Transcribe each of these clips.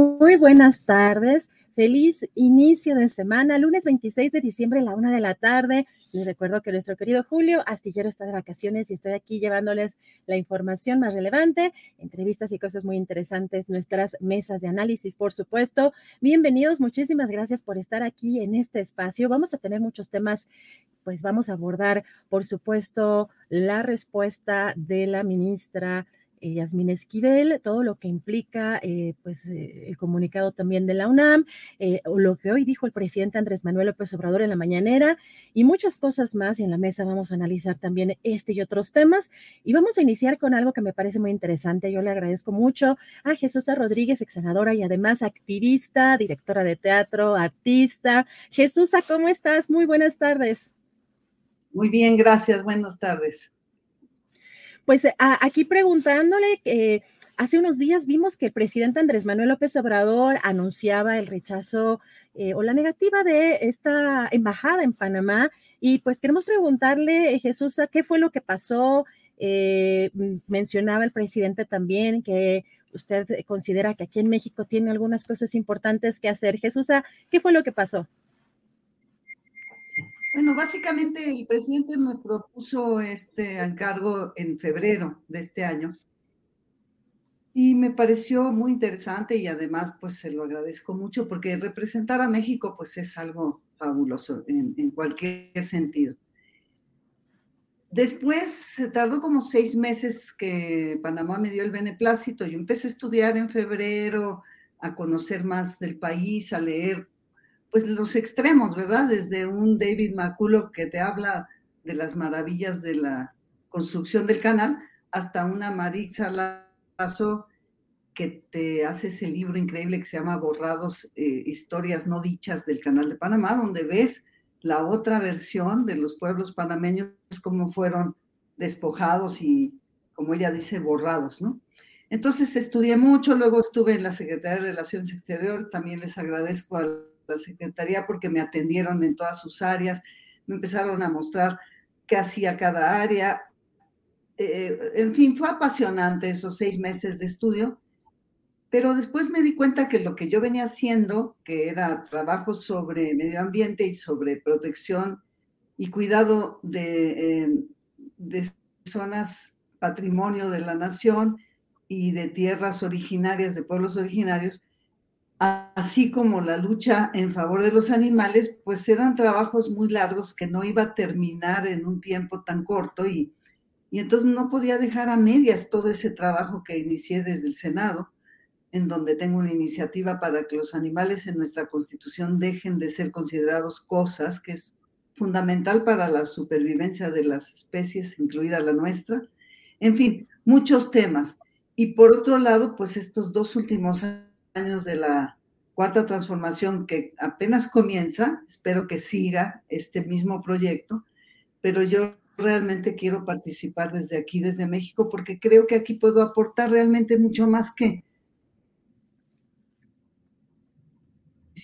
Muy buenas tardes. Feliz inicio de semana, lunes 26 de diciembre a la una de la tarde. Les recuerdo que nuestro querido Julio Astillero está de vacaciones y estoy aquí llevándoles la información más relevante, entrevistas y cosas muy interesantes, nuestras mesas de análisis, por supuesto. Bienvenidos, muchísimas gracias por estar aquí en este espacio. Vamos a tener muchos temas, pues vamos a abordar, por supuesto, la respuesta de la ministra eh, Yasmín Esquivel, todo lo que implica eh, pues, eh, el comunicado también de la UNAM, o lo que hoy dijo el presidente Andrés Manuel López Obrador en la mañanera y muchas cosas más. Y en la mesa vamos a analizar también este y otros temas. Y vamos a iniciar con algo que me parece muy interesante. Yo le agradezco mucho a Jesús Rodríguez, ex senadora y además activista, directora de teatro, artista. Jesús, ¿cómo estás? Muy buenas tardes. Muy bien, gracias. Buenas tardes. Pues aquí preguntándole, eh, hace unos días vimos que el presidente Andrés Manuel López Obrador anunciaba el rechazo eh, o la negativa de esta embajada en Panamá y pues queremos preguntarle, Jesús, ¿qué fue lo que pasó? Eh, mencionaba el presidente también que usted considera que aquí en México tiene algunas cosas importantes que hacer. Jesús, ¿qué fue lo que pasó? Bueno, básicamente el presidente me propuso este encargo en febrero de este año y me pareció muy interesante y además pues se lo agradezco mucho porque representar a México pues es algo fabuloso en, cualquier sentido. Después se tardó como seis meses que Panamá me dio el beneplácito. Yo empecé a estudiar en febrero, a conocer más del país, a leer pues los extremos, ¿verdad? Desde un David McCullough que te habla de las maravillas de la construcción del canal, hasta una Maritza Lazo que te hace ese libro increíble que se llama Borrados, eh, historias no dichas del canal de Panamá, donde ves la otra versión de los pueblos panameños, cómo fueron despojados y, como ella dice, borrados, ¿no? Entonces estudié mucho, luego estuve en la Secretaría de Relaciones Exteriores, también les agradezco al la Secretaría porque me atendieron en todas sus áreas, me empezaron a mostrar qué hacía cada área. Eh, en fin, fue apasionante esos seis meses de estudio, pero después me di cuenta que lo que yo venía haciendo, que era trabajo sobre medio ambiente y sobre protección y cuidado de, eh, de zonas patrimonio de la nación y de tierras originarias, de pueblos originarios, así como la lucha en favor de los animales, pues eran trabajos muy largos que no iba a terminar en un tiempo tan corto y, y entonces no podía dejar a medias todo ese trabajo que inicié desde el Senado, en donde tengo una iniciativa para que los animales en nuestra constitución dejen de ser considerados cosas, que es fundamental para la supervivencia de las especies, incluida la nuestra. En fin, muchos temas. Y por otro lado, pues estos dos últimos años años de la cuarta transformación que apenas comienza, espero que siga este mismo proyecto, pero yo realmente quiero participar desde aquí, desde México, porque creo que aquí puedo aportar realmente mucho más que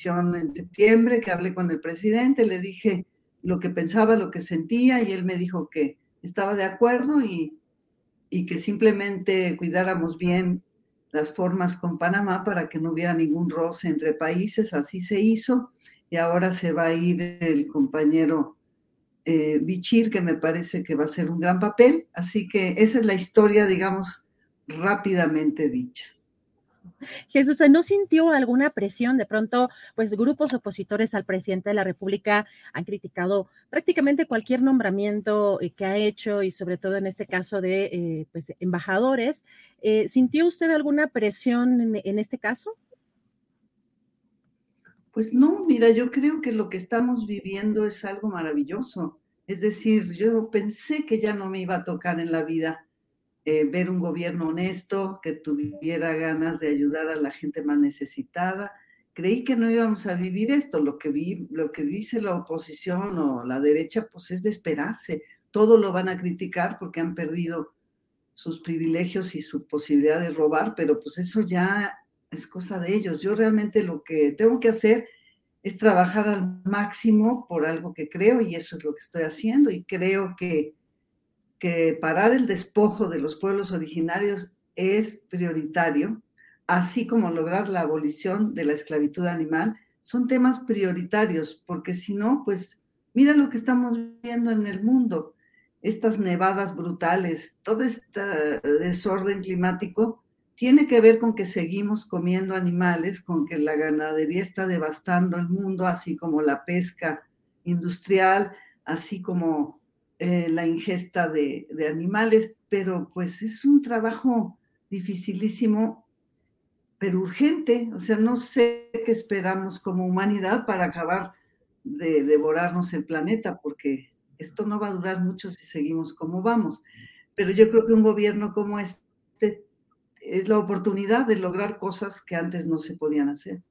en septiembre que hablé con el presidente, le dije lo que pensaba, lo que sentía y él me dijo que estaba de acuerdo y, y que simplemente cuidáramos bien las formas con Panamá para que no hubiera ningún roce entre países, así se hizo y ahora se va a ir el compañero eh, Bichir, que me parece que va a ser un gran papel, así que esa es la historia, digamos, rápidamente dicha. Jesús, ¿no sintió alguna presión? De pronto, pues grupos opositores al presidente de la República han criticado prácticamente cualquier nombramiento eh, que ha hecho y sobre todo en este caso de eh, pues, embajadores. Eh, ¿Sintió usted alguna presión en, en este caso? Pues no, mira, yo creo que lo que estamos viviendo es algo maravilloso. Es decir, yo pensé que ya no me iba a tocar en la vida eh, ver un gobierno honesto que tuviera ganas de ayudar a la gente más necesitada. Creí que no íbamos a vivir esto. Lo que vi, lo que dice la oposición o la derecha, pues es de esperarse. Todo lo van a criticar porque han perdido sus privilegios y su posibilidad de robar, pero pues eso ya es cosa de ellos. Yo realmente lo que tengo que hacer es trabajar al máximo por algo que creo y eso es lo que estoy haciendo y creo que que parar el despojo de los pueblos originarios es prioritario, así como lograr la abolición de la esclavitud animal, son temas prioritarios, porque si no, pues mira lo que estamos viendo en el mundo, estas nevadas brutales, todo este desorden climático tiene que ver con que seguimos comiendo animales, con que la ganadería está devastando el mundo, así como la pesca industrial, así como eh, la ingesta de, animales, pero pues es un trabajo dificilísimo, pero urgente. O sea, no sé qué esperamos como humanidad para acabar de devorarnos el planeta, porque esto no va a durar mucho si seguimos como vamos. Pero yo creo que un gobierno como este es la oportunidad de lograr cosas que antes no se podían hacer.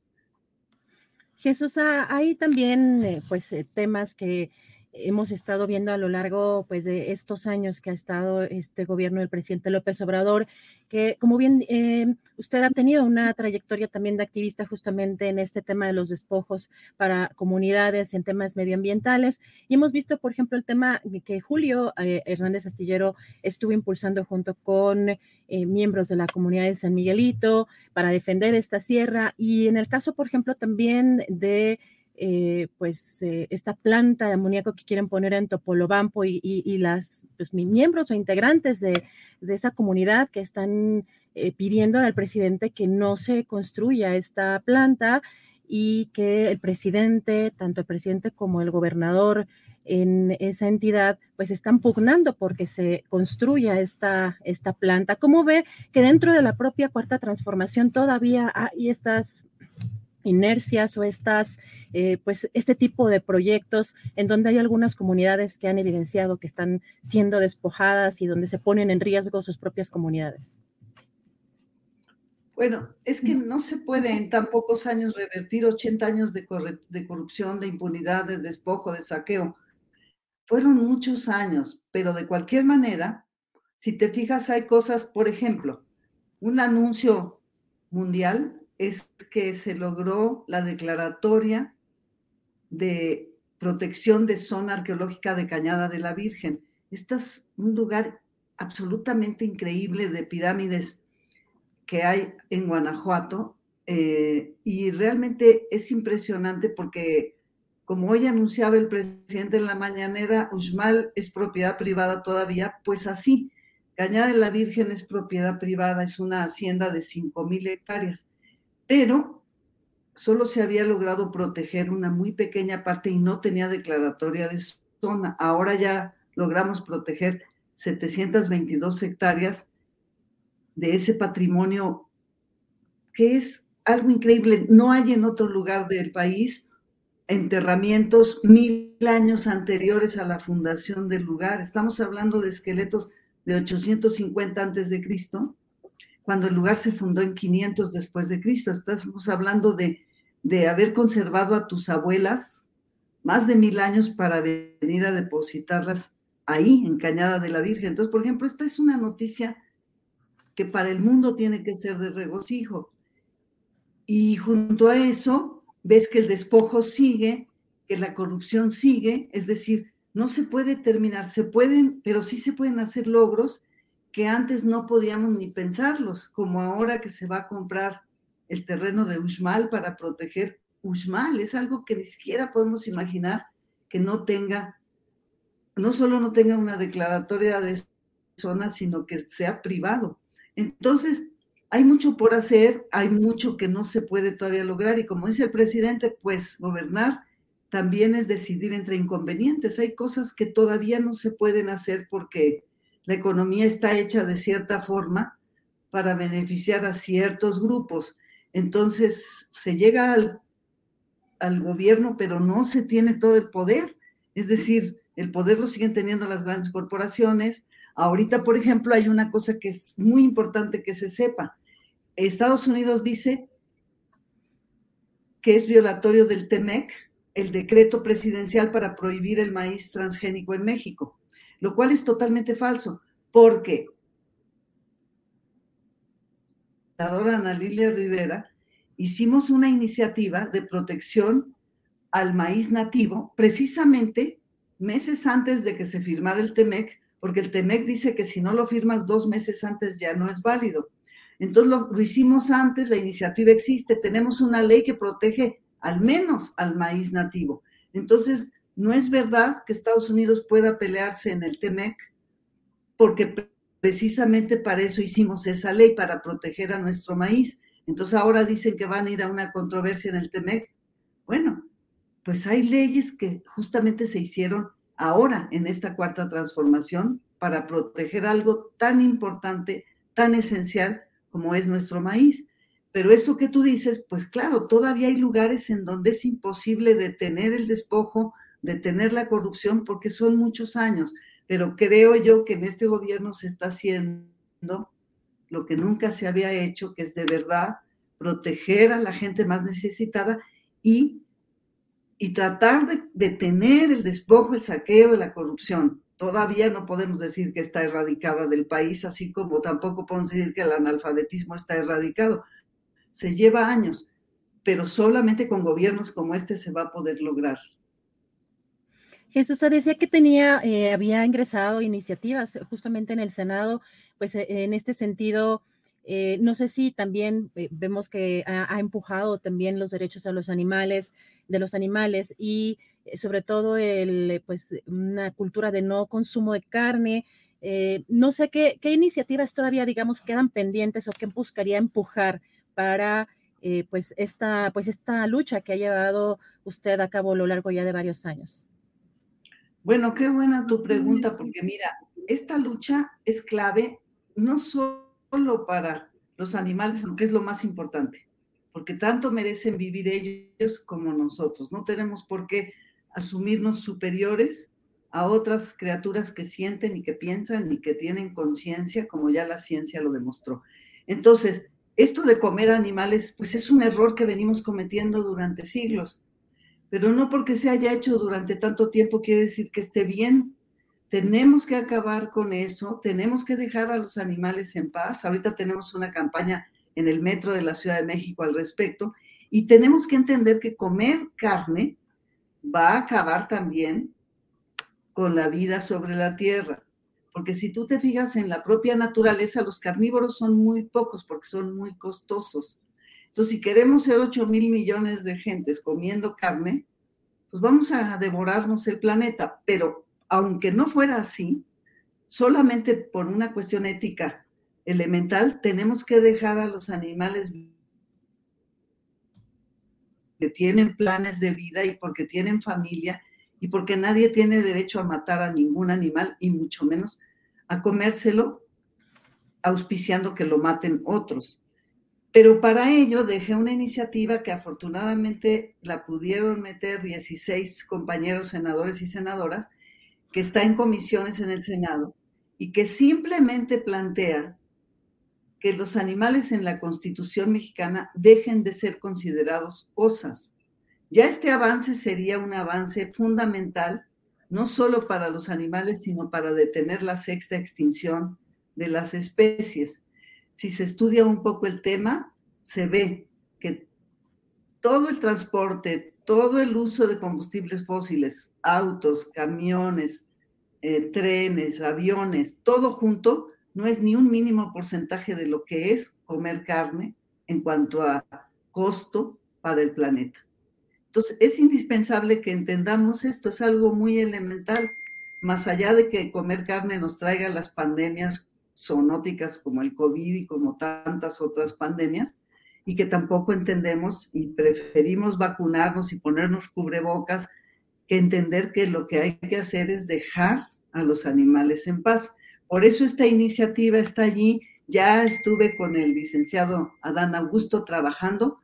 Jesús, ah, hay también eh, pues eh, temas que hemos estado viendo a lo largo pues, de estos años que ha estado este gobierno del presidente López Obrador, que como bien eh, usted ha tenido una trayectoria también de activista justamente en este tema de los despojos para comunidades en temas medioambientales. Y hemos visto, por ejemplo, el tema que Julio eh, Hernández Astillero estuvo impulsando junto con eh, miembros de la comunidad de San Miguelito para defender esta sierra. Y en el caso, por ejemplo, también de eh, pues eh, esta planta de amoníaco que quieren poner en Topolobampo y, las pues, miembros o integrantes de, esa comunidad que están eh, pidiendo al presidente que no se construya esta planta y que el presidente, tanto el presidente como el gobernador en esa entidad, pues están pugnando porque se construya esta, esta planta. ¿Cómo ve que dentro de la propia cuarta transformación todavía hay estas inercias o estas, eh, pues este tipo de proyectos en donde hay algunas comunidades que han evidenciado que están siendo despojadas y donde se ponen en riesgo sus propias comunidades? Bueno, es que no se puede en tan pocos años revertir 80 años de, de corrupción, de impunidad, de despojo, de saqueo. Fueron muchos años, pero de cualquier manera, si te fijas, hay cosas, por ejemplo, un anuncio mundial es que se logró la declaratoria de protección de zona arqueológica de Cañada de la Virgen. Este es un lugar absolutamente increíble de pirámides que hay en Guanajuato eh, y realmente es impresionante porque como hoy anunciaba el presidente en la mañanera, Uxmal es propiedad privada todavía, pues así, Cañada de la Virgen es propiedad privada, es una hacienda de 5.000 hectáreas pero solo se había logrado proteger una muy pequeña parte y no tenía declaratoria de zona. Ahora ya logramos proteger 722 hectáreas de ese patrimonio que es algo increíble. No hay en otro lugar del país enterramientos mil años anteriores a la fundación del lugar. Estamos hablando de esqueletos de 850 antes de Cristo cuando el lugar se fundó en 500 después de Cristo. Estamos hablando de de haber conservado a tus abuelas más de mil años para venir a depositarlas ahí, en Cañada de la Virgen. Entonces, por ejemplo, esta es una noticia que para el mundo tiene que ser de regocijo. Y junto a eso, ves que el despojo sigue, que la corrupción sigue, es decir, no se puede terminar, se pueden, pero sí se pueden hacer logros que antes no podíamos ni pensarlos, como ahora que se va a comprar el terreno de Uxmal para proteger Uxmal. Es algo que ni siquiera podemos imaginar que no tenga, no solo no tenga una declaratoria de zona, sino que sea privado. Entonces, hay mucho por hacer, hay mucho que no se puede todavía lograr y como dice el presidente, pues gobernar también es decidir entre inconvenientes. Hay cosas que todavía no se pueden hacer porque la economía está hecha de cierta forma para beneficiar a ciertos grupos. Entonces se llega al, gobierno, pero no se tiene todo el poder. Es decir, el poder lo siguen teniendo las grandes corporaciones. Ahorita, por ejemplo, hay una cosa que es muy importante que se sepa. Estados Unidos dice que es violatorio del TEMEC, el decreto presidencial para prohibir el maíz transgénico en México, lo cual es totalmente falso, porque la senadora Ana Lilia Rivera hicimos una iniciativa de protección al maíz nativo precisamente meses antes de que se firmara el TEMEC, porque el TEMEC dice que si no lo firmas dos meses antes ya no es válido. Entonces lo, hicimos antes, la iniciativa existe, tenemos una ley que protege al menos al maíz nativo. Entonces, no es verdad que Estados Unidos pueda pelearse en el TEMEC, porque precisamente para eso hicimos esa ley, para proteger a nuestro maíz. Entonces ahora dicen que van a ir a una controversia en el TEMEC. Bueno, pues hay leyes que justamente se hicieron ahora en esta cuarta transformación para proteger algo tan importante, tan esencial como es nuestro maíz. Pero eso que tú dices, pues claro, todavía hay lugares en donde es imposible detener el despojo, detener la corrupción, porque son muchos años. Pero creo yo que en este gobierno se está haciendo lo que nunca se había hecho, que es de verdad proteger a la gente más necesitada y, y tratar de detener el despojo, el saqueo y la corrupción todavía no podemos decir que está erradicada del país, así como tampoco podemos decir que el analfabetismo está erradicado. Se lleva años, pero solamente con gobiernos como este se va a poder lograr. Jesús decía que tenía, eh, había ingresado iniciativas justamente en el Senado, pues eh, en este sentido, eh, no sé si también vemos que ha, empujado también los derechos a los animales, de los animales y sobre todo el, pues, una cultura de no consumo de carne. No sé qué, qué, iniciativas todavía, digamos, quedan pendientes o qué buscaría empujar para pues, esta, pues esta lucha que ha llevado usted a cabo a lo largo ya de varios años. Bueno, qué buena tu pregunta, porque mira, esta lucha es clave no solo para los animales, aunque es lo más importante, porque tanto merecen vivir ellos como nosotros. No tenemos por qué asumirnos superiores a otras criaturas que sienten y que piensan y que tienen conciencia, como ya la ciencia lo demostró. Entonces, esto de comer animales, pues es un error que venimos cometiendo durante siglos, pero no porque se haya hecho durante tanto tiempo quiere decir que esté bien. Tenemos que acabar con eso, tenemos que dejar a los animales en paz. Ahorita tenemos una campaña en el metro de la Ciudad de México al respecto y tenemos que entender que comer carne va a acabar también con la vida sobre la tierra. Porque si tú te fijas en la propia naturaleza, los carnívoros son muy pocos porque son muy costosos. Entonces, si queremos ser 8 mil millones de gentes comiendo carne, pues vamos a devorarnos el planeta. Pero aunque no fuera así, solamente por una cuestión ética elemental, tenemos que dejar a los animales que tienen planes de vida y porque tienen familia y porque nadie tiene derecho a matar a ningún animal y mucho menos a comérselo auspiciando que lo maten otros. Pero para ello dejé una iniciativa que afortunadamente la pudieron meter 16 compañeros senadores y senadoras, que está en comisiones en el Senado y que simplemente plantea que los animales en la Constitución mexicana dejen de ser considerados cosas. Ya este avance sería un avance fundamental, no solo para los animales, sino para detener la sexta extinción de las especies. Si se estudia un poco el tema, se ve que todo el transporte, todo el uso de combustibles fósiles, autos, camiones, eh, trenes, aviones, todo junto, no es ni un mínimo porcentaje de lo que es comer carne en cuanto a costo para el planeta. Entonces, es indispensable que entendamos esto, es algo muy elemental, más allá de que comer carne nos traiga las pandemias zoonóticas como el COVID y como tantas otras pandemias, y que tampoco entendemos y preferimos vacunarnos y ponernos cubrebocas que entender que lo que hay que hacer es dejar a los animales en paz. Por eso esta iniciativa está allí. Ya estuve con el licenciado Adán Augusto trabajando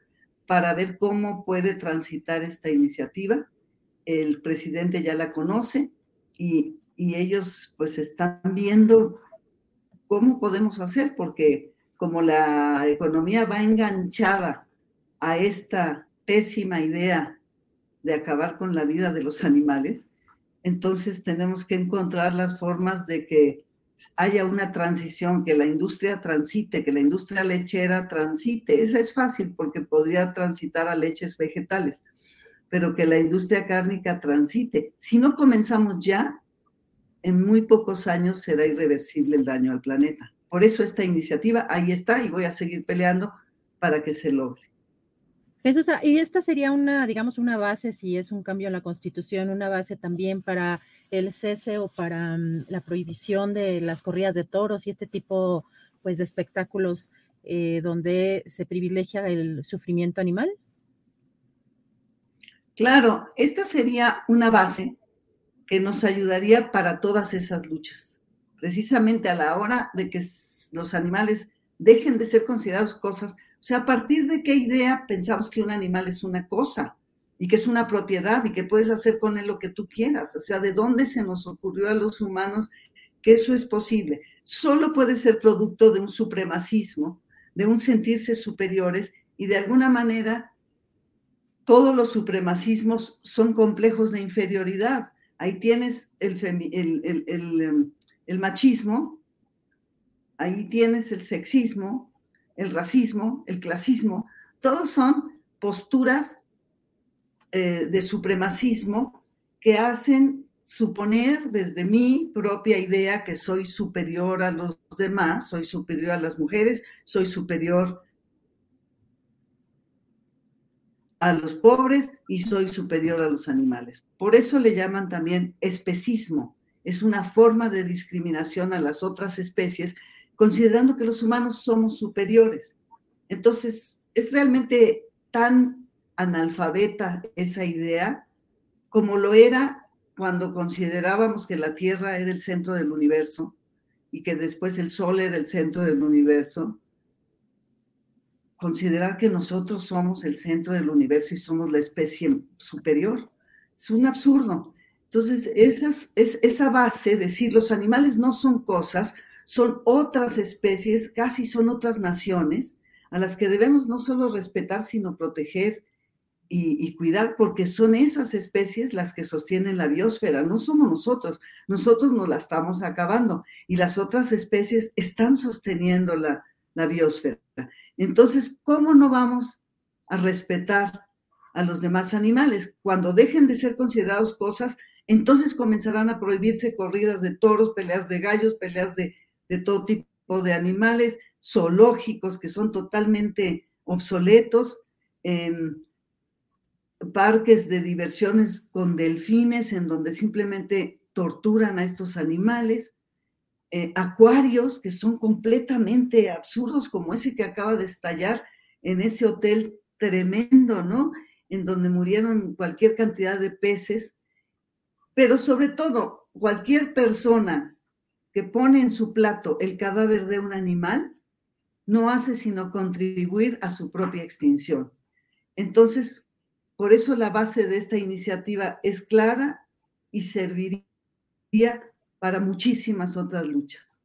para ver cómo puede transitar esta iniciativa. El presidente ya la conoce y, y ellos pues están viendo cómo podemos hacer, porque como la economía va enganchada a esta pésima idea de acabar con la vida de los animales, entonces tenemos que encontrar las formas de que haya una transición, que la industria transite, que la industria lechera transite. Esa es fácil porque podría transitar a leches vegetales, pero que la industria cárnica transite. Si no comenzamos ya, en muy pocos años será irreversible el daño al planeta. Por eso esta iniciativa ahí está y voy a seguir peleando para que se logre. Jesús, ah, y esta sería una, digamos, una base, si es un cambio en la Constitución, una base también para el cese o para mm, la prohibición de las corridas de toros y este tipo, pues, de espectáculos eh, donde se privilegia el sufrimiento animal. Claro, esta sería una base que nos ayudaría para todas esas luchas, precisamente a la hora de que los animales dejen de ser considerados cosas o sea, a partir de qué idea pensamos que un animal es una cosa y que es una propiedad y que puedes hacer con él lo que tú quieras. O sea, ¿de dónde se nos ocurrió a los humanos que eso es posible? Solo puede ser producto de un supremacismo, de un sentirse superiores y de alguna manera todos los supremacismos son complejos de inferioridad. Ahí tienes el, el machismo, ahí tienes el sexismo, el racismo, el clasismo, todos son posturas eh, de supremacismo que hacen suponer desde mi propia idea que soy superior a los demás, soy superior a las mujeres, soy superior a los pobres y soy superior a los animales. Por eso le llaman también especismo. Es una forma de discriminación a las otras especies considerando que los humanos somos superiores. Entonces, es realmente tan analfabeta esa idea como lo era cuando considerábamos que la Tierra era el centro del universo y que después el Sol era el centro del universo. Considerar que nosotros somos el centro del universo y somos la especie superior es un absurdo. Entonces, esa, es, esa base, decir los animales no son cosas, son otras especies, casi son otras naciones a las que debemos no solo respetar, sino proteger y, cuidar, porque son esas especies las que sostienen la biosfera, no somos nosotros, nosotros nos la estamos acabando y las otras especies están sosteniendo la, la biosfera. Entonces, ¿cómo no vamos a respetar a los demás animales? Cuando dejen de ser considerados cosas, entonces comenzarán a prohibirse corridas de toros, peleas de gallos, peleas de de todo tipo de animales zoológicos que son totalmente obsoletos, en parques de diversiones con delfines en donde simplemente torturan a estos animales, eh, acuarios que son completamente absurdos como ese que acaba de estallar en ese hotel tremendo, ¿no? En donde murieron cualquier cantidad de peces, pero sobre todo cualquier persona que pone en su plato el cadáver de un animal no hace sino contribuir a su propia extinción. Entonces, por eso la base de esta iniciativa es clara y serviría para muchísimas otras luchas.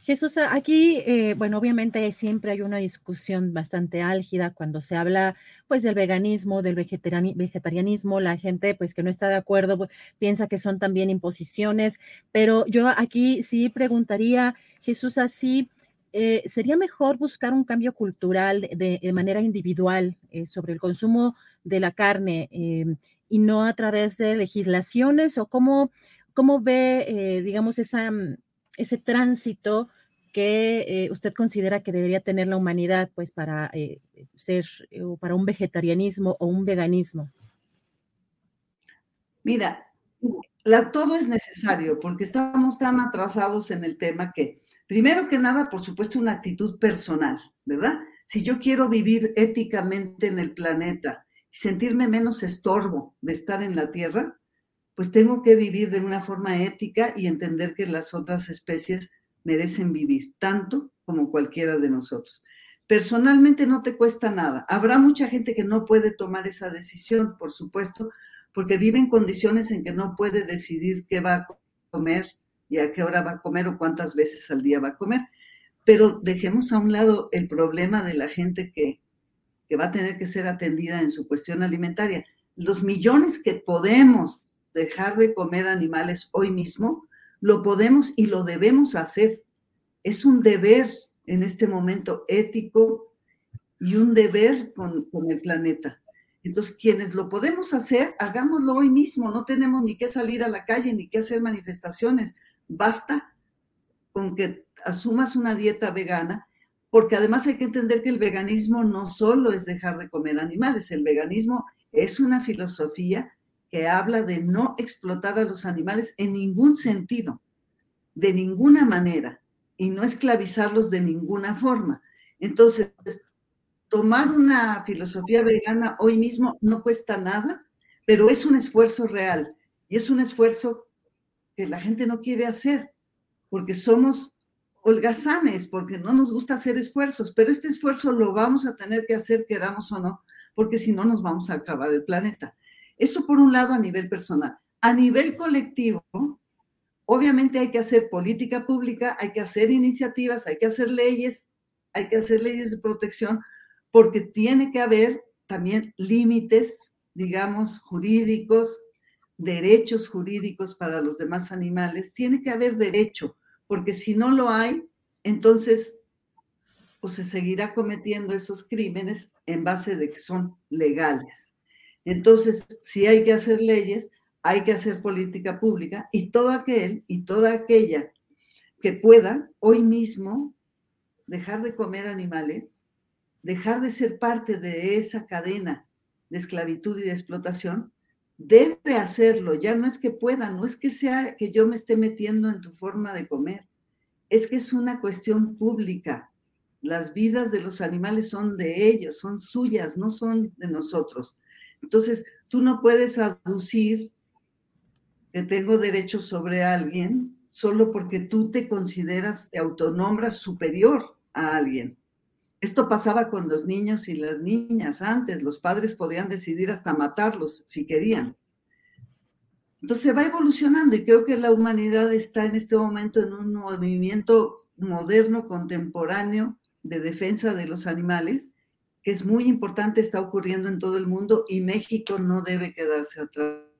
Jesús, aquí, eh, bueno, obviamente siempre hay una discusión bastante álgida cuando se habla, pues, del veganismo, del vegetarianismo. La gente, pues, que no está de acuerdo, piensa que son también imposiciones. Pero yo aquí sí preguntaría, Jesús, así, eh, ¿sería mejor buscar un cambio cultural de, manera individual eh, sobre el consumo de la carne y no a través de legislaciones? ¿O cómo, cómo ve, digamos, esa ese tránsito que eh, usted considera que debería tener la humanidad, pues, para eh, ser, eh, o para un vegetarianismo o un veganismo? Mira, todo es necesario porque estamos tan atrasados en el tema que, primero que nada, por supuesto, una actitud personal, ¿verdad? Si yo quiero vivir éticamente en el planeta y sentirme menos estorbo de estar en la Tierra, pues tengo que vivir de una forma ética y entender que las otras especies merecen vivir tanto como cualquiera de nosotros. Personalmente no te cuesta nada. Habrá mucha gente que no puede tomar esa decisión, por supuesto, porque vive en condiciones en que no puede decidir qué va a comer y a qué hora va a comer o cuántas veces al día va a comer. Pero dejemos a un lado el problema de la gente que, que va a tener que ser atendida en su cuestión alimentaria. Los millones que podemos dejar de comer animales hoy mismo, lo podemos y lo debemos hacer. Es un deber en este momento ético y un deber con, el planeta. Entonces, quienes lo podemos hacer, hagámoslo hoy mismo. No tenemos ni que salir a la calle ni que hacer manifestaciones. Basta con que asumas una dieta vegana, porque además hay que entender que el veganismo no solo es dejar de comer animales, el veganismo es una filosofía que habla de no explotar a los animales en ningún sentido, de ninguna manera, y no esclavizarlos de ninguna forma. Entonces, tomar una filosofía vegana hoy mismo no cuesta nada, pero es un esfuerzo real y es un esfuerzo que la gente no quiere hacer, porque somos holgazanes, porque no nos gusta hacer esfuerzos, pero este esfuerzo lo vamos a tener que hacer, queramos o no, porque si no nos vamos a acabar el planeta. Eso por un lado a nivel personal. A nivel colectivo, obviamente hay que hacer política pública, hay que hacer iniciativas, hay que hacer leyes, hay que hacer leyes de protección, porque tiene que haber también límites, digamos, jurídicos, derechos jurídicos para los demás animales. Tiene que haber derecho, porque si no lo hay, entonces pues se seguirá cometiendo esos crímenes en base de que son legales. Entonces, si hay que hacer leyes, hay que hacer política pública y todo aquel y toda aquella que pueda hoy mismo dejar de comer animales, dejar de ser parte de esa cadena de esclavitud y de explotación, debe hacerlo. Ya no es que pueda, no es que sea que yo me esté metiendo en tu forma de comer, es que es una cuestión pública. Las vidas de los animales son de ellos, son suyas, no son de nosotros. Entonces, tú no puedes aducir que tengo derechos sobre alguien solo porque tú te consideras, te autonombras superior a alguien. Esto pasaba con los niños y las niñas antes. Los padres podían decidir hasta matarlos si querían. Entonces se va evolucionando y creo que la humanidad está en este momento en un movimiento moderno, contemporáneo de defensa de los animales que es muy importante, está ocurriendo en todo el mundo y México no debe quedarse atrás.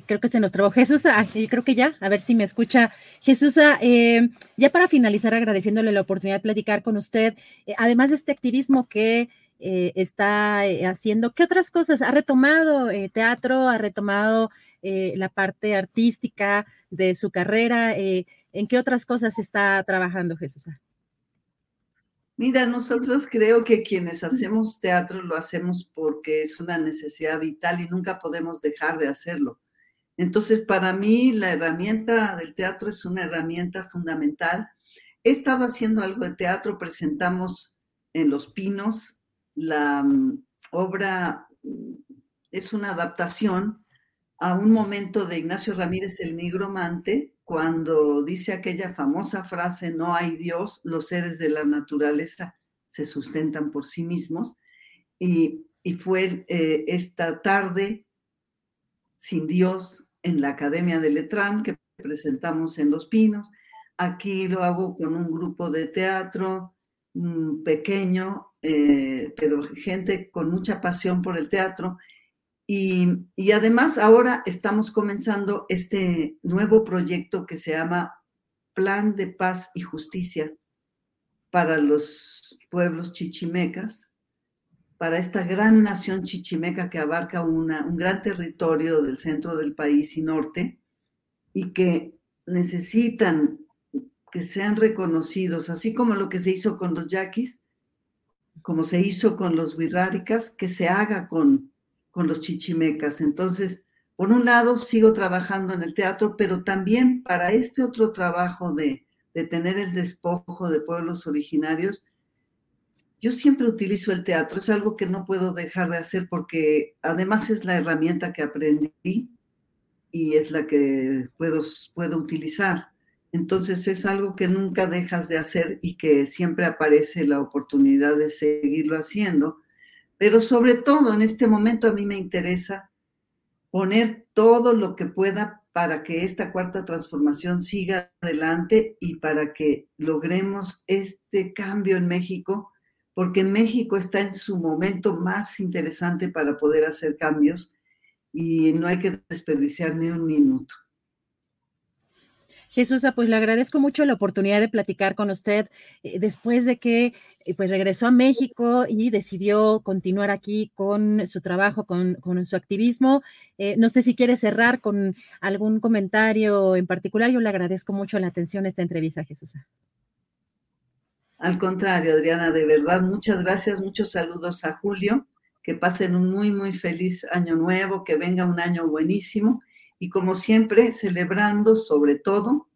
creo que se nos trabó. Jesús, ah, creo que ya, a ver si me escucha. Jesús, ah, eh, ya para finalizar, agradeciéndole la oportunidad de platicar con usted, eh, además de este activismo que eh, está haciendo, ¿qué otras cosas? ¿Ha retomado teatro? ¿Ha retomado la parte artística de su carrera? ¿En qué otras cosas está trabajando Jesús? Mira, nosotros creo que quienes hacemos teatro lo hacemos porque es una necesidad vital y nunca podemos dejar de hacerlo. Entonces, para mí, la herramienta del teatro es una herramienta fundamental. He estado haciendo algo de teatro, presentamos en Los Pinos la mm, obra, mm, es una adaptación a un momento de Ignacio Ramírez el Nigromante, cuando dice aquella famosa frase, no hay Dios, los seres de la naturaleza se sustentan por sí mismos. Y, fue eh, esta tarde sin Dios, en la Academia de Letrán, que presentamos en Los Pinos. Aquí lo hago con un grupo de teatro mm, pequeño, eh, pero gente con mucha pasión por el teatro. Y, además ahora estamos comenzando este nuevo proyecto que se llama Plan de Paz y Justicia para los pueblos chichimecas, para esta gran nación chichimeca que abarca una, un gran territorio del centro del país y norte y que necesitan que sean reconocidos, así como lo que se hizo con los yaquis, como se hizo con los wirráricas, que se haga con, con los chichimecas. Entonces, por un lado, sigo trabajando en el teatro, pero también para este otro trabajo de, de tener el despojo de pueblos originarios, yo siempre utilizo el teatro, es algo que no puedo dejar de hacer porque además es la herramienta que aprendí y es la que puedo, puedo utilizar. Entonces es algo que nunca dejas de hacer y que siempre aparece la oportunidad de seguirlo haciendo. Pero sobre todo en este momento a mí me interesa poner todo lo que pueda para que esta cuarta transformación siga adelante y para que logremos este cambio en México, porque México está en su momento más interesante para poder hacer cambios y no hay que desperdiciar ni un minuto. Jesús, pues le agradezco mucho la oportunidad de platicar con usted eh, después de que eh, pues regresó a México y decidió continuar aquí con su trabajo, con, su activismo. Eh, no sé si quiere cerrar con algún comentario en particular. Yo le agradezco mucho la atención a esta entrevista, Jesús. Al contrario, Adriana, de verdad, muchas gracias, muchos saludos a Julio, que pasen un muy, muy feliz año nuevo, que venga un año buenísimo y como siempre, celebrando sobre todo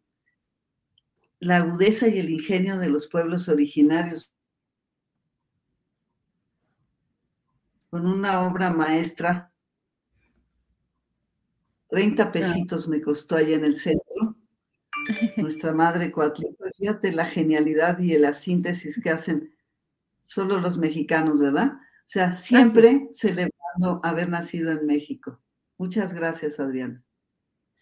la agudeza y el ingenio de los pueblos originarios. Con una obra maestra, 30 pesitos me costó allá en el centro. Nuestra madre Coatlico, fíjate la genialidad y la síntesis que hacen solo los mexicanos, ¿verdad? O sea, siempre celebrando haber nacido en México. Muchas gracias, Adriana.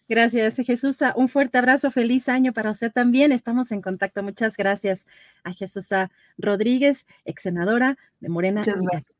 Gracias, Jesús. Un fuerte abrazo, feliz año para usted también. Estamos en contacto. Muchas gracias a Jesús Rodríguez, ex senadora de Morena. Muchas gracias.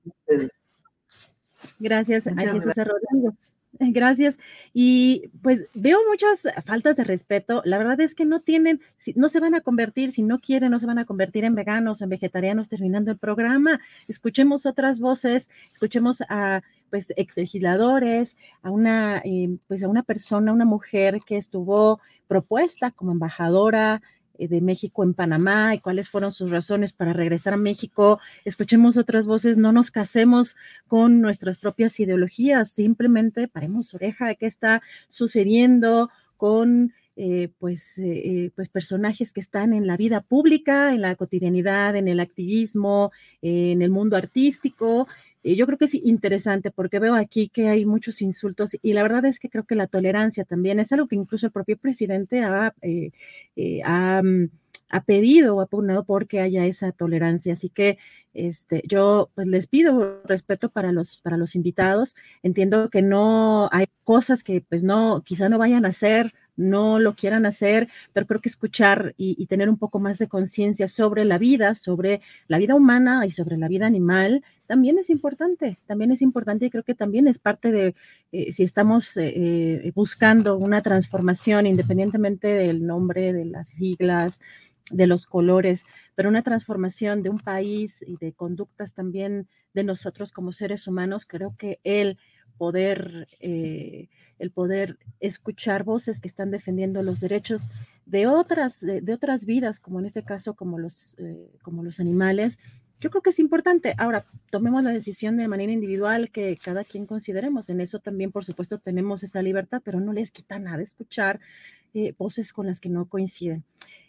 Gracias a Jesús Rodríguez. Gracias. Y pues veo muchas faltas de respeto. La verdad es que no tienen, no se van a convertir, si no quieren, no se van a convertir en veganos o en vegetarianos terminando el programa. Escuchemos otras voces, escuchemos a pues ex legisladores, a una, eh, pues a una persona, una mujer que estuvo propuesta como embajadora de México en Panamá y cuáles fueron sus razones para regresar a México. Escuchemos otras voces, no nos casemos con nuestras propias ideologías, simplemente paremos oreja de qué está sucediendo con eh, pues, eh, pues personajes que están en la vida pública, en la cotidianidad, en el activismo, en el mundo artístico yo creo que es interesante porque veo aquí que hay muchos insultos y la verdad es que creo que la tolerancia también es algo que incluso el propio presidente ha, eh, eh, mm, ha, pedido o ha pugnado porque haya esa tolerancia. Así que este, yo pues, les pido respeto para los, para los invitados. Entiendo que no hay cosas que pues no, quizá no vayan a ser no lo quieran hacer, pero creo que escuchar y, tener un poco más de conciencia sobre la vida, sobre la vida humana y sobre la vida animal, también es importante, también es importante y creo que también es parte de, eh, si estamos eh, eh, buscando una transformación, independientemente del nombre, de las siglas, de los colores, pero una transformación de un país y de conductas también de nosotros como seres humanos, creo que el poder el poder escuchar voces que están defendiendo los derechos de otras, de, otras vidas, como en este caso, como los, eh, como los animales, yo creo que es importante. Ahora, tomemos la decisión de manera individual que cada quien consideremos. En eso también, por supuesto, tenemos esa libertad, pero no les quita nada escuchar eh, voces con las que no coinciden.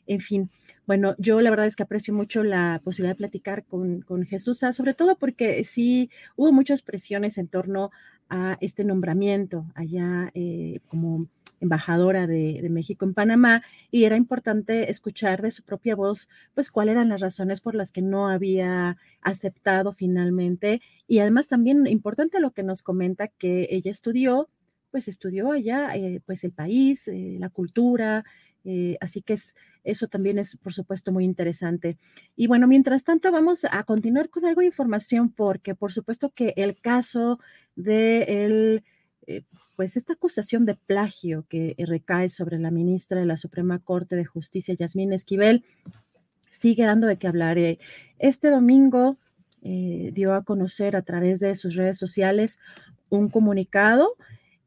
En fin, bueno, yo la verdad es que aprecio mucho la posibilidad de platicar con, con Jesús, sobre todo porque sí hubo muchas presiones en torno a este nombramiento allá eh, como embajadora de, México en Panamá y era importante escuchar de su propia voz, pues cuáles eran las razones por las que no había aceptado finalmente. Y además también importante lo que nos comenta que ella estudió pues estudió allá, pues el país, la cultura, así que es, eso también es, por supuesto, muy interesante. Y bueno, mientras tanto, vamos a continuar con algo de información porque, por supuesto, que el caso de el, pues esta acusación de plagio que recae sobre la ministra de la Suprema Corte de Justicia, Yasmín Esquivel, sigue dando de qué hablar. Este domingo eh, dio a conocer a través de sus redes sociales un comunicado,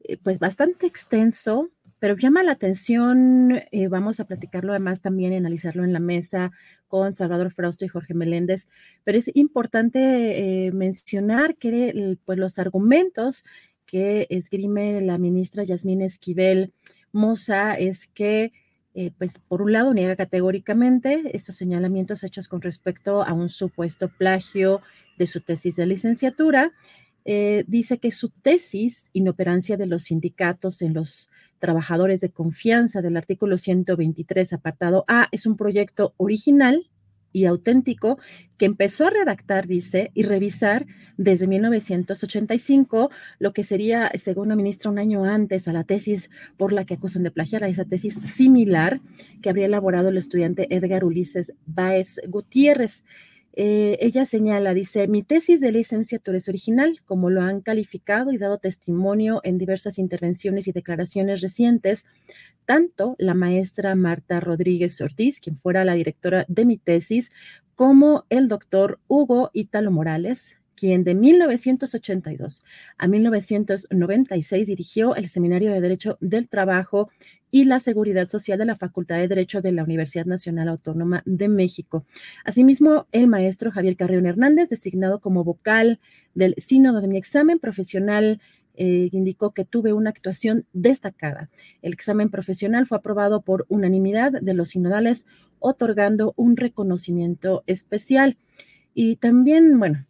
eh, pues bastante extenso, pero llama la atención, eh, vamos a platicarlo además también analizarlo en la mesa con Salvador Frausto y Jorge Meléndez, pero es importante mencionar que pues, los argumentos que esgrime la ministra Yasmín Esquivel Moza es que eh, pues por un lado niega categóricamente estos señalamientos hechos con respecto a un supuesto plagio de su tesis de licenciatura. Eh, dice que su tesis, inoperancia de los sindicatos en los trabajadores de confianza del artículo 123, apartado A, es un proyecto original y auténtico que empezó a redactar, dice, y revisar desde 1985, lo que sería, según la ministra, un año antes a la tesis por la que acusan de plagiar, a esa tesis similar que habría elaborado el estudiante Edgar Ulises Baez Gutiérrez. Eh, ella señala, dice, mi tesis de licenciatura es original, como lo han calificado y dado testimonio en diversas intervenciones y declaraciones recientes, tanto la maestra Marta Rodríguez Ortiz, quien fuera la directora de mi tesis, como el doctor Hugo Italo Morales, quien de 1982 a 1996 dirigió el Seminario de Derecho del Trabajo y la Seguridad Social de la Facultad de Derecho de la Universidad Nacional Autónoma de México. Asimismo, el maestro Javier Carrión Hernández, designado como vocal del sínodo de mi examen profesional, eh, indicó que tuve una actuación destacada. El examen profesional fue aprobado por unanimidad de los sinodales, otorgando un reconocimiento especial. Y también, bueno,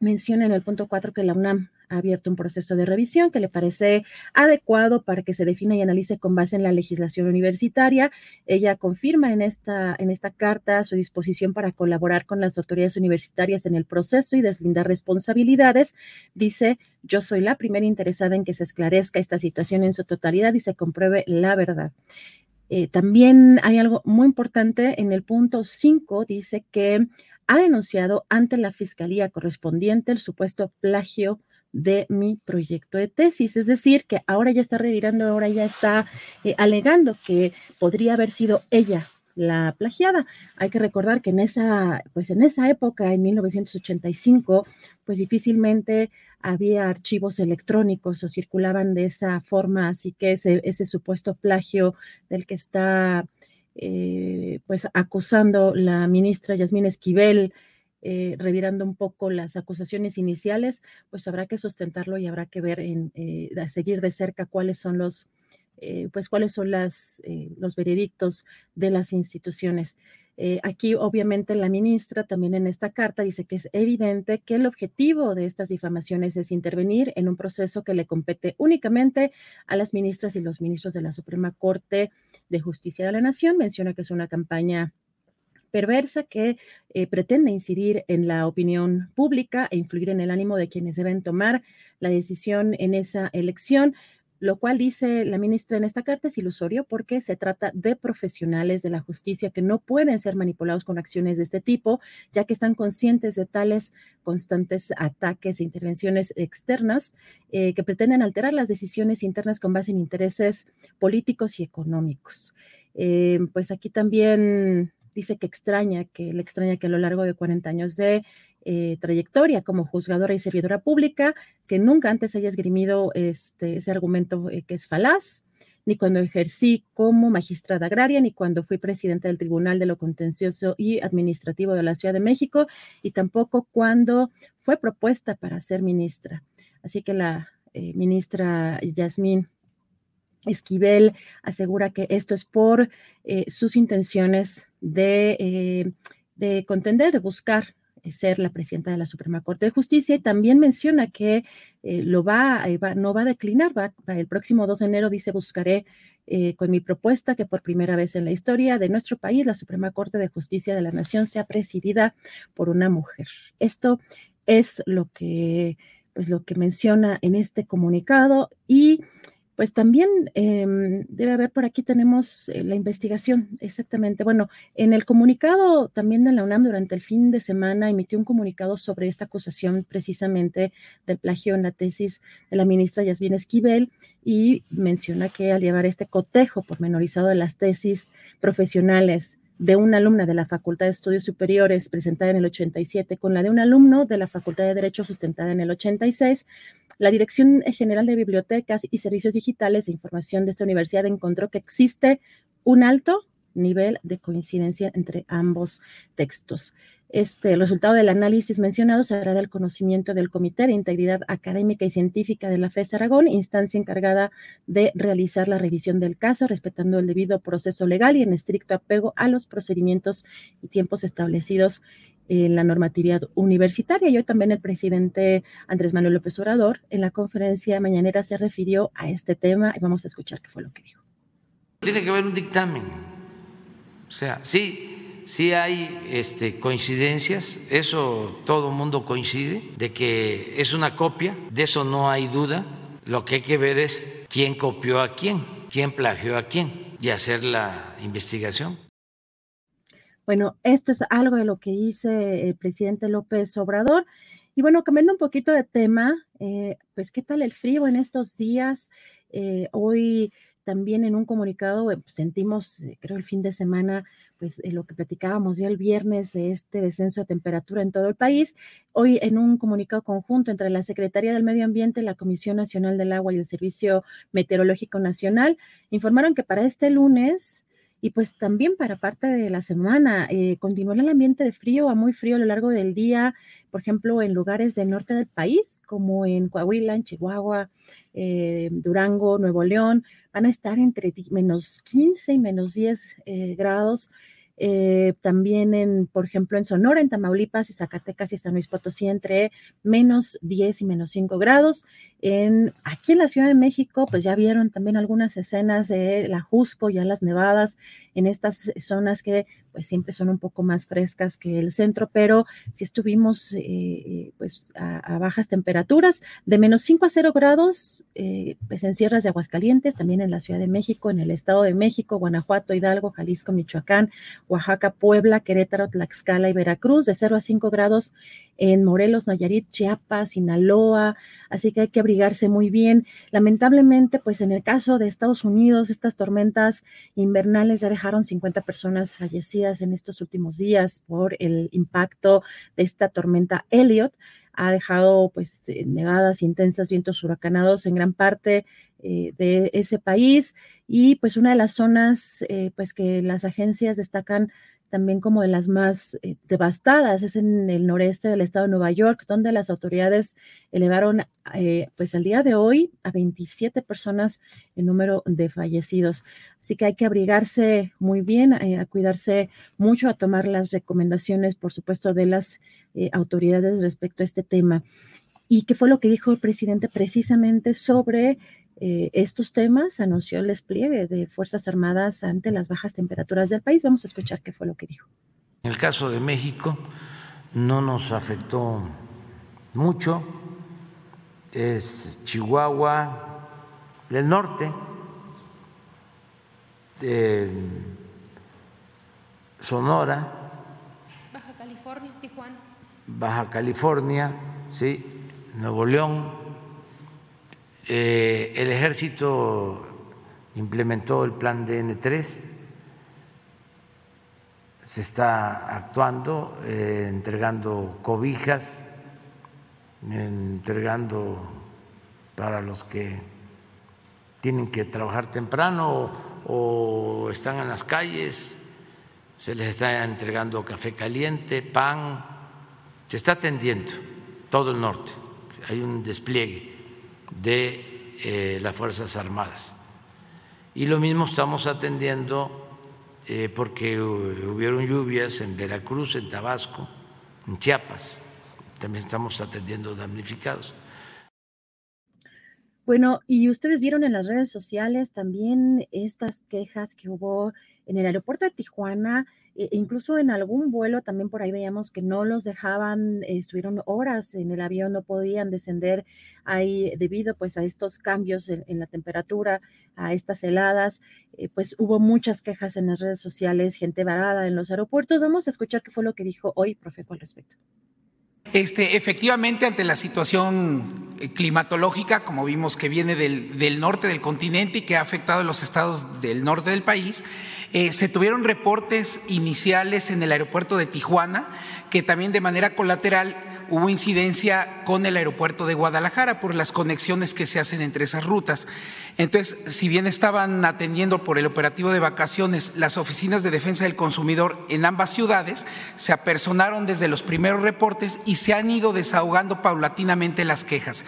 menciona en el punto 4 que la UNAM abierto un proceso de revisión que le parece adecuado para que se defina y analice con base en la legislación universitaria. Ella confirma en esta, en esta carta su disposición para colaborar con las autoridades universitarias en el proceso y deslindar responsabilidades. Dice, yo soy la primera interesada en que se esclarezca esta situación en su totalidad y se compruebe la verdad. Eh, también hay algo muy importante en el punto 5, dice que ha denunciado ante la fiscalía correspondiente el supuesto plagio de mi proyecto de tesis. Es decir, que ahora ya está revirando, ahora ya está eh, alegando que podría haber sido ella la plagiada. Hay que recordar que en esa, pues en esa época, en 1985, pues difícilmente había archivos electrónicos o circulaban de esa forma, así que ese, supuesto plagio del que está eh, pues acusando la ministra Yasmín Esquivel, eh, revirando un poco las acusaciones iniciales, pues habrá que sustentarlo y habrá que ver, en, eh, seguir de cerca cuáles son los, eh, pues cuáles son los veredictos de las instituciones. aquí, obviamente, la ministra también en esta carta dice que es evidente que el objetivo de estas difamaciones es intervenir en un proceso que le compete únicamente a las ministras y los ministros de la Suprema Corte de Justicia de la Nación. Menciona que es una campaña perversa que eh, pretende incidir en la opinión pública e influir en el ánimo de quienes deben tomar la decisión en esa elección lo cual dice la ministra en esta carta es ilusorio porque se trata de profesionales de la justicia que no pueden ser manipulados con acciones de este tipo, ya que están conscientes de tales constantes ataques e intervenciones externas eh, que pretenden alterar las decisiones internas con base en intereses políticos y económicos. Eh, pues aquí también dice que extraña, que le extraña que a lo largo de 40 años de eh, trayectoria como juzgadora y servidora pública, que nunca antes haya esgrimido este, ese argumento eh, que es falaz, ni cuando ejercí como magistrada agraria, ni cuando fui presidenta del Tribunal de lo Contencioso y Administrativo de la Ciudad de México, y tampoco cuando fue propuesta para ser ministra. Así que la eh, ministra Yasmín Esquivel asegura que esto es por eh, sus intenciones de, eh, de, contender, de buscar eh, ser la presidenta de la Suprema Corte de Justicia y también menciona que lo va, no va a declinar, el próximo 2 de enero dice buscaré con mi propuesta que por primera vez en la historia de nuestro país la Suprema Corte de Justicia de la Nación sea presidida por una mujer. Esto es lo que, pues, lo que menciona en este comunicado y Pues también em, debe haber, por aquí tenemos eh, la investigación, exactamente. Bueno, en el comunicado también de la UNAM durante el fin de semana emitió un comunicado sobre esta acusación precisamente del plagio en la tesis de la ministra Yasmin Esquivel y menciona que al llevar este cotejo pormenorizado de las tesis profesionales de una alumna de la Facultad de Estudios Superiores presentada en el 87 con la de un alumno de la Facultad de Derecho sustentada en el 86, la Dirección General de Bibliotecas y Servicios Digitales de Información de esta universidad encontró que existe un alto nivel de coincidencia entre ambos textos. Este, el resultado del análisis mencionado se hará del conocimiento del Comité de Integridad Académica y Científica de la FES Aragón, instancia encargada de realizar la revisión del caso, respetando el debido proceso legal y en estricto apego a los procedimientos y tiempos establecidos en la normatividad universitaria. Y hoy también el presidente Andrés Manuel López Obrador en la conferencia mañanera se refirió a este tema y vamos a escuchar qué fue lo que dijo. Tiene que haber un dictamen. O sea, sí, sí hay este, coincidencias, eso todo mundo coincide, de que es una copia, de eso no hay duda. Lo que hay que ver es quién copió a quién, quién plagió a quién y hacer la investigación. Bueno, esto es algo de lo que dice el presidente López Obrador. Y bueno, cambiando un poquito de tema, eh, pues qué tal el frío en estos días. Eh, hoy también en un comunicado eh, sentimos, creo el fin de semana, pues eh, lo que platicábamos ya el viernes de este descenso de temperatura en todo el país. Hoy en un comunicado conjunto entre la Secretaría del Medio Ambiente, la Comisión Nacional del Agua y el Servicio Meteorológico Nacional informaron que para este lunes y pues también para parte de la semana eh, el ambiente de frío a muy frío a lo largo del día, por ejemplo, en lugares del norte del país, como en Coahuila, en Chihuahua, eh, Durango, Nuevo León, van a estar entre menos 15 y menos 10 eh, grados eh, también en, por ejemplo, en Sonora, en Tamaulipas y Zacatecas y San Luis Potosí entre menos 10 y menos 5 grados. En, aquí en la Ciudad de México, pues ya vieron también algunas escenas de la Jusco, ya las nevadas en estas zonas que pues siempre son un poco más frescas que el centro, pero si estuvimos eh, pues a, bajas temperaturas, de menos 5 a 0 grados, eh, pues en sierras de Aguascalientes, también en la Ciudad de México, en el Estado de México, Guanajuato, Hidalgo, Jalisco, Michoacán, Oaxaca, Puebla, Querétaro, Tlaxcala y Veracruz, de 0 a 5 grados en Morelos, Nayarit, Chiapas, Sinaloa, así que hay que abrigarse muy bien. Lamentablemente, pues en el caso de Estados Unidos, estas tormentas invernales ya dejaron 50 personas fallecidas en estos últimos días por el impacto de esta tormenta Elliot ha dejado pues eh, nevadas intensas, vientos huracanados en gran parte eh, de ese país y pues una de las zonas eh, pues que las agencias destacan también como de las más eh, devastadas, es en el noreste del estado de Nueva York, donde las autoridades elevaron eh, pues al día de hoy a 27 personas el número de fallecidos. Así que hay que abrigarse muy bien, eh, a cuidarse mucho, a tomar las recomendaciones, por supuesto, de las autoridades respecto a este tema. ¿Y qué fue lo que dijo el presidente precisamente sobre eh, estos temas, anunció el despliegue de Fuerzas Armadas ante las bajas temperaturas del país. Vamos a escuchar qué fue lo que dijo. En el caso de México no nos afectó mucho, es Chihuahua del norte, Sonora, Baja California, Tijuana. Baja California, sí, Nuevo León, eh, el ejército implementó el plan DN3, se está actuando, eh, entregando cobijas, entregando para los que tienen que trabajar temprano o están en las calles, se les está entregando café caliente, pan, se está atendiendo todo el norte, hay un despliegue de eh, las Fuerzas Armadas. Y lo mismo estamos atendiendo eh, porque hubieron lluvias en Veracruz, en Tabasco, en Chiapas. También estamos atendiendo damnificados. Bueno, y ustedes vieron en las redes sociales también estas quejas que hubo en el aeropuerto de Tijuana E incluso en algún vuelo también por ahí veíamos que no los dejaban, estuvieron horas en el avión, no podían descender ahí debido pues a estos cambios en, la temperatura, a estas heladas, eh, pues hubo muchas quejas en las redes sociales, gente varada en los aeropuertos. Vamos a escuchar qué fue lo que dijo hoy Profeco al respecto. Este, efectivamente, ante la situación eh, climatológica, como vimos que viene del, del, norte del continente y que ha afectado a los estados del norte del país, eh, se tuvieron reportes iniciales en el aeropuerto de Tijuana, que también de manera colateral hubo incidencia con el aeropuerto de Guadalajara por las conexiones que se hacen entre esas rutas. Entonces, si bien estaban atendiendo por el operativo de vacaciones las oficinas de defensa del consumidor en ambas ciudades, se apersonaron desde los primeros reportes y se han ido desahogando paulatinamente las quejas.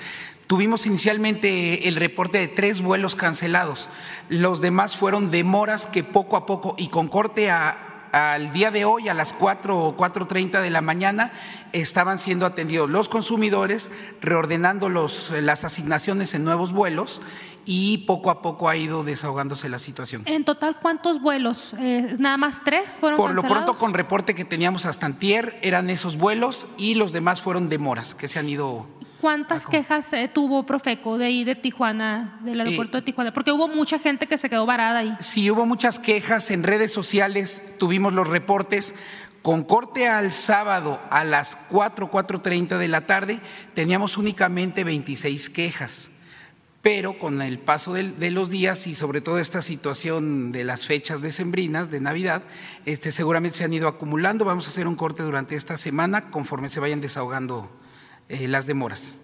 Tuvimos inicialmente el reporte de tres vuelos cancelados. Los demás fueron demoras que poco a poco y con corte a, al día de hoy, a las 4 o 4.30 de la mañana, estaban siendo atendidos los consumidores, reordenando los, las asignaciones en nuevos vuelos y poco a poco ha ido desahogándose la situación. En total, ¿cuántos vuelos? Eh, ¿Nada más tres fueron Por lo pronto, con reporte que teníamos hasta antier, eran esos vuelos y los demás fueron demoras que se han ido ¿Cuántas quejas eh, tuvo Profeco de ahí de Tijuana, del aeropuerto de Tijuana? Porque hubo mucha gente que se quedó varada ahí. Sí, hubo muchas quejas en redes sociales, tuvimos los reportes. Con corte al sábado a las 4, 4.30 de la tarde, teníamos únicamente 26 quejas. Pero con el paso de, los días y sobre todo esta situación de las fechas decembrinas, de Navidad, este, seguramente se han ido acumulando. Vamos a hacer un corte durante esta semana conforme se vayan desahogando eh, las demoras.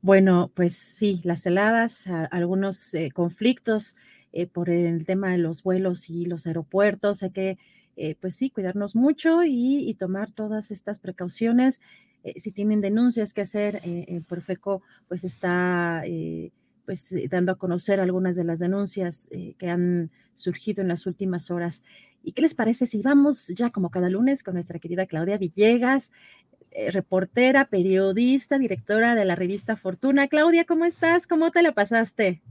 Bueno, pues sí, las heladas, algunos eh, conflictos eh, por el tema de los vuelos y los aeropuertos. Hay que, pues sí, cuidarnos mucho y, tomar todas estas precauciones. si tienen denuncias que hacer, el Profeco pues está pues dando a conocer algunas de las denuncias que han surgido en las últimas horas. ¿Y qué les parece si vamos ya como cada lunes con nuestra querida Claudia Villegas? Eh, reportera, periodista, directora de la revista Fortuna. Claudia, ¿cómo estás? ¿Cómo te la pasaste?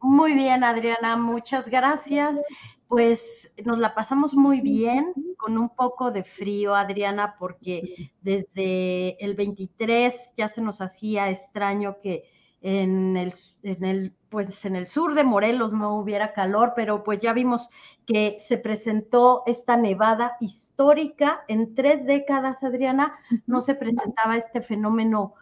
Muy bien, Adriana, muchas gracias. Pues nos la pasamos muy bien, con un poco de frío, Adriana, porque desde el 23 ya se nos hacía extraño que en el, en el, pues en el sur de Morelos no hubiera calor, pero pues ya vimos que se presentó esta nevada histórica en tres décadas, Adriana, no se presentaba este fenómeno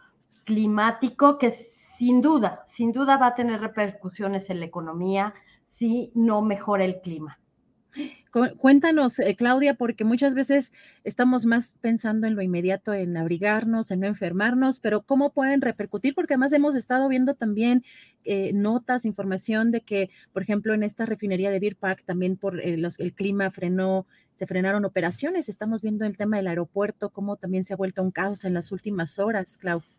climático que sin duda, sin duda va a tener repercusiones en la economía si no mejora el clima. Cuéntanos, eh, Claudia, porque muchas veces estamos más pensando en lo inmediato, en abrigarnos, en no enfermarnos, pero ¿cómo pueden repercutir? Porque además hemos estado viendo también eh, notas, información de que, por ejemplo, en esta refinería de Beer Park también por eh, el clima frenó, se frenaron operaciones. Estamos viendo el tema del aeropuerto, cómo también se ha vuelto un caos en las últimas horas, Claudia.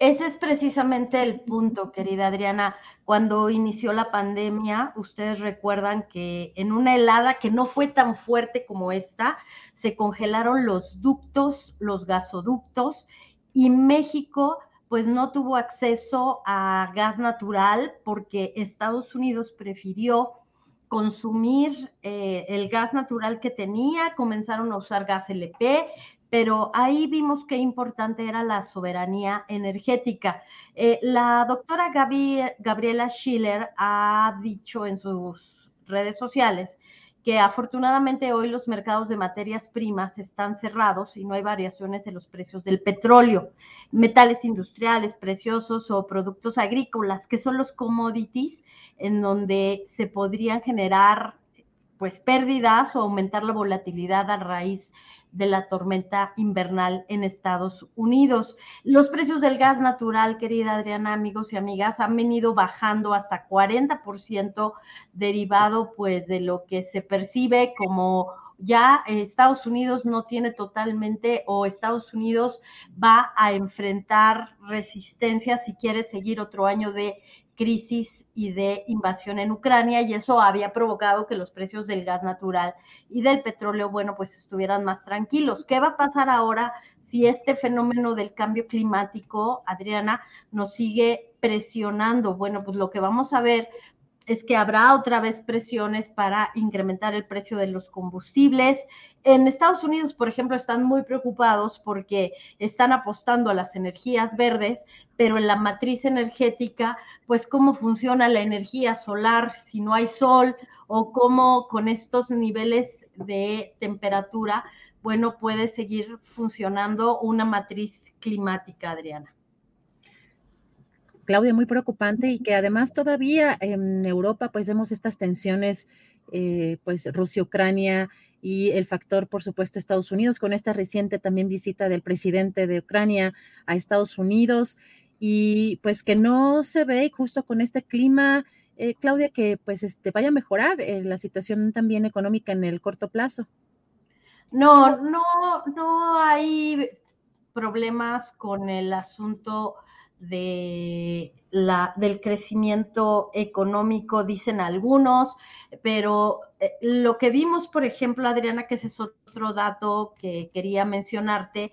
Ese es precisamente el punto, querida Adriana. Cuando inició la pandemia, ustedes recuerdan que en una helada que no fue tan fuerte como esta, se congelaron los ductos, los gasoductos, y México pues no tuvo acceso a gas natural porque Estados Unidos prefirió consumir eh, el gas natural que tenía, comenzaron a usar gas LP, pero ahí vimos qué importante era la soberanía energética. Eh, la doctora Gabriela Schiller ha dicho en sus redes sociales que afortunadamente hoy los mercados de materias primas están cerrados y no hay variaciones en los precios del petróleo, metales industriales, preciosos o productos agrícolas, que son los commodities en donde se podrían generar pues pérdidas o aumentar la volatilidad a raíz de la tormenta invernal en Estados Unidos. Los precios del gas natural, querida Adriana, amigos y amigas, han venido bajando hasta 40% derivado pues de lo que se percibe como ya Estados Unidos no tiene totalmente o Estados Unidos va a enfrentar resistencia si quiere seguir otro año de crisis y de invasión en Ucrania y eso había provocado que los precios del gas natural y del petróleo, bueno, pues estuvieran más tranquilos. ¿Qué va a pasar ahora si este fenómeno del cambio climático, Adriana, nos sigue presionando? Bueno, pues lo que vamos a ver es que habrá otra vez presiones para incrementar el precio de los combustibles. En Estados Unidos, por ejemplo, están muy preocupados porque están apostando a las energías verdes, pero en la matriz energética, pues cómo funciona la energía solar si no hay sol o cómo con estos niveles de temperatura, bueno, puede seguir funcionando una matriz climática, Adriana. Claudia, muy preocupante y que además todavía en Europa pues vemos estas tensiones, eh, pues Rusia-Ucrania y el factor, por supuesto, Estados Unidos, con esta reciente también visita del presidente de Ucrania a Estados Unidos y pues que no se ve justo con este clima, eh, Claudia, que pues este, vaya a mejorar eh, la situación también económica en el corto plazo. No, no, no hay problemas con el asunto de la, del crecimiento económico, dicen algunos, pero eh, lo que vimos, por ejemplo, Adriana, que ese es otro dato que quería mencionarte,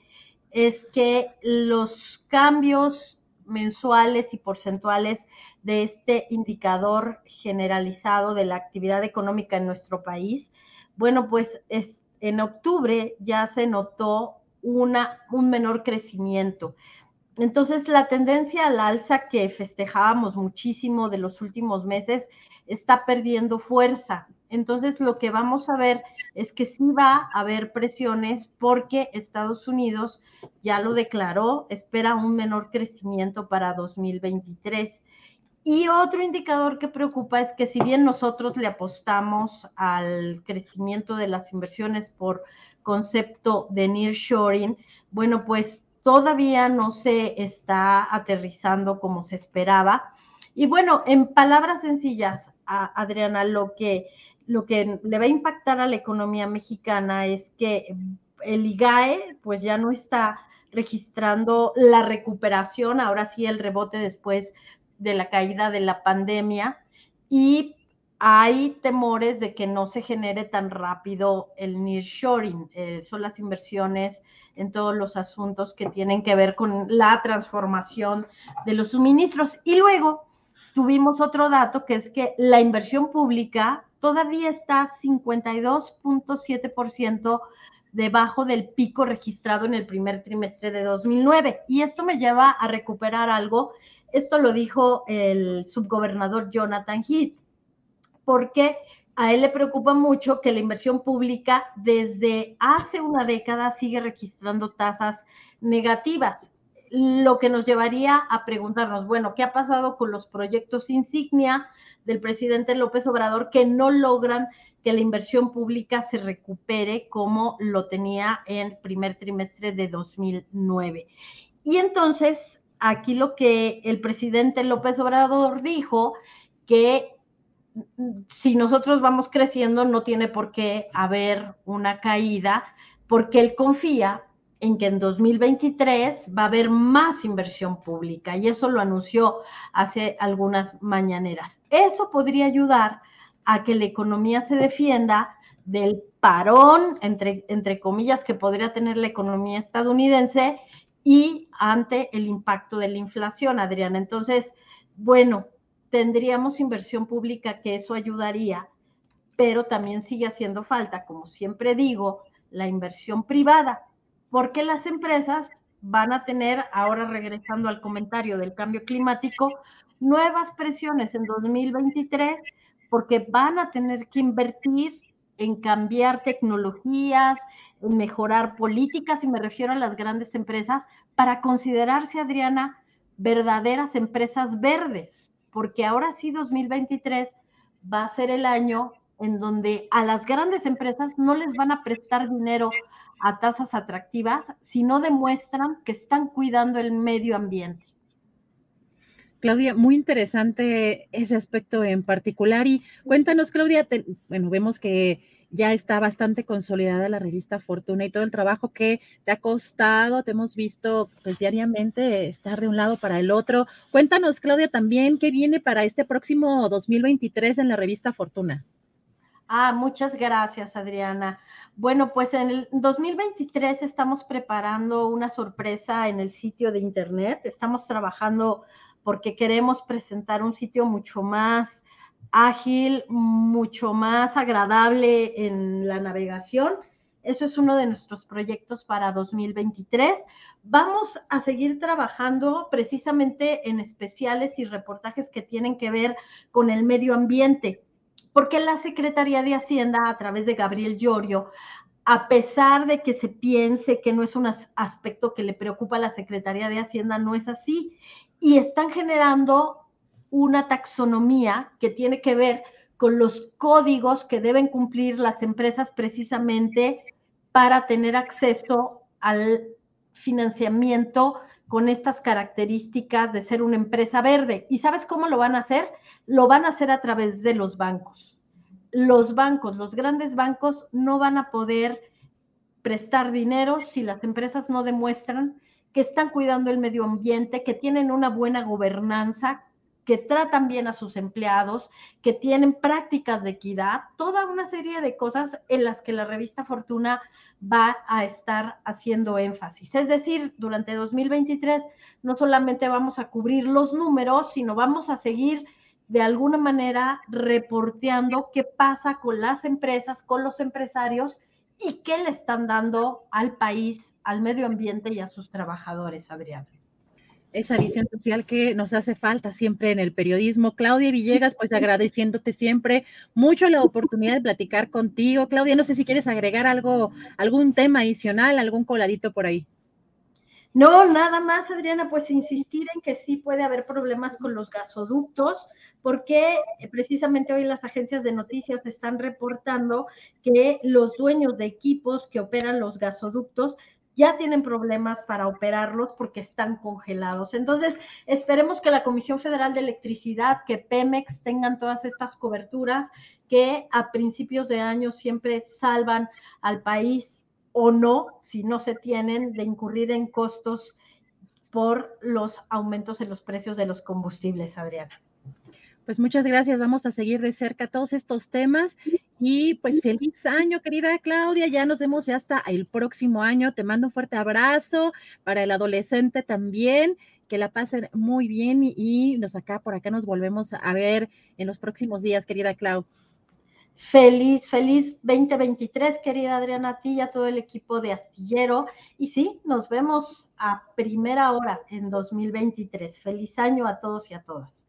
es que los cambios mensuales y porcentuales de este indicador generalizado de la actividad económica en nuestro país, bueno, pues es, en octubre ya se notó una, un menor crecimiento. Entonces, la tendencia al alza que festejábamos muchísimo de los últimos meses está perdiendo fuerza. Entonces, lo que vamos a ver es que sí va a haber presiones porque Estados Unidos ya lo declaró, espera un menor crecimiento para 2023. Y otro indicador que preocupa es que si bien nosotros le apostamos al crecimiento de las inversiones por concepto de nearshoring, bueno, pues todavía no se está aterrizando como se esperaba. Y bueno, en palabras sencillas, Adriana, lo que, lo que le va a impactar a la economía mexicana es que el IGAE pues ya no está registrando la recuperación, ahora sí el rebote después de la caída de la pandemia y hay temores de que no se genere tan rápido el nearshoring, eh, son las inversiones en todos los asuntos que tienen que ver con la transformación de los suministros. Y luego tuvimos otro dato que es que la inversión pública todavía está 52.7% debajo del pico registrado en el primer trimestre de 2009. Y esto me lleva a recuperar algo. Esto lo dijo el subgobernador Jonathan Heath porque a él le preocupa mucho que la inversión pública desde hace una década sigue registrando tasas negativas, lo que nos llevaría a preguntarnos, bueno, ¿qué ha pasado con los proyectos insignia del presidente López Obrador que no logran que la inversión pública se recupere como lo tenía en el primer trimestre de 2009? Y entonces, aquí lo que el presidente López Obrador dijo, que si nosotros vamos creciendo, no tiene por qué haber una caída, porque él confía en que en 2023 va a haber más inversión pública y eso lo anunció hace algunas mañaneras. Eso podría ayudar a que la economía se defienda del parón, entre, entre comillas, que podría tener la economía estadounidense y ante el impacto de la inflación, Adriana. Entonces, bueno, tendríamos inversión pública que eso ayudaría, pero también sigue haciendo falta, como siempre digo, la inversión privada, porque las empresas van a tener, ahora regresando al comentario del cambio climático, nuevas presiones en 2023 porque van a tener que invertir en cambiar tecnologías, en mejorar políticas, y me refiero a las grandes empresas, para considerarse, Adriana, verdaderas empresas verdes, porque ahora sí 2023 va a ser el año en donde a las grandes empresas no les van a prestar dinero a tasas atractivas si no demuestran que están cuidando el medio ambiente. Claudia, muy interesante ese aspecto en particular. Y cuéntanos, Claudia, bueno, vemos que ya está bastante consolidada la revista Fortuna y todo el trabajo que te ha costado, te hemos visto pues diariamente estar de un lado para el otro. Cuéntanos, Claudia, también qué viene para este próximo 2023 en la revista Fortuna. Ah, muchas gracias, Adriana. Bueno, pues en el 2023 estamos preparando una sorpresa en el sitio de internet. Estamos trabajando porque queremos presentar un sitio mucho más ágil, mucho más agradable en la navegación. Eso es uno de nuestros proyectos para 2023. Vamos a seguir trabajando precisamente en especiales y reportajes que tienen que ver con el medio ambiente, porque la Secretaría de Hacienda, a través de Gabriel Llorio, a pesar de que se piense que no es un aspecto que le preocupa a la Secretaría de Hacienda, no es así. Y están generando una taxonomía que tiene que ver con los códigos que deben cumplir las empresas precisamente para tener acceso al financiamiento con estas características de ser una empresa verde. ¿Y sabes cómo lo van a hacer? Lo van a hacer a través de los bancos los bancos, los grandes bancos no van a poder prestar dinero si las empresas no demuestran que están cuidando el medio ambiente, que tienen una buena gobernanza, que tratan bien a sus empleados, que tienen prácticas de equidad, toda una serie de cosas en las que la revista Fortuna va a estar haciendo énfasis. Es decir, durante 2023 no solamente vamos a cubrir los números, sino vamos a seguir de alguna manera reporteando qué pasa con las empresas, con los empresarios y qué le están dando al país, al medio ambiente y a sus trabajadores, Adriana. Esa visión social que nos hace falta siempre en el periodismo. Claudia Villegas, pues agradeciéndote siempre mucho la oportunidad de platicar contigo. Claudia, no sé si quieres agregar algo, algún tema adicional, algún coladito por ahí. No, nada más, Adriana, pues insistir en que sí puede haber problemas con los gasoductos porque eh, precisamente hoy las agencias de noticias están reportando que los dueños de equipos que operan los gasoductos ya tienen problemas para operarlos porque están congelados. Entonces, esperemos que la Comisión Federal de Electricidad, que Pemex tengan todas estas coberturas que a principios de año siempre salvan al país o no, si no se tienen, de incurrir en costos por los aumentos en los precios de los combustibles, Adriana. Pues muchas gracias, vamos a seguir de cerca todos estos temas y pues feliz año, querida Claudia, ya nos vemos hasta el próximo año, te mando un fuerte abrazo para el adolescente también, que la pasen muy bien y, nos acá, por acá nos volvemos a ver en los próximos días, querida Clau. Feliz, feliz 2023, querida Adriana, a ti y a todo el equipo de Astillero. Y sí, nos vemos a primera hora en 2023. Feliz año a todos y a todas.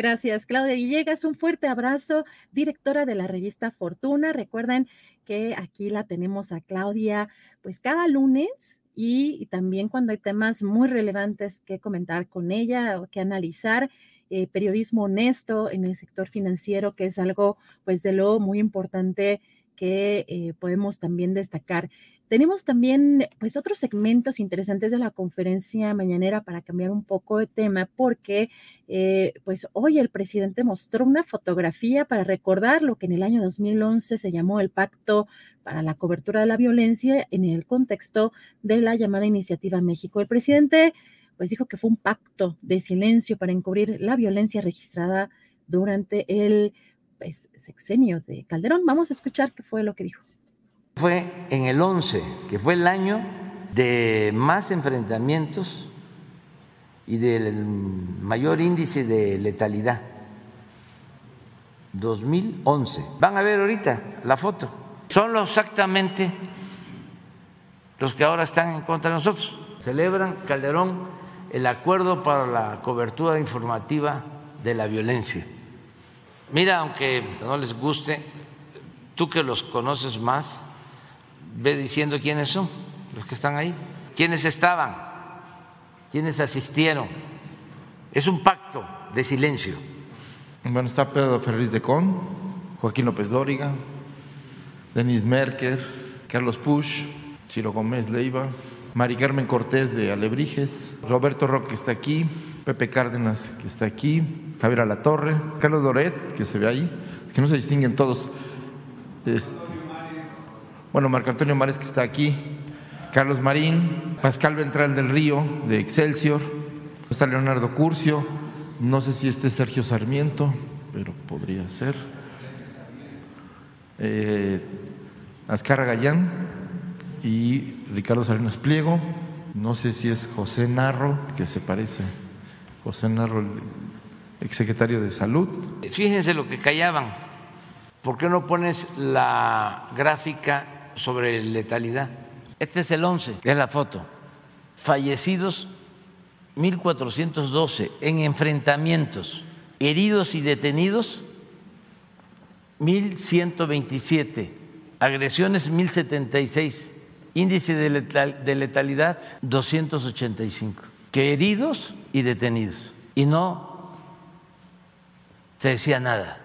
Gracias, Claudia Villegas. Un fuerte abrazo, directora de la revista Fortuna. Recuerden que aquí la tenemos a Claudia, pues cada lunes y, también cuando hay temas muy relevantes que comentar con ella o que analizar. Eh, periodismo honesto en el sector financiero, que es algo pues de lo muy importante que eh, podemos también destacar. Tenemos también pues otros segmentos interesantes de la conferencia mañanera para cambiar un poco de tema porque eh, pues hoy el presidente mostró una fotografía para recordar lo que en el año 2011 se llamó el Pacto para la Cobertura de la Violencia en el contexto de la llamada Iniciativa México. El presidente pues dijo que fue un pacto de silencio para encubrir la violencia registrada durante el pues, sexenio de Calderón. Vamos a escuchar qué fue lo que dijo fue en el 11, que fue el año de más enfrentamientos y del mayor índice de letalidad. 2011. Van a ver ahorita la foto. Son exactamente los que ahora están en contra de nosotros. Celebran Calderón el acuerdo para la cobertura informativa de la violencia. Mira, aunque no les guste, tú que los conoces más, ve diciendo quiénes son los que están ahí, quiénes estaban, quiénes asistieron. Es un pacto de silencio. Bueno, está Pedro Ferriz de Con, Joaquín López Dóriga, Denis Merker, Carlos Push, Ciro Gómez Leiva, Mari Carmen Cortés de Alebrijes, Roberto Roque que está aquí, Pepe Cárdenas que está aquí, Javier Alatorre, Carlos Doret que se ve ahí, que no se distinguen todos. Este, bueno, Marco Antonio Mares que está aquí, Carlos Marín, Pascal Ventral del Río de Excelsior, está Leonardo Curcio, no sé si este Sergio Sarmiento, pero podría ser. Eh, Azcarra Gallán y Ricardo Salinas Pliego, no sé si es José Narro, que se parece, José Narro, exsecretario de Salud. Fíjense lo que callaban. ¿Por qué no pones la gráfica sobre letalidad? Este es el 11, es la foto. Fallecidos 1.412 en enfrentamientos, heridos y detenidos 1.127, agresiones 1.076, índice de, letal, de letalidad 285, que heridos y detenidos. Y no se decía nada.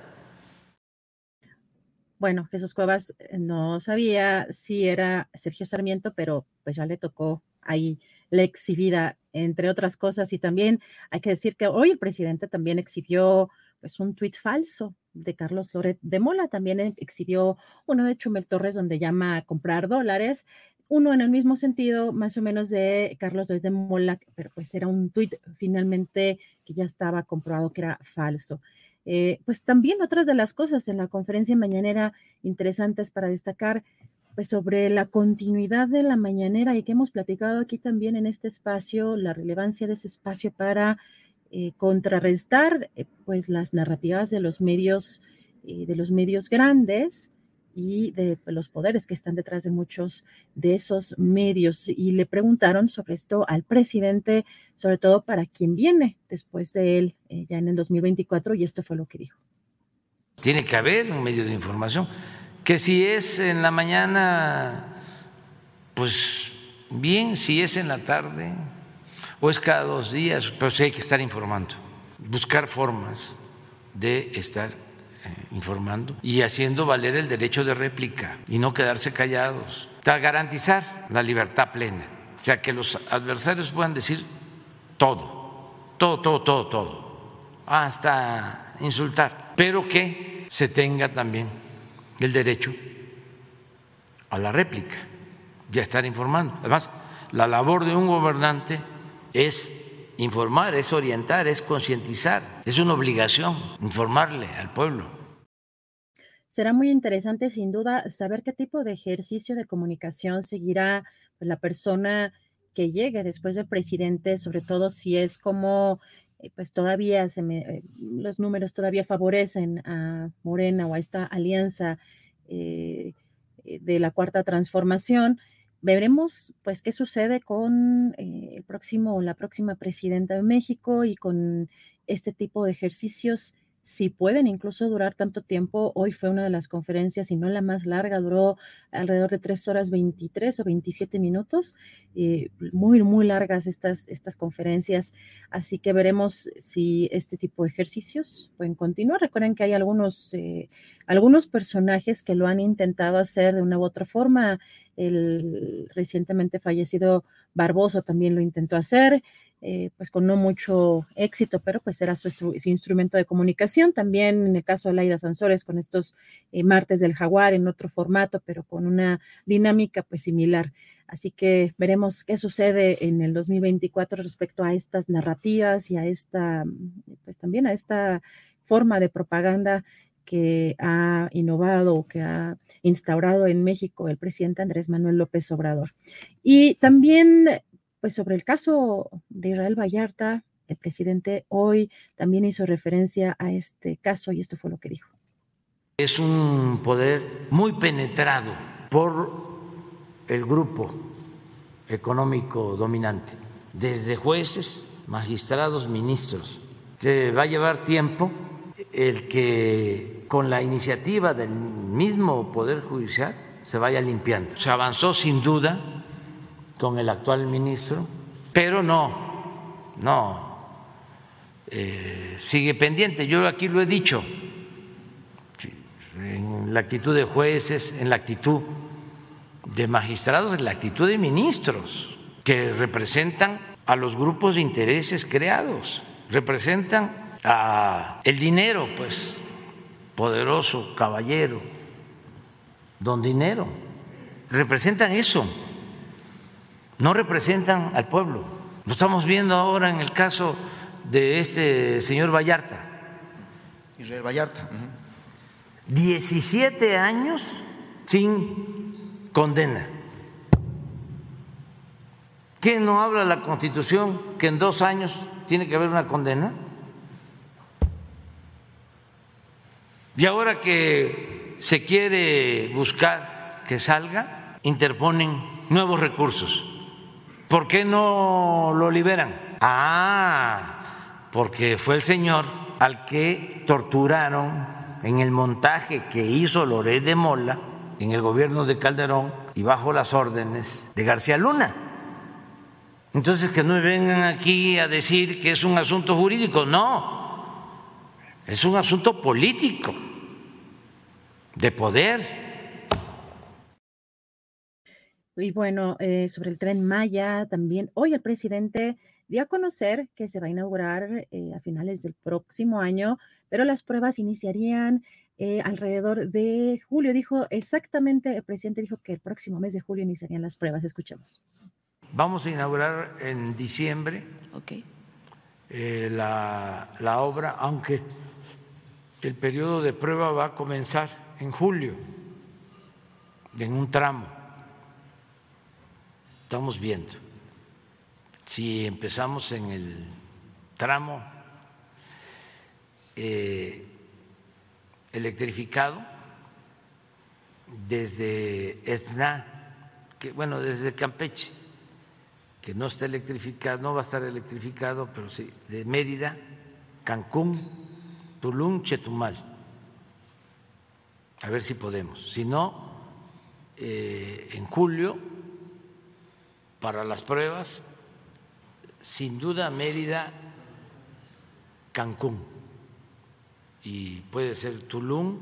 Bueno, Jesús Cuevas eh, no sabía si era Sergio Sarmiento, pero pues ya le tocó ahí la exhibida, entre otras cosas. Y también hay que decir que hoy el presidente también exhibió pues un tuit falso de Carlos Loret de Mola, también exhibió uno de Chumel Torres donde llama a comprar dólares, uno en el mismo sentido, más o menos de Carlos Loret de Mola, pero pues era un tuit finalmente que ya estaba comprobado que era falso. Eh, pues también otras de las cosas en la conferencia mañanera interesantes para destacar, pues sobre la continuidad de la mañanera y que hemos platicado aquí también en este espacio, la relevancia de ese espacio para eh, contrarrestar eh, pues las narrativas de los medios, de los medios grandes y de los poderes que están detrás de muchos de esos medios. Y le preguntaron sobre esto al presidente, sobre todo para quién viene después de él, eh, ya en el 2024, y esto fue lo que dijo. Tiene que haber un medio de información, que si es en la mañana, pues bien, si es en la tarde o es cada dos días, pero sí hay que estar informando, buscar formas de estar informando y haciendo valer el derecho de réplica y no quedarse callados. Garantizar la libertad plena. O sea, que los adversarios puedan decir todo, todo, todo, todo, todo, hasta insultar, pero que se tenga también el derecho a la réplica y a estar informando. Además, la labor de un gobernante es informar, es orientar, es concientizar, es una obligación informarle al pueblo. Será muy interesante, sin duda, saber qué tipo de ejercicio de comunicación seguirá pues, la persona que llegue después del presidente, sobre todo si es como, eh, pues todavía se me, eh, los números todavía favorecen a Morena o a esta alianza eh, de la cuarta transformación. Veremos, pues, qué sucede con el próximo, la próxima presidenta de México y con este tipo de ejercicios si pueden incluso durar tanto tiempo. Hoy fue una de las conferencias, y no la más larga, duró alrededor de tres horas 23 o 27 minutos. Eh, muy, muy largas estas, estas conferencias. Así que veremos si este tipo de ejercicios pueden continuar. Recuerden que hay algunos, eh, algunos personajes que lo han intentado hacer de una u otra forma. El recientemente fallecido Barboso también lo intentó hacer. Eh, pues con no mucho éxito, pero pues era su, instrumento de comunicación. También en el caso de Laida Sansores con estos eh, martes del jaguar en otro formato, pero con una dinámica pues similar. Así que veremos qué sucede en el 2024 respecto a estas narrativas y a esta, pues también a esta forma de propaganda que ha innovado, que ha instaurado en México el presidente Andrés Manuel López Obrador. Y también pues sobre el caso de Israel Vallarta, el presidente hoy también hizo referencia a este caso y esto fue lo que dijo. Es un poder muy penetrado por el grupo económico dominante, desde jueces, magistrados, ministros. Se va a llevar tiempo el que con la iniciativa del mismo Poder Judicial se vaya limpiando. Se avanzó sin duda con el actual ministro, pero no, no, eh, sigue pendiente. Yo aquí lo he dicho, en la actitud de jueces, en la actitud de magistrados, en la actitud de ministros, que representan a los grupos de intereses creados, representan a el dinero, pues, poderoso, caballero, don dinero, representan eso no representan al pueblo. Lo estamos viendo ahora en el caso de este señor Vallarta. Israel Vallarta. 17 años sin condena. ¿Qué no habla la Constitución que en dos años tiene que haber una condena? Y ahora que se quiere buscar que salga, interponen nuevos recursos. ¿Por qué no lo liberan? Ah, porque fue el señor al que torturaron en el montaje que hizo Loret de Mola en el gobierno de Calderón y bajo las órdenes de García Luna. Entonces que no vengan aquí a decir que es un asunto jurídico, no, es un asunto político, de poder. Y bueno, eh, sobre el tren Maya, también hoy el presidente dio a conocer que se va a inaugurar eh, a finales del próximo año, pero las pruebas iniciarían eh, alrededor de julio. Dijo exactamente, el presidente dijo que el próximo mes de julio iniciarían las pruebas. Escuchemos. Vamos a inaugurar en diciembre eh, la, la obra, aunque el periodo de prueba va a comenzar en julio, en un tramo. Estamos viendo si empezamos en el tramo eh, electrificado desde Esna, bueno, desde Campeche, que no está electrificado, no va a estar electrificado, pero sí, de Mérida, Cancún, Tulum, Chetumal. A ver si podemos. Si no, eh, en julio, para las pruebas, sin duda Mérida, Cancún y puede ser Tulum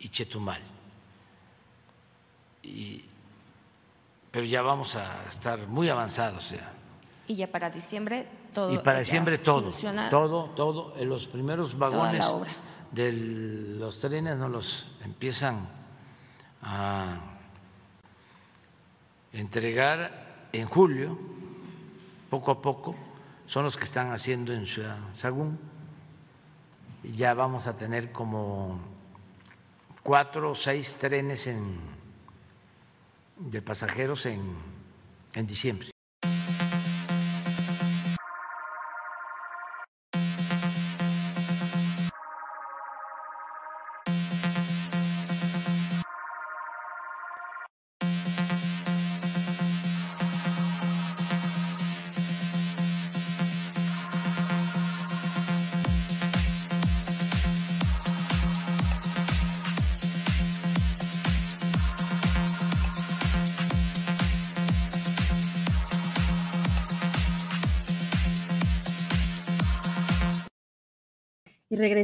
y Chetumal. Y, pero ya vamos a estar muy avanzados ya. Y ya para diciembre todo. Y para diciembre todo, todo, todo. En los primeros vagones de los trenes no los empiezan a entregar en julio, poco a poco. Son los que están haciendo en Ciudad Sagún ya vamos a tener como cuatro o seis trenes en, de pasajeros en, en diciembre.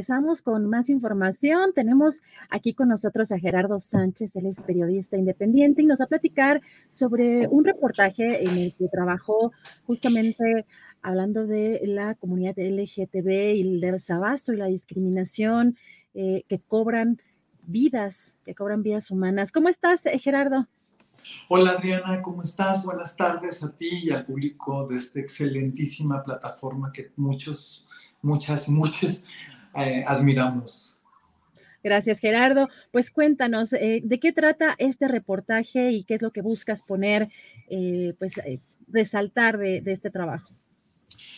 Regresamos con más información. Tenemos aquí con nosotros a Gerardo Sánchez, él es periodista independiente y nos va a platicar sobre un reportaje en el que trabajó justamente hablando de la comunidad LGTB y el desabasto y la discriminación eh, que cobran vidas, que cobran vidas humanas. ¿Cómo estás, eh, Gerardo? Hola Adriana, ¿cómo estás? Buenas tardes a ti y al público de esta excelentísima plataforma que muchos, muchas, muchas eh, admiramos. Gracias, Gerardo. Pues cuéntanos, eh, ¿de qué trata este reportaje y qué es lo que buscas poner, eh, pues, resaltar de, de, este trabajo?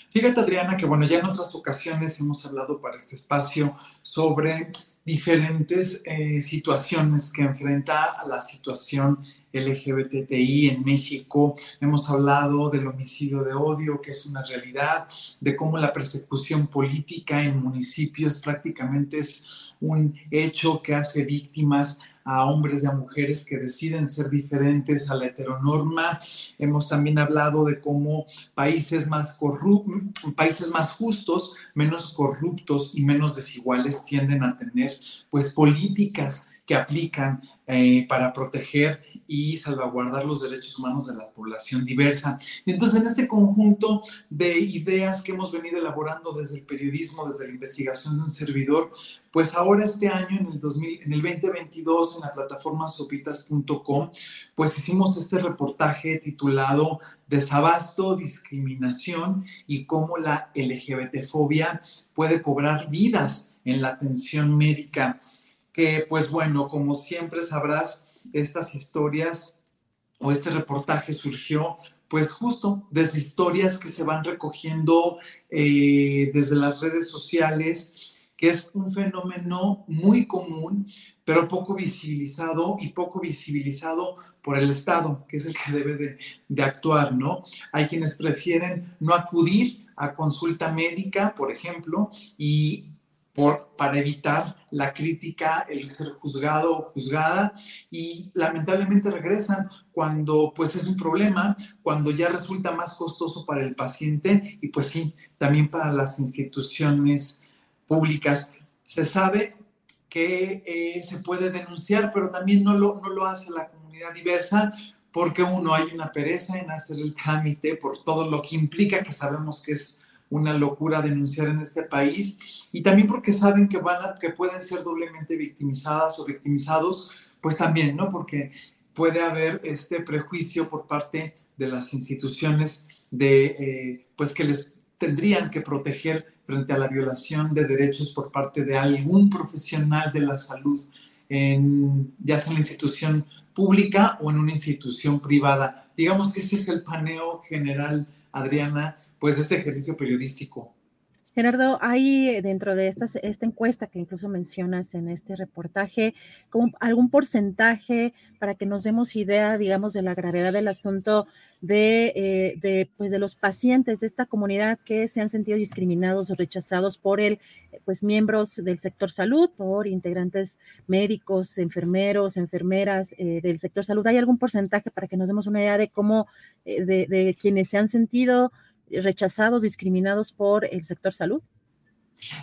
Fíjate, Adriana, que bueno, ya en otras ocasiones hemos hablado para este espacio sobre diferentes situaciones que enfrenta la situación LGBTI en México, hemos hablado del homicidio de odio, que es una realidad, de cómo la persecución política en municipios prácticamente es un hecho que hace víctimas a hombres y a mujeres que deciden ser diferentes a la heteronorma. Hemos también hablado de cómo países más corruptos, países más justos, menos corruptos y menos desiguales tienden a tener pues políticas que aplican eh, para proteger y salvaguardar los derechos humanos de la población diversa. Entonces, en este conjunto de ideas que hemos venido elaborando desde el periodismo, desde la investigación de un servidor, pues ahora este año, en el, 2000, en el 2022, en la plataforma sopitas.com, pues hicimos este reportaje titulado Desabasto, discriminación y cómo la LGBTfobia puede cobrar vidas en la atención médica que pues bueno, como siempre sabrás, estas historias o este reportaje surgió pues justo desde historias que se van recogiendo eh, desde las redes sociales que es un fenómeno muy común, pero poco visibilizado y poco visibilizado por el Estado, que es el que debe de, de actuar, ¿no? Hay quienes prefieren no acudir a consulta médica, por ejemplo, y por, para evitar la crítica, el ser juzgado o juzgada y lamentablemente regresan cuando pues es un problema, cuando ya resulta más costoso para el paciente y pues sí, también para las instituciones públicas. Se sabe que eh, se puede denunciar, pero también no lo, no lo hace la comunidad diversa porque uno hay una pereza en hacer el trámite por todo lo que implica que sabemos que es una locura denunciar en este país y también porque saben que van a, que pueden ser doblemente victimizadas o victimizados, pues también, ¿no? Porque puede haber este prejuicio por parte de las instituciones de, eh, pues que les tendrían que proteger frente a la violación de derechos por parte de algún profesional de la salud, en, ya sea en la institución pública o en una institución privada. Digamos que ese es el paneo general Adriana, pues este ejercicio periodístico. Gerardo, hay dentro de esta, esta encuesta que incluso mencionas en este reportaje, algún porcentaje para que nos demos idea, digamos, de la gravedad del asunto de, eh, pues de los pacientes de esta comunidad que se han sentido discriminados o rechazados por el, pues miembros del sector salud, por integrantes médicos, enfermeros, enfermeras eh, del sector salud. ¿Hay algún porcentaje para que nos demos una idea de cómo, eh, de, de quienes se han sentido rechazados, discriminados por el sector salud?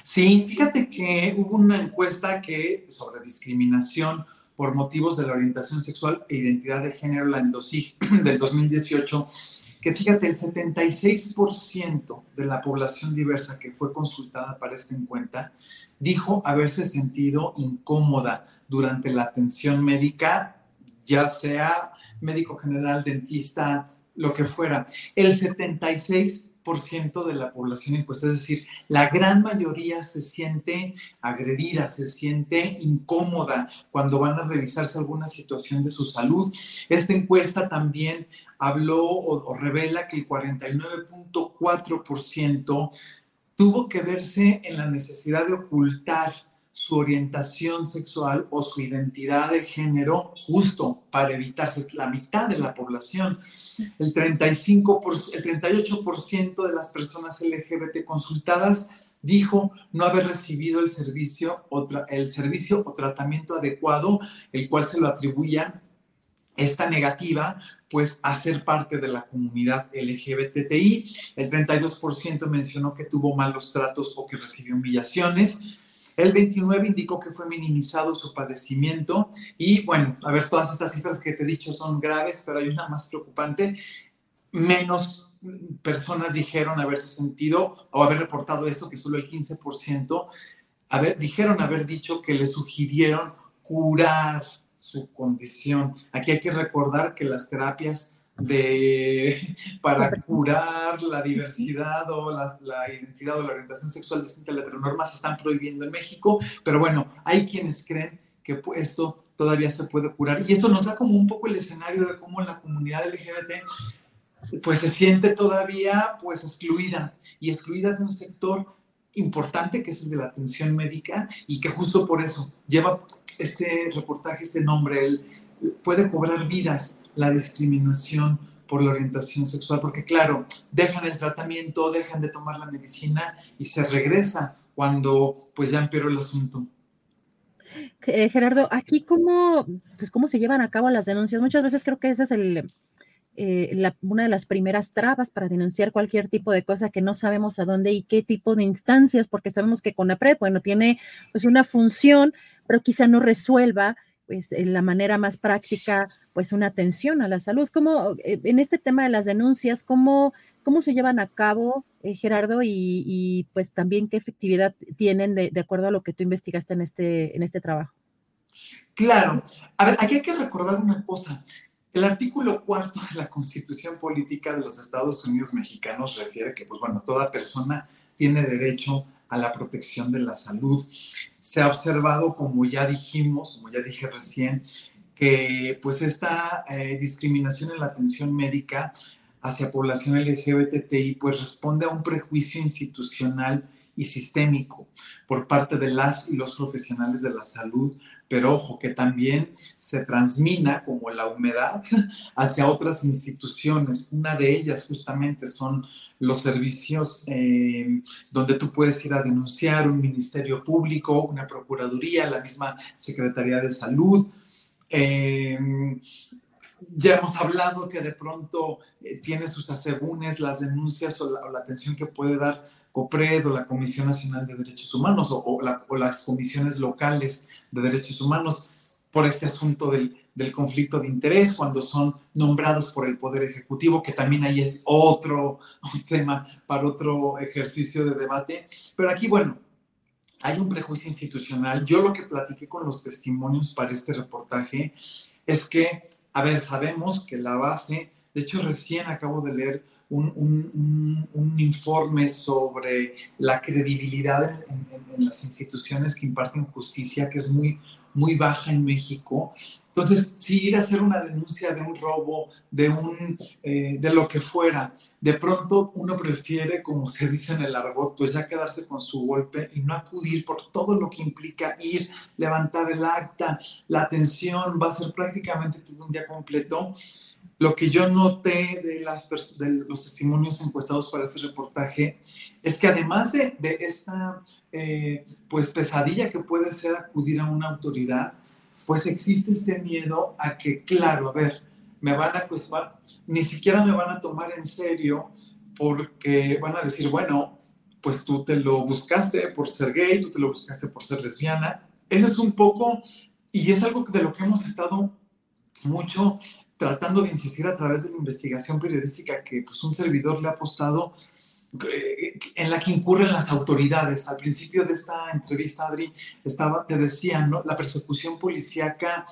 Sí, fíjate que hubo una encuesta que sobre discriminación por motivos de la orientación sexual e identidad de género, la ENDOSIG del 2018, que fíjate, el 76% de la población diversa que fue consultada para esta encuesta dijo haberse sentido incómoda durante la atención médica, ya sea médico general, dentista, lo que fuera. El 76% de la población encuesta, es decir, la gran mayoría se siente agredida, se siente incómoda cuando van a revisarse alguna situación de su salud. Esta encuesta también habló o, o revela que el 49.4% tuvo que verse en la necesidad de ocultar su orientación sexual o su identidad de género justo para evitarse la mitad de la población. El, 35 el 38% de las personas LGBT consultadas dijo no haber recibido el servicio, o el servicio o tratamiento adecuado, el cual se lo atribuían esta negativa, pues a ser parte de la comunidad LGBTI. El 32% mencionó que tuvo malos tratos o que recibió humillaciones. El 29 indicó que fue minimizado su padecimiento y bueno, a ver, todas estas cifras que te he dicho son graves, pero hay una más preocupante. Menos personas dijeron haberse sentido o haber reportado esto, que solo el 15%, haber, dijeron haber dicho que le sugirieron curar su condición. Aquí hay que recordar que las terapias de, para curar la diversidad o la, identidad o la orientación sexual distinta a la heteronorma se están prohibiendo en México, pero bueno, hay quienes creen que esto todavía se puede curar. Y esto nos da como un poco el escenario de cómo la comunidad LGBT pues se siente todavía pues excluida. Y excluida de un sector importante que es el de la atención médica y que justo por eso lleva este reportaje, este nombre, él puede cobrar vidas la discriminación por la orientación sexual, porque claro, dejan el tratamiento, dejan de tomar la medicina y se regresa cuando pues ya empeoró el asunto. Eh, Gerardo, aquí cómo, pues cómo se llevan a cabo las denuncias. Muchas veces creo que esa es el, eh, una de las primeras trabas para denunciar cualquier tipo de cosa que no sabemos a dónde y qué tipo de instancias, porque sabemos que CONAPRED, bueno, tiene pues una función, pero quizá no resuelva pues en la manera más práctica, pues una atención a la salud. ¿Cómo, eh, en este tema de las denuncias, cómo, cómo se llevan a cabo, eh, Gerardo, y, pues también qué efectividad tienen de, acuerdo a lo que tú investigaste en este, en este trabajo? Claro. A ver, aquí hay que recordar una cosa. El artículo cuarto de la Constitución Política de los Estados Unidos Mexicanos refiere que, pues bueno, toda persona tiene derecho a la protección de la salud. Se ha observado, como ya dijimos, como ya dije recién, que pues esta eh, discriminación en la atención médica hacia población LGBTI pues responde a un prejuicio institucional y sistémico por parte de las y los profesionales de la salud, pero ojo, que también se transmina como la humedad hacia otras instituciones. Una de ellas justamente son los servicios eh, donde tú puedes ir a denunciar un ministerio público, una procuraduría, la misma Secretaría de Salud. Eh, ya hemos hablado que de pronto eh, tiene sus asegúnes las denuncias o la, atención que puede dar COPRED o la Comisión Nacional de Derechos Humanos o, las comisiones locales de derechos humanos por este asunto del, del, conflicto de interés, cuando son nombrados por el Poder Ejecutivo, que también ahí es otro tema para otro ejercicio de debate. Pero aquí, bueno, hay un prejuicio institucional. Yo lo que platiqué con los testimonios para este reportaje es que a ver, sabemos que la base, de hecho recién acabo de leer un, informe sobre la credibilidad en, las instituciones que imparten justicia, que es muy, muy baja en México. Entonces, si ir a hacer una denuncia de un robo, de, un, eh, de lo que fuera, de pronto uno prefiere, como se dice en el argot, pues ya quedarse con su golpe y no acudir por todo lo que implica ir, levantar el acta, la atención, va a ser prácticamente todo un día completo. Lo que yo noté de, las, de los testimonios encuestados para este reportaje es que además de, de esta eh, pues pesadilla que puede ser acudir a una autoridad, pues existe este miedo a que, claro, a ver, me van a cuestionar, ni siquiera me van a tomar en serio porque van a decir, bueno, pues tú te lo buscaste por ser gay, tú te lo buscaste por ser lesbiana. Eso es un poco, y es algo de lo que hemos estado mucho tratando de insistir a través de la investigación periodística que pues un servidor le ha apostado en la que incurren las autoridades. Al principio de esta entrevista, Adri, estaba, te decía, ¿no? La persecución policíaca,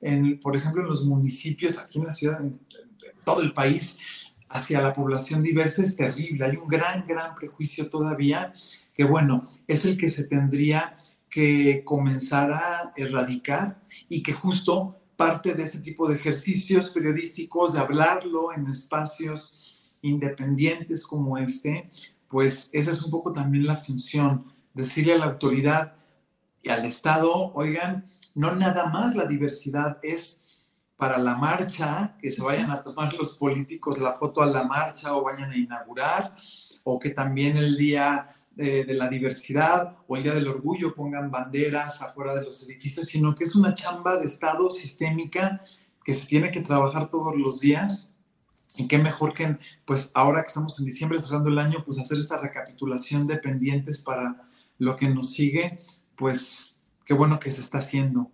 en, por ejemplo, en los municipios, aquí en la ciudad, en, todo el país, hacia la población diversa es terrible. Hay un gran, gran prejuicio todavía que, bueno, es el que se tendría que comenzar a erradicar y que justo parte de este tipo de ejercicios periodísticos, de hablarlo en espacios independientes como este, pues esa es un poco también la función, decirle a la autoridad y al Estado, oigan, no nada más la diversidad es para la marcha, que se vayan a tomar los políticos la foto a la marcha o vayan a inaugurar, o que también el día de, de, la diversidad o el día del orgullo pongan banderas afuera de los edificios, sino que es una chamba de Estado sistémica que se tiene que trabajar todos los días y qué mejor que, pues ahora que estamos en diciembre cerrando el año, pues hacer esta recapitulación de pendientes para lo que nos sigue, pues qué bueno que se está haciendo.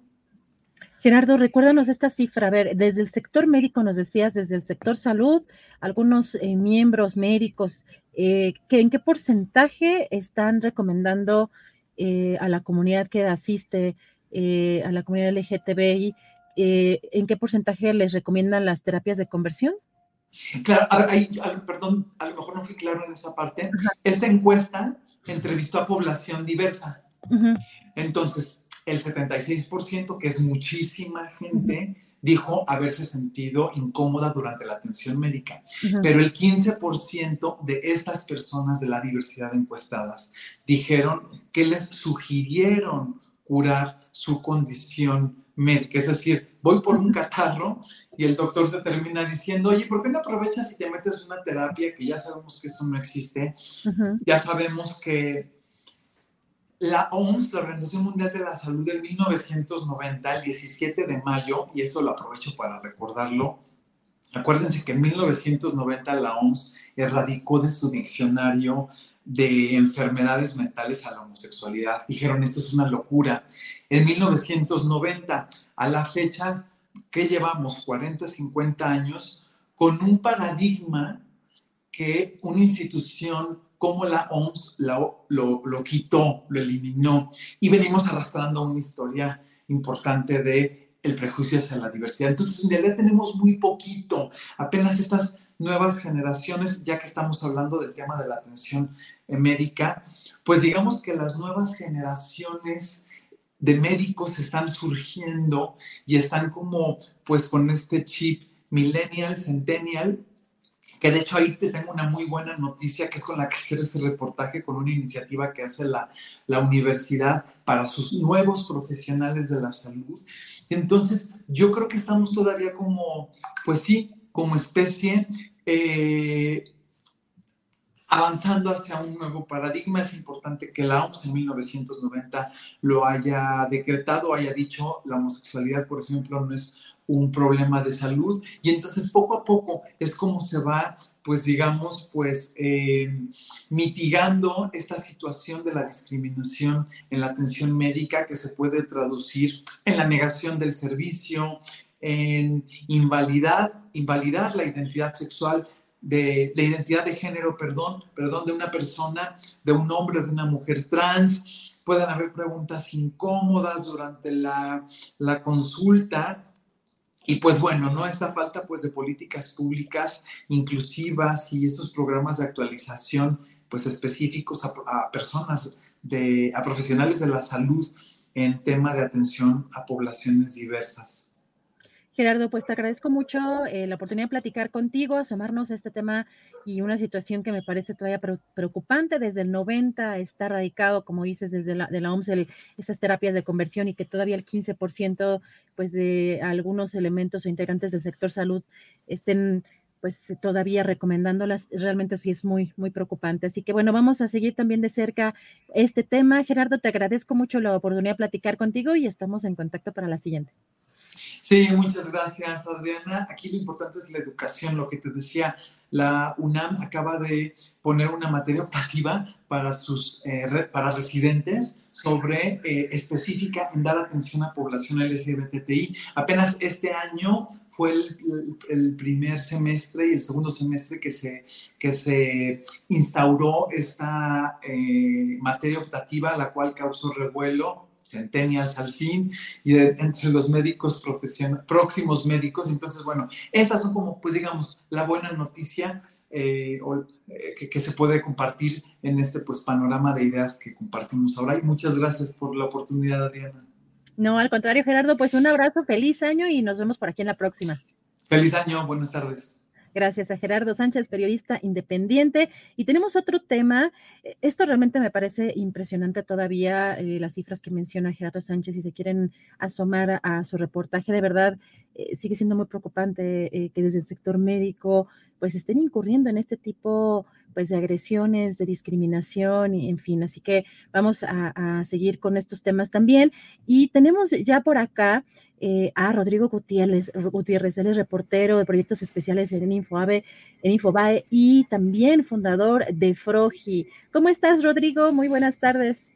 Gerardo, recuérdanos esta cifra. A ver, desde el sector médico nos decías, desde el sector salud, algunos eh, miembros médicos, eh, ¿en qué porcentaje están recomendando eh, a la comunidad que asiste, a la comunidad LGTBI, en qué porcentaje les recomiendan las terapias de conversión? Claro, perdón, a lo mejor no fui claro en esa parte. Esta encuesta entrevistó a población diversa. Entonces, el 76%, que es muchísima gente, dijo haberse sentido incómoda durante la atención médica. Pero el 15% de estas personas de la diversidad encuestadas dijeron que les sugirieron curar su condición médica. Es decir, voy por un catarro y el doctor te termina diciendo, oye, ¿por qué no aprovechas y te metes una terapia que ya sabemos que eso no existe? Ya sabemos que la OMS, la Organización Mundial de la Salud, en 1990, el 17 de mayo, y esto lo aprovecho para recordarlo, acuérdense que en 1990 la OMS erradicó de su diccionario de enfermedades mentales a la homosexualidad. Dijeron, esto es una locura. En 1990, a la fecha, que llevamos 40, 50 años con un paradigma que una institución como la OMS lo, lo, quitó, lo eliminó y venimos arrastrando una historia importante de el prejuicio hacia la diversidad. Entonces, en realidad tenemos muy poquito, apenas estas nuevas generaciones, ya que estamos hablando del tema de la atención médica, pues digamos que las nuevas generaciones de médicos están surgiendo y están como pues con este chip millennial, centennial, que de hecho ahí te tengo una muy buena noticia que es con la que hacer ese reportaje con una iniciativa que hace la, la universidad para sus nuevos profesionales de la salud. Entonces, yo creo que estamos todavía como, pues sí, como especie eh, avanzando hacia un nuevo paradigma. Es importante que la OMS en 1990 lo haya decretado, haya dicho la homosexualidad, por ejemplo, no es un problema de salud y entonces poco a poco es como se va pues digamos pues eh, mitigando esta situación de la discriminación en la atención médica que se puede traducir en la negación del servicio en invalidar invalidar la identidad sexual de la identidad de género, perdón, perdón, de una persona, de un hombre, de una mujer trans. Pueden haber preguntas incómodas durante la, la consulta. Y pues bueno, no esta falta pues de políticas públicas inclusivas y estos programas de actualización pues específicos a, a personas, de, a profesionales de la salud en tema de atención a poblaciones diversas. Gerardo, pues te agradezco mucho eh, la oportunidad de platicar contigo, asomarnos a este tema y una situación que me parece todavía preocupante. Desde el 90 está radicado, como dices, desde la, de la OMS, esas terapias de conversión y que todavía el 15% pues, de algunos elementos o integrantes del sector salud estén pues todavía recomendándolas, realmente sí es muy, muy preocupante. Así que bueno, vamos a seguir también de cerca este tema. Gerardo, te agradezco mucho la oportunidad de platicar contigo y estamos en contacto para la siguiente. Sí, muchas gracias, Adriana. Aquí lo importante es la educación, lo que te decía. La UNAM acaba de poner una materia optativa para sus eh, para residentes sobre eh, específica en dar atención a población LGBTI. Apenas este año fue el, primer semestre y el segundo semestre que se, que se instauró esta eh, materia optativa, la cual causó revuelo centennials al fin, y entre los médicos profesionales, próximos médicos. Entonces, bueno, estas son como, pues digamos, la buena noticia eh, eh, que, se puede compartir en este pues panorama de ideas que compartimos ahora. Y muchas gracias por la oportunidad, Adriana. No, al contrario, Gerardo, pues un abrazo, feliz año y nos vemos por aquí en la próxima. Feliz año, buenas tardes. Gracias a Gerardo Sánchez, periodista independiente. Y tenemos otro tema. E, esto realmente me parece impresionante todavía, eh, las cifras que menciona Gerardo Sánchez, si se quieren asomar a, su reportaje, de verdad eh, sigue siendo muy preocupante eh, que desde el sector médico pues estén incurriendo en este tipo pues de agresiones, de discriminación, y en fin, así que vamos a, seguir con estos temas también. Y tenemos ya por acá eh, a Rodrigo Gutiérrez, Gutiérrez, él es reportero de proyectos especiales en Infoabe, en Infobae y también fundador de Frogi. ¿Cómo estás, Rodrigo? Muy buenas tardes.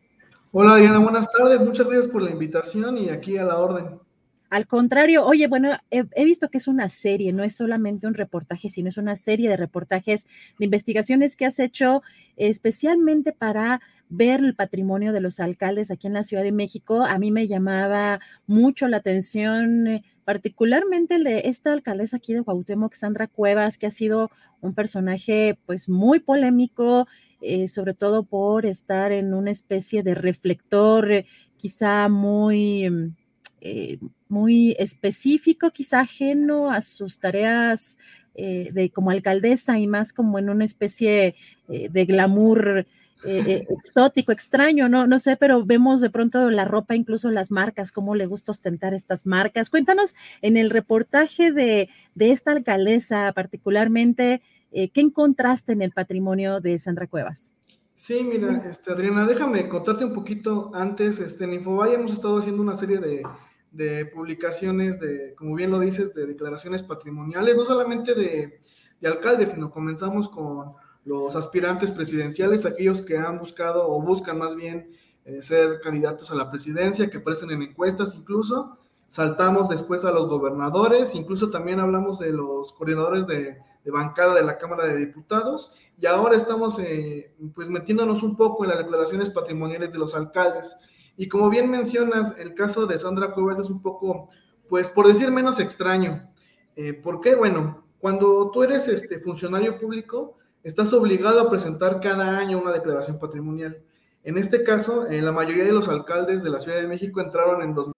Hola, Diana, buenas tardes. Muchas gracias por la invitación y aquí a la orden. Al contrario, oye, bueno, he, visto que es una serie, no es solamente un reportaje, sino es una serie de reportajes, de investigaciones que has hecho especialmente para ver el patrimonio de los alcaldes aquí en la Ciudad de México. A mí me llamaba mucho la atención, eh, particularmente el de esta alcaldesa aquí de Cuauhtémoc, Sandra Cuevas, que ha sido un personaje pues muy polémico, eh, sobre todo por estar en una especie de reflector, eh, quizá muy mm, eh, muy específico, quizá ajeno a sus tareas eh, de como alcaldesa y más como en una especie eh, de glamour exótico, extraño, no, no sé, pero vemos de pronto la ropa, incluso las marcas, cómo le gusta ostentar estas marcas. Cuéntanos en el reportaje de, de esta alcaldesa particularmente, ¿qué encontraste en el patrimonio de Sandra Cuevas? Sí, mira, este, Adriana, déjame contarte un poquito antes. Este, en Infobay hemos estado haciendo una serie de, de publicaciones, de, como bien lo dices, de declaraciones patrimoniales, no solamente de, de alcaldes, sino comenzamos con los aspirantes presidenciales, aquellos que han buscado o buscan más bien eh, ser candidatos a la presidencia, que aparecen en encuestas incluso. Saltamos después a los gobernadores, incluso también hablamos de los coordinadores de, de bancada de la Cámara de Diputados y ahora estamos eh, pues metiéndonos un poco en las declaraciones patrimoniales de los alcaldes. Y como bien mencionas, el caso de Sandra Cuevas es un poco, pues por decir menos extraño. Eh, ¿Por qué? Bueno, cuando tú eres este funcionario público, estás obligado a presentar cada año una declaración patrimonial. En este caso, eh, la mayoría de los alcaldes de la Ciudad de México entraron en 2000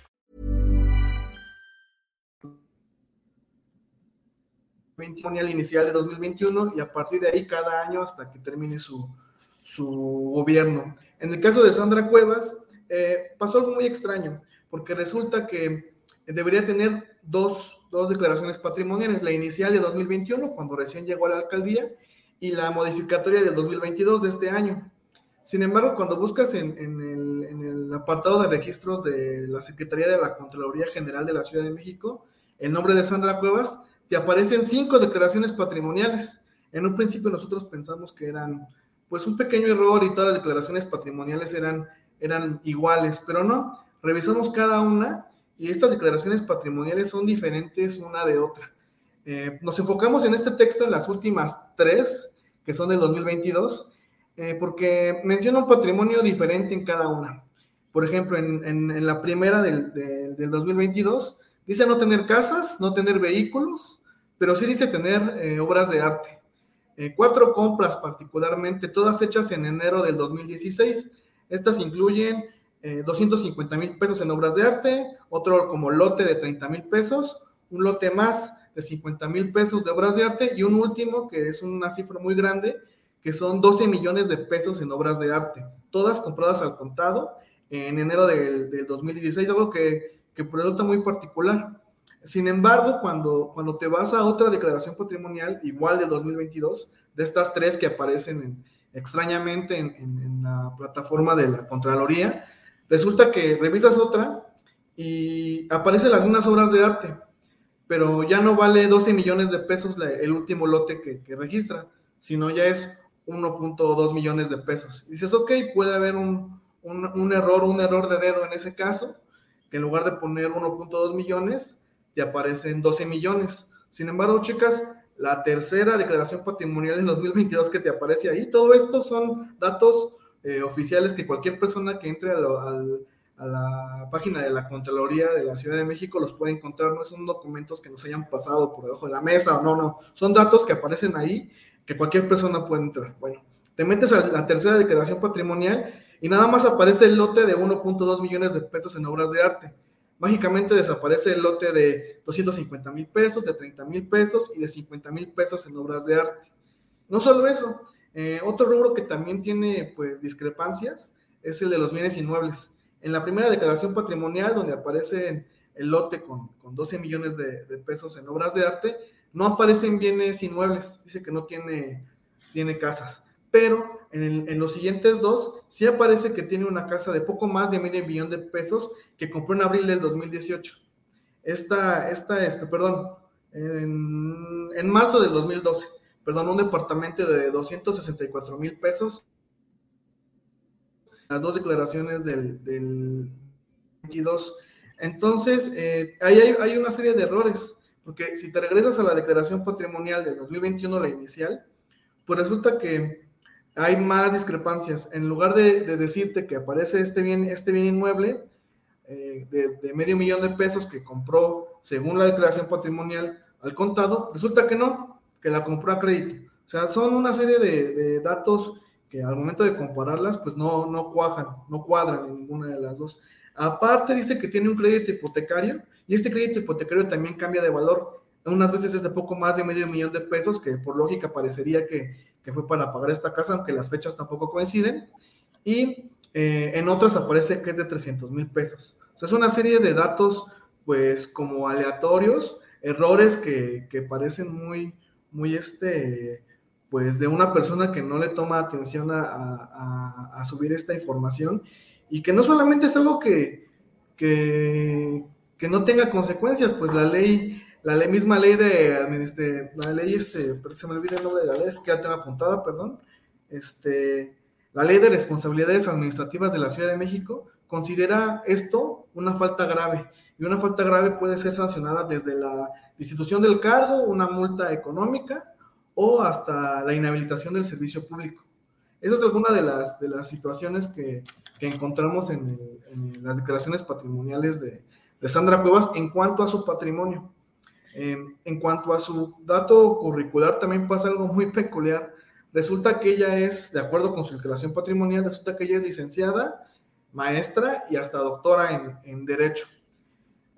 Patrimonial inicial de 2021 y a partir de ahí cada año hasta que termine su, su gobierno. En el caso de Sandra Cuevas, eh, pasó algo muy extraño, porque resulta que debería tener dos, dos declaraciones patrimoniales, la inicial de 2021, cuando recién llegó a la alcaldía, y la modificatoria del 2022 de este año. Sin embargo, cuando buscas en, en, el, en, el, apartado de registros de la Secretaría de la Contraloría General de la Ciudad de México, el nombre de Sandra Cuevas, te aparecen cinco declaraciones patrimoniales. En un principio nosotros pensamos que eran pues un pequeño error y todas las declaraciones patrimoniales eran, eran iguales, pero no, revisamos cada una y estas declaraciones patrimoniales son diferentes una de otra. Eh, nos enfocamos en este texto en las últimas tres, que son del 2022, eh, porque menciona un patrimonio diferente en cada una. Por ejemplo, en, en, en la primera del, del, del, 2022, dice no tener casas, no tener vehículos, pero sí dice tener eh, obras de arte. Eh, cuatro compras particularmente, todas hechas en enero del 2016. Estas incluyen eh, 250 mil pesos en obras de arte, otro como lote de 30 mil pesos, un lote más de 50 mil pesos de obras de arte y un último que es una cifra muy grande, que son 12 millones de pesos en obras de arte, todas compradas al contado en enero del, del 2016, algo que, que resulta muy particular. Sin embargo, cuando, cuando te vas a otra declaración patrimonial, igual de 2022, de estas tres que aparecen en, extrañamente en, la plataforma de la Contraloría, resulta que revisas otra y aparecen mismas obras de arte, pero ya no vale 12 millones de pesos el último lote que, que, registra, sino ya es 1.2 millones de pesos. Y dices, ok, puede haber un, un, un error, un error de dedo en ese caso, que en lugar de poner 1.2 millones, te aparecen 12 millones. Sin embargo, chicas, la tercera declaración patrimonial de 2022 que te aparece ahí, todo esto son datos eh, oficiales que cualquier persona que entre a, a, la página de la Contraloría de la Ciudad de México los puede encontrar, no son documentos que nos hayan pasado por debajo de la mesa, no, no, son datos que aparecen ahí que cualquier persona puede entrar. Bueno, te metes a la tercera declaración patrimonial y nada más aparece el lote de 1.2 millones de pesos en obras de arte mágicamente desaparece el lote de 250 mil pesos, de 30 mil pesos y de 50 mil pesos en obras de arte. No solo eso, eh, otro rubro que también tiene pues discrepancias es el de los bienes inmuebles. En la primera declaración patrimonial, donde aparece el lote con, con 12 millones de, de, pesos en obras de arte, no aparecen bienes inmuebles, dice que no tiene, tiene casas pero en, el, en, los siguientes dos sí aparece que tiene una casa de poco más de medio millón de pesos que compró en abril del 2018. Esta, esta, este, perdón, en, marzo del 2012, perdón, un departamento de 264 mil pesos. Las dos declaraciones del, del 22. Entonces, eh, ahí hay, hay una serie de errores, porque si te regresas a la declaración patrimonial del 2021, la inicial, pues resulta que hay más discrepancias. En lugar de, de decirte que aparece este bien, este bien inmueble eh, de, medio millón de pesos que compró según la declaración patrimonial al contado, resulta que no, que la compró a crédito. O sea, son una serie de, de datos que al momento de compararlas, pues no, no cuajan, no cuadran en ninguna de las dos. Aparte dice que tiene un crédito hipotecario y este crédito hipotecario también cambia de valor. Unas veces es de poco más de medio millón de pesos, que por lógica parecería que, que fue para pagar esta casa, aunque las fechas tampoco coinciden, y eh, en otras aparece que es de 300 mil pesos. O es una serie de datos, pues, como aleatorios, errores que, que parecen muy, muy, este, pues, de una persona que no le toma atención a, a, a subir esta información y que no solamente es algo que, que, que no tenga consecuencias, pues la ley la ley, misma ley de, este, la ley, este, se me olvida el nombre de la ley, que ya tengo apuntada, perdón, este, la ley de responsabilidades administrativas de la Ciudad de México considera esto una falta grave, y una falta grave puede ser sancionada desde la institución del cargo, una multa económica, o hasta la inhabilitación del servicio público. Esa es alguna de las, de las situaciones que, que encontramos en, en, las declaraciones patrimoniales de, de Sandra Cuevas en cuanto a su patrimonio. Eh, en cuanto a su dato curricular, también pasa algo muy peculiar. Resulta que ella es, de acuerdo con su declaración patrimonial, resulta que ella es licenciada, maestra y hasta doctora en, Derecho.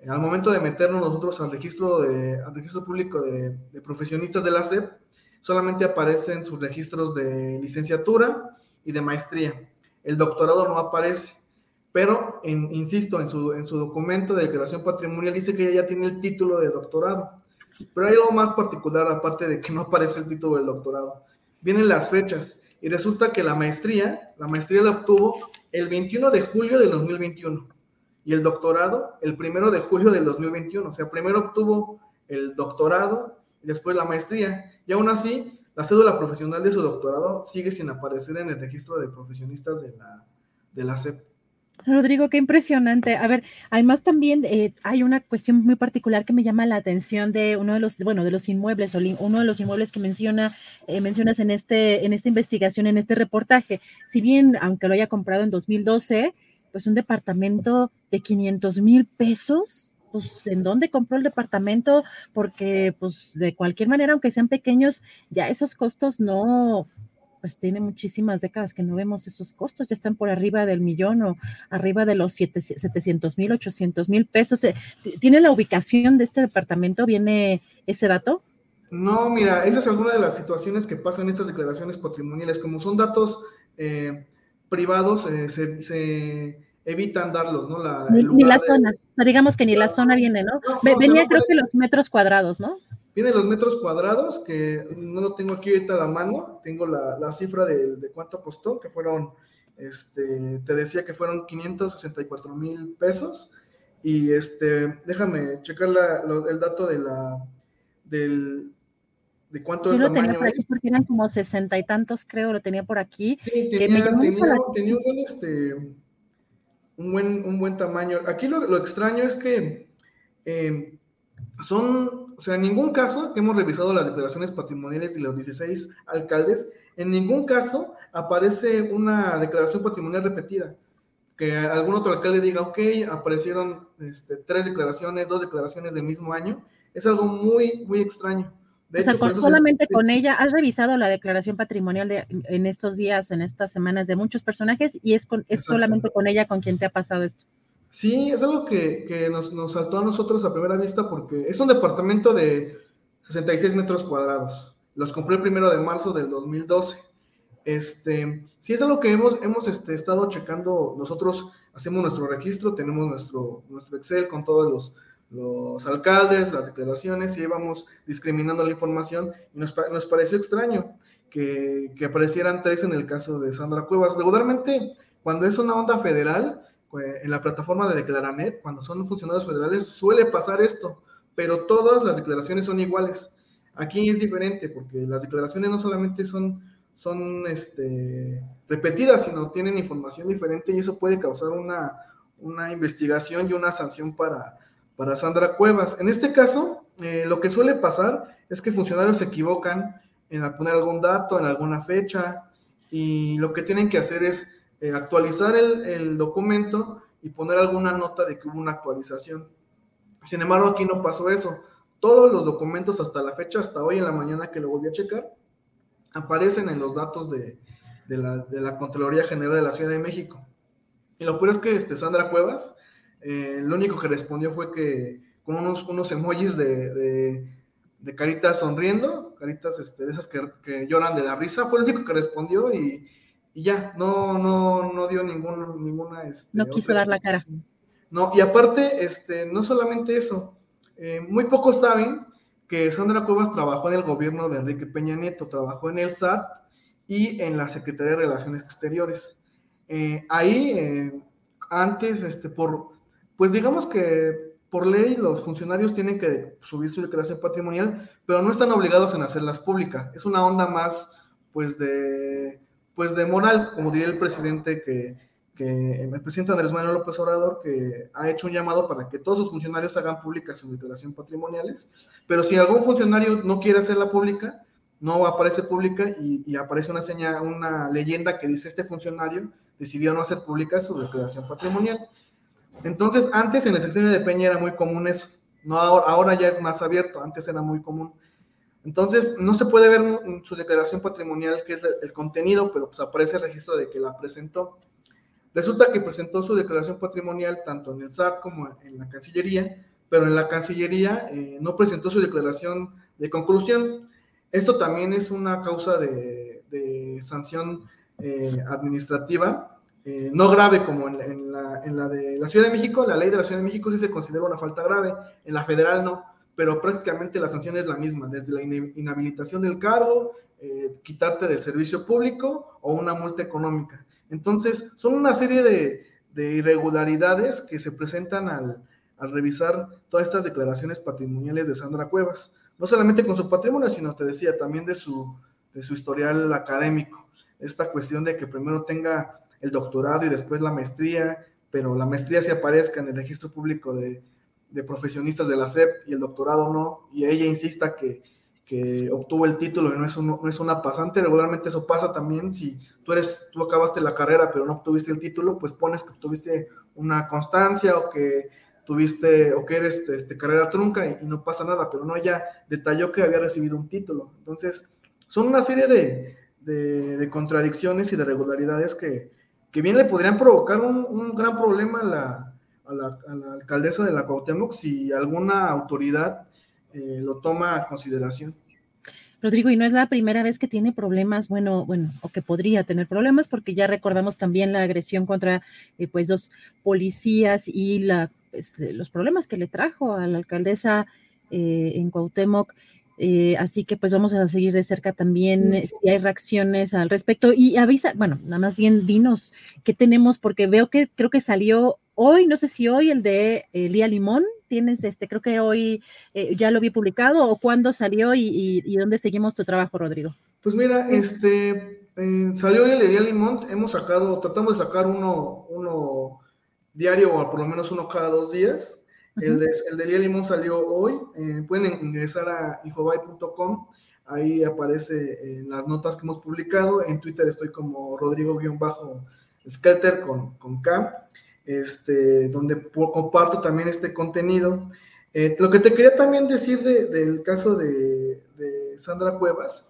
Eh, al momento de meternos nosotros al registro, de, al registro público de, profesionistas de la SEP, solamente aparecen sus registros de licenciatura y de maestría. El doctorado no aparece pero insisto, en su, en su documento de declaración patrimonial dice que ella ya tiene el título de doctorado. Pero hay algo más particular, aparte de que no aparece el título del doctorado. Vienen las fechas y resulta que la maestría, la maestría la obtuvo el 21 de julio del 2021 y el doctorado el 1 de julio del 2021. O sea, primero obtuvo el doctorado y después la maestría. Y aún así, la cédula profesional de su doctorado sigue sin aparecer en el registro de profesionistas de la, de la CEP. Rodrigo, qué impresionante. A ver, además también eh, hay una cuestión muy particular que me llama la atención de uno de los, bueno, de los inmuebles, uno de los inmuebles que menciona, eh, mencionas en este, en esta investigación, en este reportaje. Si bien, aunque lo haya comprado en 2012, pues un departamento de 500 mil pesos, pues en dónde compró el departamento, porque pues de cualquier manera, aunque sean pequeños, ya esos costos no, pues tiene muchísimas décadas que no vemos esos costos, ya están por arriba del millón o arriba de los 700 mil, 800 mil pesos. Eh, ¿Tiene la ubicación de este departamento? ¿Viene ese dato? No, mira, esa es alguna de las situaciones que pasan en estas declaraciones patrimoniales. Como son datos eh, privados, eh, se, evitan darlos, ¿no? ni, la zona, digamos que ni la zona viene, ¿no? Venía creo que los metros cuadrados, ¿no? Vienen los metros cuadrados, que no lo tengo aquí ahorita a la mano, tengo la, cifra de, de, cuánto costó, que fueron, este, te decía que fueron 564 mil pesos, y este, déjame checar el dato de la, del, de cuánto Yo lo tamaño tenía por aquí porque eran como sesenta y tantos, creo, lo tenía por aquí. Sí, tenía, tenía, tenía un, buen, este, un, buen, un buen tamaño. Aquí lo, lo extraño es que eh, son, o sea, en ningún caso que hemos revisado las declaraciones patrimoniales de los 16 alcaldes, en ningún caso aparece una declaración patrimonial repetida. Que algún otro alcalde diga, ok, aparecieron este, tres declaraciones, dos declaraciones del mismo año, es algo muy, muy extraño. De o sea, solamente con ella, has revisado la declaración patrimonial de, en estos días, en estas semanas de muchos personajes y es, con, es solamente con ella con quien te ha pasado esto. Sí, es algo que, nos, nos, saltó a nosotros a primera vista porque es un departamento de 66 metros cuadrados. Los compré el primero de marzo del 2012. Este, sí es algo que hemos, hemos este, estado checando. Nosotros hacemos nuestro registro, tenemos nuestro, nuestro Excel con todos los, los alcaldes, las declaraciones, y íbamos discriminando la información. Y nos, nos pareció extraño que, que aparecieran tres en el caso de Sandra Cuevas. Regularmente, cuando es una onda federal, en la plataforma de Declaranet, cuando son funcionarios federales, suele pasar esto, pero todas las declaraciones son iguales. Aquí es diferente porque las declaraciones no solamente son, son este, repetidas, sino tienen información diferente y eso puede causar una, una investigación y una sanción para, para Sandra Cuevas. En este caso, eh, lo que suele pasar es que funcionarios se equivocan en poner algún dato, en alguna fecha, y lo que tienen que hacer es eh, actualizar el, documento y poner alguna nota de que hubo una actualización. Sin embargo, aquí no pasó eso. Todos los documentos hasta la fecha, hasta hoy en la mañana que lo volví a checar, aparecen en los datos de, la, de Contraloría General de la Ciudad de México. Y lo peor es que este, Sandra Cuevas, eh, lo único que respondió fue que con unos, unos emojis de, caritas sonriendo, caritas este, de esas que, que, lloran de la risa, fue lo único que respondió y, y ya, no, no, no dio ningún, ninguna... Este, no quiso dar la cara. ¿no? Y aparte, este, no solamente eso, eh, muy pocos saben que Sandra Cuevas trabajó en el gobierno de Enrique Peña Nieto, trabajó en el SAT y en la Secretaría de Relaciones Exteriores. Eh, ahí, eh, antes, este, por, pues digamos que por ley los funcionarios tienen que subir su declaración patrimonial, pero no están obligados en hacerlas públicas. Es una onda más, pues, de, pues, de moral, como diría el presidente que, el presidente Andrés Manuel López Obrador, que ha hecho un llamado para que todos sus funcionarios hagan públicas sus declaraciones patrimoniales, pero si algún funcionario no quiere hacerla pública, no aparece pública y, aparece una seña, una leyenda que dice este funcionario decidió no hacer pública su declaración patrimonial. Entonces, antes en el sexenio de Peña era muy común eso, no ahora ya es más abierto, antes era muy común. Entonces, no se puede ver su declaración patrimonial, que es el, contenido, pero pues aparece el registro de que la presentó. Resulta que presentó su declaración patrimonial tanto en el SAT como en la Cancillería, pero en la Cancillería eh, no presentó su declaración de conclusión. Esto también es una causa de, sanción eh, administrativa, eh, no grave como en, la, en, la, de la Ciudad de México, la ley de la Ciudad de México sí se considera una falta grave, en la federal no, pero prácticamente la sanción es la misma, desde la inhabilitación del cargo, quitarte del servicio público o una multa económica. Entonces, son una serie de, irregularidades que se presentan al, revisar todas estas declaraciones patrimoniales de Sandra Cuevas. No solamente con su patrimonio, sino te decía también de su, de su historial académico. Esta cuestión de que primero tenga el doctorado y después la maestría, pero la maestría se aparezca en el registro público de, de profesionistas de la SEP y el doctorado no, y ella insista que que obtuvo el título y no es, no es una pasante, regularmente eso pasa también, si tú eres, tú acabaste la carrera pero no obtuviste el título, pues pones que obtuviste una constancia o que tuviste, o que eres este, carrera trunca y, no pasa nada, pero no, ella detalló que había recibido un título. Entonces, son una serie de, de, contradicciones y de regularidades que, que, bien le podrían provocar un, un gran problema a la, a la, a la alcaldesa de la Cuauhtémoc si alguna autoridad eh, lo toma a consideración. Rodrigo, y no es la primera vez que tiene problemas, bueno, bueno, o que podría tener problemas, porque ya recordamos también la agresión contra eh, pues dos policías y la, pues, los problemas que le trajo a la alcaldesa eh, en Cuauhtémoc. así que pues vamos a seguir de cerca también si hay reacciones al respecto y avisa, bueno, nada más bien dinos qué tenemos porque veo que creo que salió hoy, no sé si hoy el de Lía Limón, tienes, este, creo que hoy eh, ya lo vi publicado o cuándo salió y, dónde seguimos tu trabajo, Rodrigo. Pues mira, este, eh, salió el de Limón, hemos sacado, tratamos de sacar uno, uno diario o por lo menos uno cada dos días. El de, el de Limón salió hoy, eh, pueden ingresar a infobay.com, ahí aparece en las notas que hemos publicado, en Twitter estoy como Rodrigo-Skelter con, con K este, donde comparto también este contenido. Eh, lo que te quería también decir del caso de, Sandra Cuevas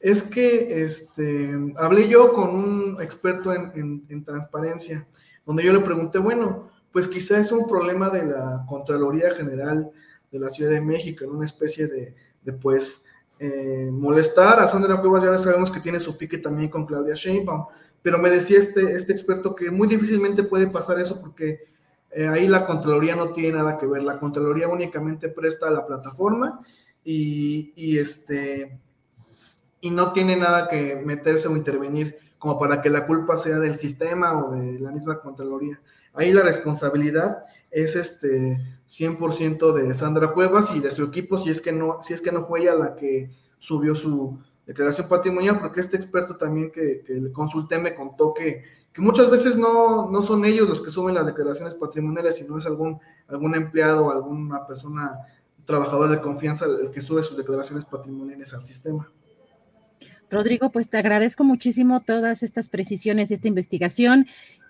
es que este, hablé yo con un experto en, transparencia, donde yo le pregunté, bueno, pues quizá es un problema de la Contraloría General de la Ciudad de México, en una especie de, pues, eh, molestar a Sandra Cuevas, ya sabemos que tiene su pique también con Claudia Sheinbaum, pero me decía este, este experto que muy difícilmente puede pasar eso porque eh, ahí la Contraloría no tiene nada que ver, la Contraloría únicamente presta la plataforma y, y, este, y no tiene nada que meterse o intervenir como para que la culpa sea del sistema o de la misma Contraloría. Ahí la responsabilidad es este 100% de Sandra Cuevas y de su equipo si es que no, si es que no fue ella la que subió su, declaración patrimonial, porque este experto también que, le consulté me contó que, que muchas veces no, no, son ellos los que suben las declaraciones patrimoniales, sino es algún, algún empleado, alguna persona, trabajador de confianza el que sube sus declaraciones patrimoniales al sistema. Rodrigo, pues te agradezco muchísimo todas estas precisiones y esta investigación.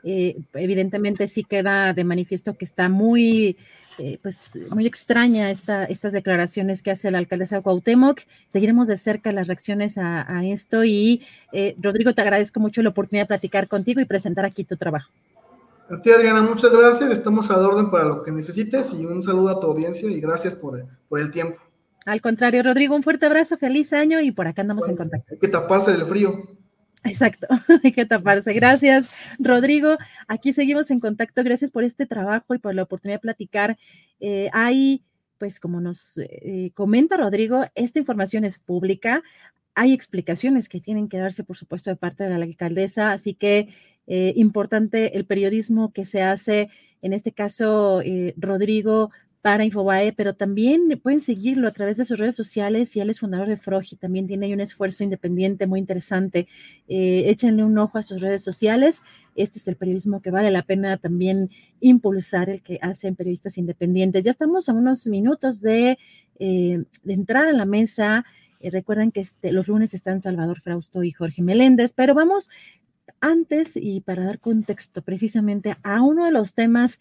Eh, evidentemente sí queda de manifiesto que está muy, eh, pues, muy extraña esta, estas declaraciones que hace la alcaldesa de Cuauhtémoc. Seguiremos de cerca las reacciones a, esto y eh, Rodrigo, te agradezco mucho la oportunidad de platicar contigo y presentar aquí tu trabajo. A ti, Adriana, muchas gracias. Estamos al orden para lo que necesites y un saludo a tu audiencia y gracias por, por el tiempo. Al contrario, Rodrigo, un fuerte abrazo, feliz año y por acá andamos en contacto. Hay que taparse del frío. Exacto, hay que taparse. Gracias, Rodrigo. Aquí seguimos en contacto. Gracias por este trabajo y por la oportunidad de platicar. Eh, hay, pues como nos eh, comenta Rodrigo, esta información es pública. Hay explicaciones que tienen que darse, por supuesto, de parte de la alcaldesa, así que eh, importante el periodismo que se hace, en este caso, Rodrigo, para Infobae, pero también pueden seguirlo a través de sus redes sociales y él es fundador de Froji, también tiene un esfuerzo independiente muy interesante. Eh, échenle un ojo a sus redes sociales. Este es el periodismo que vale la pena también impulsar, el que hacen periodistas independientes. Ya estamos a unos minutos de, eh, entrar a la mesa. Eh, recuerden que este, los lunes están Salvador Frausto y Jorge Meléndez, pero vamos antes y para dar contexto precisamente a uno de los temas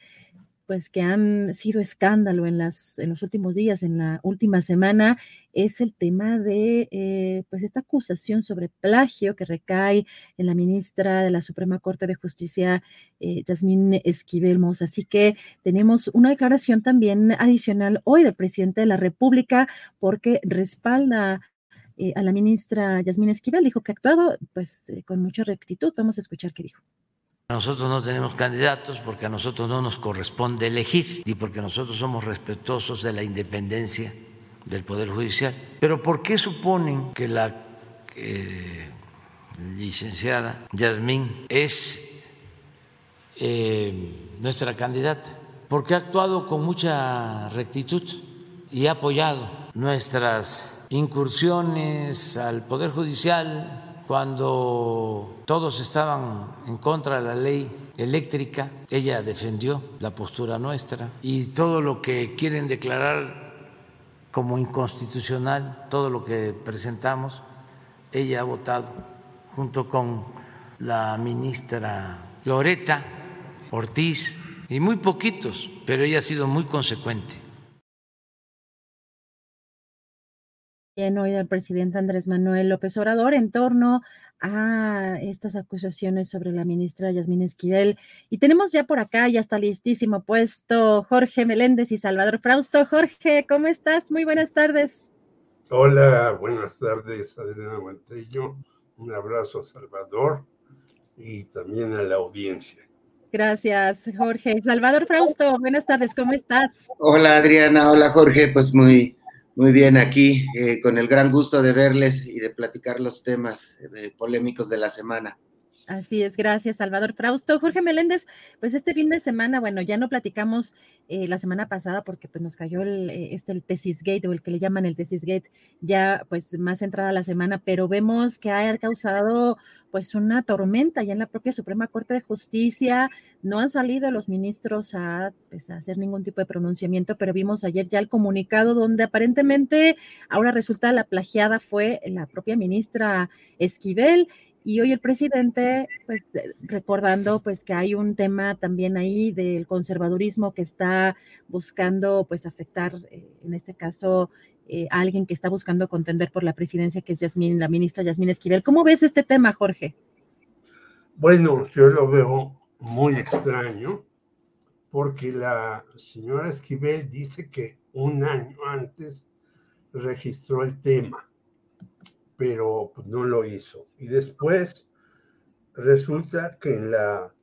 pues que han sido escándalo en, las, en los últimos días, en la última semana, es el tema de eh, pues esta acusación sobre plagio que recae en la ministra de la Suprema Corte de Justicia, eh, Yasmín Esquivel Mos. Así que tenemos una declaración también adicional hoy del presidente de la República porque respalda eh, a la ministra Yasmín Esquivel, dijo que ha actuado pues con mucha rectitud. Vamos a escuchar qué dijo. Nosotros no tenemos candidatos porque a nosotros no nos corresponde elegir y porque nosotros somos respetuosos de la independencia del Poder Judicial. Pero ¿por qué suponen que la eh, licenciada Yasmín es eh, nuestra candidata? Porque ha actuado con mucha rectitud y ha apoyado nuestras incursiones al Poder Judicial, cuando todos estaban en contra de la ley eléctrica, ella defendió la postura nuestra y todo lo que quieren declarar como inconstitucional, todo lo que presentamos, ella ha votado junto con la ministra Loreta Ortiz y muy poquitos, pero ella ha sido muy consecuente. Hoy del presidente Andrés Manuel López Obrador en torno a estas acusaciones sobre la ministra Yasmín Esquivel. Y tenemos ya por acá, ya está listísimo puesto Jorge Meléndez y Salvador Frausto. Jorge, ¿cómo estás? Muy buenas tardes. Hola, buenas tardes, Adriana Guantello. Un abrazo a Salvador y también a la audiencia. Gracias, Jorge. Salvador Frausto, buenas tardes, ¿cómo estás? Hola, Adriana. Hola, Jorge. Pues muy, muy bien, aquí eh, con el gran gusto de verles y de platicar los temas eh, polémicos de la semana. Así es, gracias Salvador Frausto. Jorge Meléndez, pues este fin de semana, bueno, ya no platicamos eh, la semana pasada porque pues nos cayó el, eh, este, el Tesis Gate o el que le llaman el Tesis Gate ya pues más entrada la semana, pero vemos que ha causado pues una tormenta ya en la propia Suprema Corte de Justicia. No han salido los ministros a, pues, a hacer ningún tipo de pronunciamiento, pero vimos ayer ya el comunicado donde aparentemente ahora resulta la plagiada fue la propia ministra Esquivel y hoy el presidente, pues eh, recordando pues que hay un tema también ahí del conservadurismo que está buscando pues afectar, eh, en este caso, eh, a alguien que está buscando contender por la presidencia, que es Yasmín, la ministra Yasmín Esquivel. ¿Cómo ves este tema, Jorge? Bueno, yo lo veo muy extraño porque la señora Esquivel dice que un año antes registró el tema pero pues, no lo hizo. Y después resulta que en la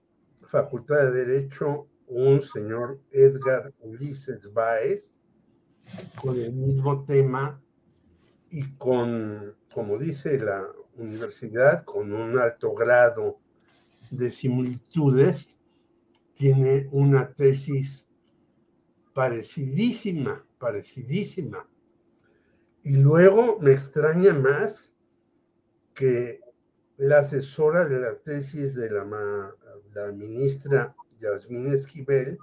Facultad de Derecho un señor Edgar Ulises Báez, con el mismo tema y con, como dice la universidad, con un alto grado de similitudes, tiene una tesis parecidísima, parecidísima. Y luego me extraña más que la asesora de la tesis de la, ministra Yasmín Esquivel,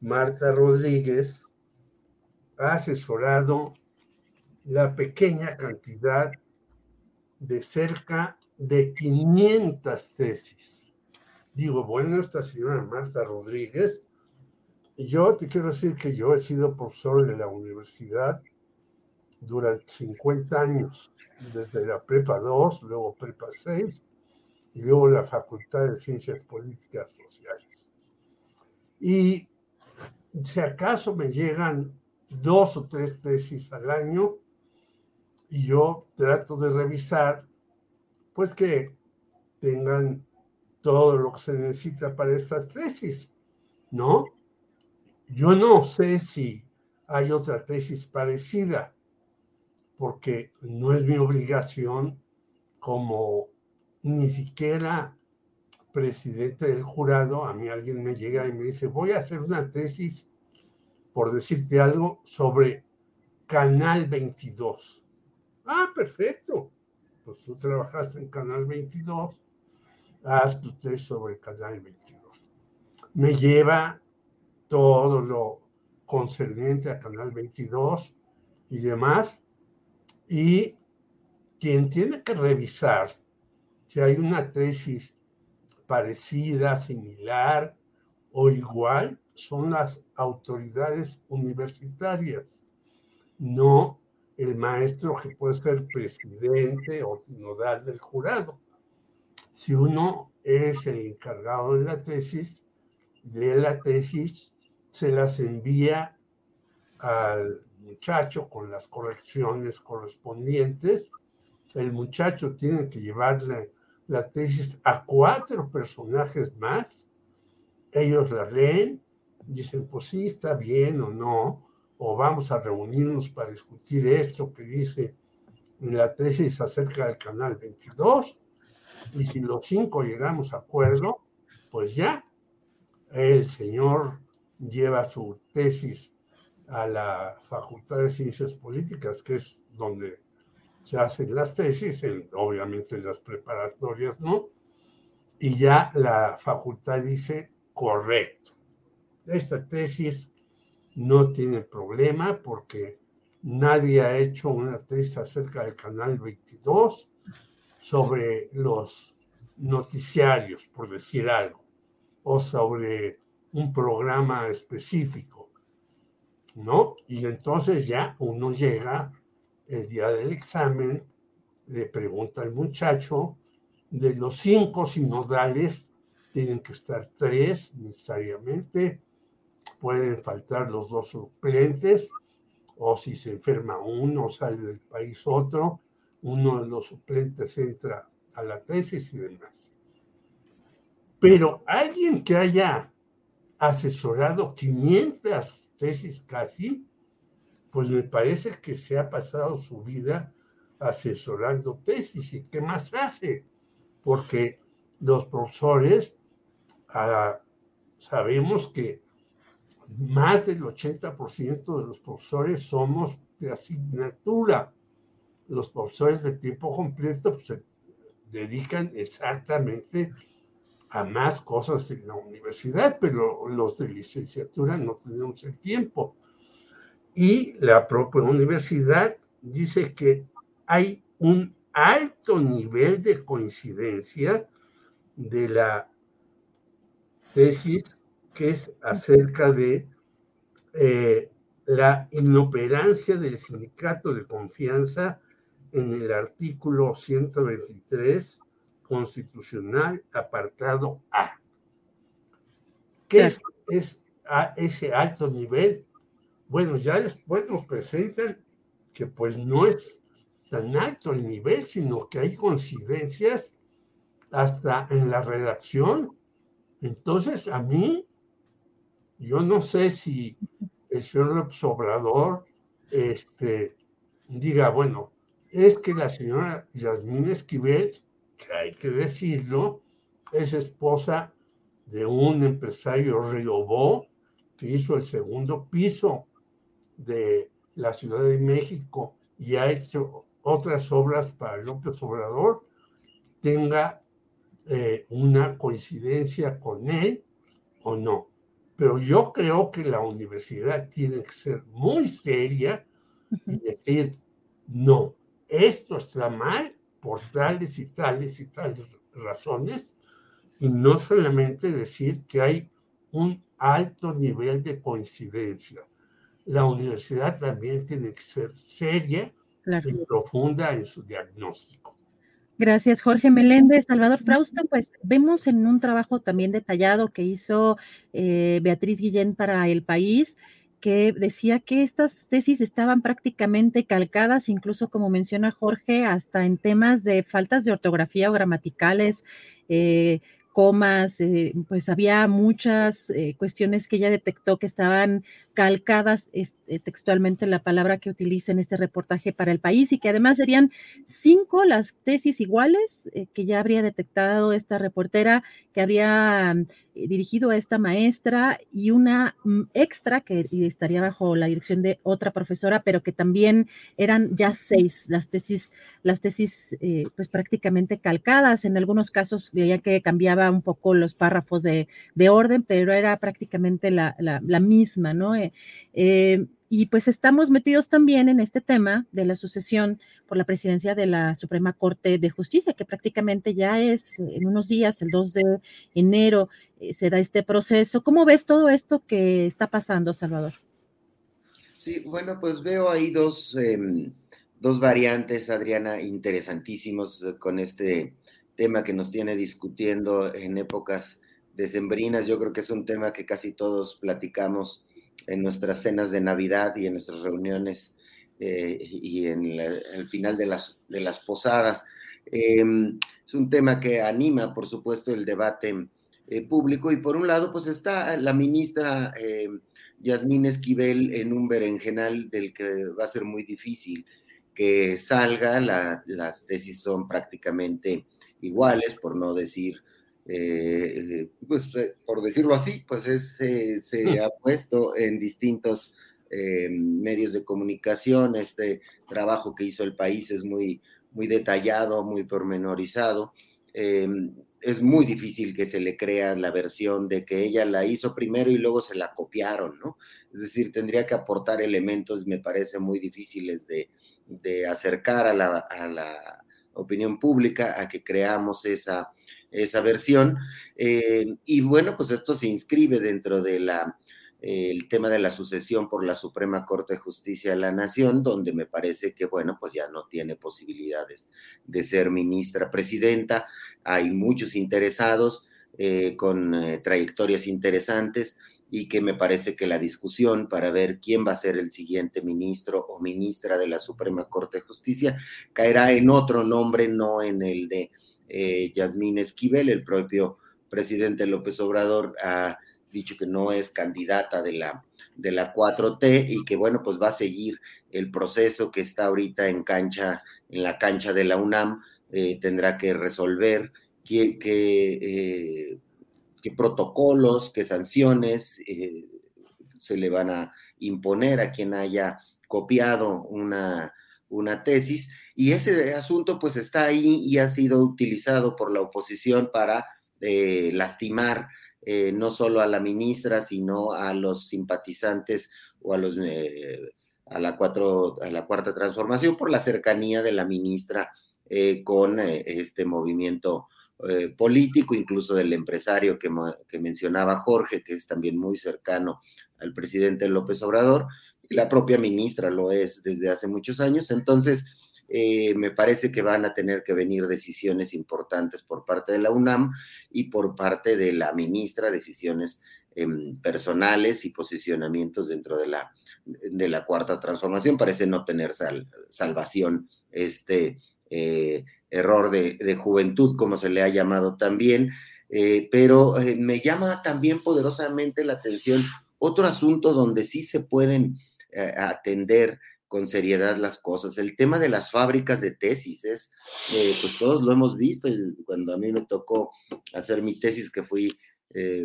Marta Rodríguez, ha asesorado la pequeña cantidad de cerca de 500 tesis. Digo, bueno, esta señora Marta Rodríguez, yo te quiero decir que yo he sido profesor de la universidad durante 50 años, desde la prepa 2, luego prepa 6 y luego la Facultad de Ciencias Políticas Sociales. Y si acaso me llegan dos o tres tesis al año y yo trato de revisar, pues que tengan todo lo que se necesita para estas tesis, ¿no? Yo no sé si hay otra tesis parecida, porque no es mi obligación como ni siquiera presidente del jurado, a mí alguien me llega y me dice, voy a hacer una tesis, por decirte algo, sobre Canal 22. Ah, perfecto. Pues tú trabajaste en Canal 22, haz tu tesis sobre Canal 22. Me lleva todo lo concerniente a Canal 22 y demás. Y quien tiene que revisar si hay una tesis parecida, similar o igual, son las autoridades universitarias, no el maestro que puede ser presidente o nodal del jurado. Si uno es el encargado de la tesis, lee la tesis, se las envía al muchacho con las correcciones correspondientes. El muchacho tiene que llevarle la tesis a cuatro personajes más. Ellos la leen, dicen, pues sí, está bien o no, o vamos a reunirnos para discutir esto que dice la tesis acerca del canal 22. Y si los cinco llegamos a acuerdo, pues ya, el señor lleva su tesis a la Facultad de Ciencias Políticas, que es donde se hacen las tesis, obviamente en las preparatorias no, y ya la facultad dice correcto. Esta tesis no tiene problema porque nadie ha hecho una tesis acerca del canal 22 sobre los noticiarios, por decir algo, o sobre un programa específico, ¿no? Y entonces ya uno llega el día del examen, le pregunta al muchacho, de los cinco sinodales, tienen que estar tres necesariamente, pueden faltar los dos suplentes, o si se enferma uno, sale del país otro, uno de los suplentes entra a la tesis y demás. Pero alguien que haya asesorado 500 tesis casi, pues me parece que se ha pasado su vida asesorando tesis. ¿Y qué más hace? Porque los profesores ah, sabemos que más del 80% de los profesores somos de asignatura. Los profesores de tiempo completo pues, se dedican exactamente a más cosas en la universidad, pero los de licenciatura no tenemos el tiempo. Y la propia universidad dice que hay un alto nivel de coincidencia de la tesis que es acerca de eh, la inoperancia del sindicato de confianza en el artículo 123 constitucional, apartado A. ¿Qué es, es a ese alto nivel? Bueno, ya después nos presentan que pues no es tan alto el nivel, sino que hay coincidencias hasta en la redacción. Entonces, a mí, yo no sé si el señor Sobrador este, diga, bueno, es que la señora Yasmín Esquivel que hay que decirlo, es esposa de un empresario Riobó que hizo el segundo piso de la Ciudad de México y ha hecho otras obras para López Obrador, tenga eh, una coincidencia con él o no. Pero yo creo que la universidad tiene que ser muy seria y decir, no, esto está mal por tales y tales y tales razones, y no solamente decir que hay un alto nivel de coincidencia. La universidad también tiene que ser seria y profunda en su diagnóstico. Gracias, Jorge Meléndez. Salvador Frausto, pues vemos en un trabajo también detallado que hizo eh, Beatriz Guillén para el país que decía que estas tesis estaban prácticamente calcadas, incluso como menciona Jorge, hasta en temas de faltas de ortografía o gramaticales, eh, comas, eh, pues había muchas eh, cuestiones que ella detectó que estaban calcadas este, textualmente la palabra que utiliza en este reportaje para el país y que además serían cinco las tesis iguales eh, que ya habría detectado esta reportera que había dirigido a esta maestra y una mm, extra que estaría bajo la dirección de otra profesora, pero que también eran ya seis las tesis, las tesis pues prácticamente calcadas. En algunos casos veía que cambiaba un poco los párrafos de, orden, pero era prácticamente la, misma, ¿no? Eh, eh, y pues estamos metidos también en este tema de la sucesión por la presidencia de la Suprema Corte de Justicia, que prácticamente ya es en unos días, el 2 de enero, eh, se da este proceso. ¿Cómo ves todo esto que está pasando, Salvador? Sí, bueno, pues veo ahí dos, em, dos variantes, Adriana, interesantísimos con este tema que nos tiene discutiendo en épocas decembrinas. Yo creo que es un tema que casi todos platicamos en nuestras cenas de Navidad y en nuestras reuniones eh, y en el final de las, posadas. Em, es un tema que anima, por supuesto, el debate eh, público y por un lado, pues está la ministra em, Yasmín Esquivel en un berenjenal del que va a ser muy difícil que salga. las tesis son prácticamente iguales, por no decir, eh, pues eh, por decirlo así, pues es, eh, se mm. ha puesto en distintos medios de comunicación. Este trabajo que hizo el país es muy, muy detallado, muy pormenorizado. es muy difícil que se le crea la versión de que ella la hizo primero y luego se la copiaron, ¿no? Es decir, tendría que aportar elementos, me parece muy difíciles de, de acercar a la, a la opinión pública a que creamos esa, esa versión. Eh, y bueno, pues esto se inscribe dentro de la el tema de la sucesión por la Suprema Corte de Justicia de la Nación, donde me parece que, bueno, pues ya no tiene posibilidades de ser ministra presidenta. Hay muchos interesados eh, con eh, trayectorias interesantes y que me parece que la discusión para ver quién va a ser el siguiente ministro o ministra de la Suprema Corte de Justicia caerá en otro nombre, no en el de eh, Yasmín Esquivel. El propio presidente López Obrador ha dicho que no es candidata de la, de la 4T y que bueno, pues va a seguir el proceso que está ahorita en cancha, en la cancha de la UNAM, eh, tendrá que resolver que eh, qué protocolos, qué sanciones eh, se le van a imponer a quien haya copiado una, una tesis. Y ese asunto pues está ahí y ha sido utilizado por la oposición para eh, lastimar eh, no solo a la ministra, sino a los simpatizantes o a los... a la, cuatro, a la cuarta transformación por la cercanía de la ministra con este movimiento eh, político, incluso del empresario que, mencionaba Jorge, que es también muy cercano al presidente López Obrador, y la propia ministra lo es desde hace muchos años. Entonces, eh, me parece que van a tener que venir decisiones importantes por parte de la UNAM y por parte de la ministra, decisiones em, personales y posicionamientos dentro de la, de la cuarta transformación. Parece no tener salvación este, eh, error de, juventud, como se le ha llamado también, eh, pero me llama también poderosamente la atención otro asunto donde sí se pueden atender con seriedad las cosas. El tema de las fábricas de tesis es, pues todos lo hemos visto, cuando a mí me tocó hacer mi tesis, que fui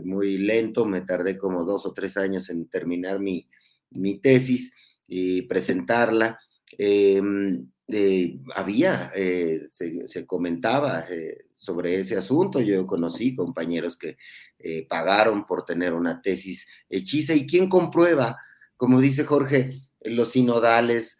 muy lento, me tardé como dos o tres años en terminar mi, mi tesis y presentarla. Em, eh, había, eh, se, comentaba eh, sobre ese asunto. Yo conocí compañeros que pagaron por tener una tesis hechiza. ¿Y quién comprueba? Como dice Jorge, los sinodales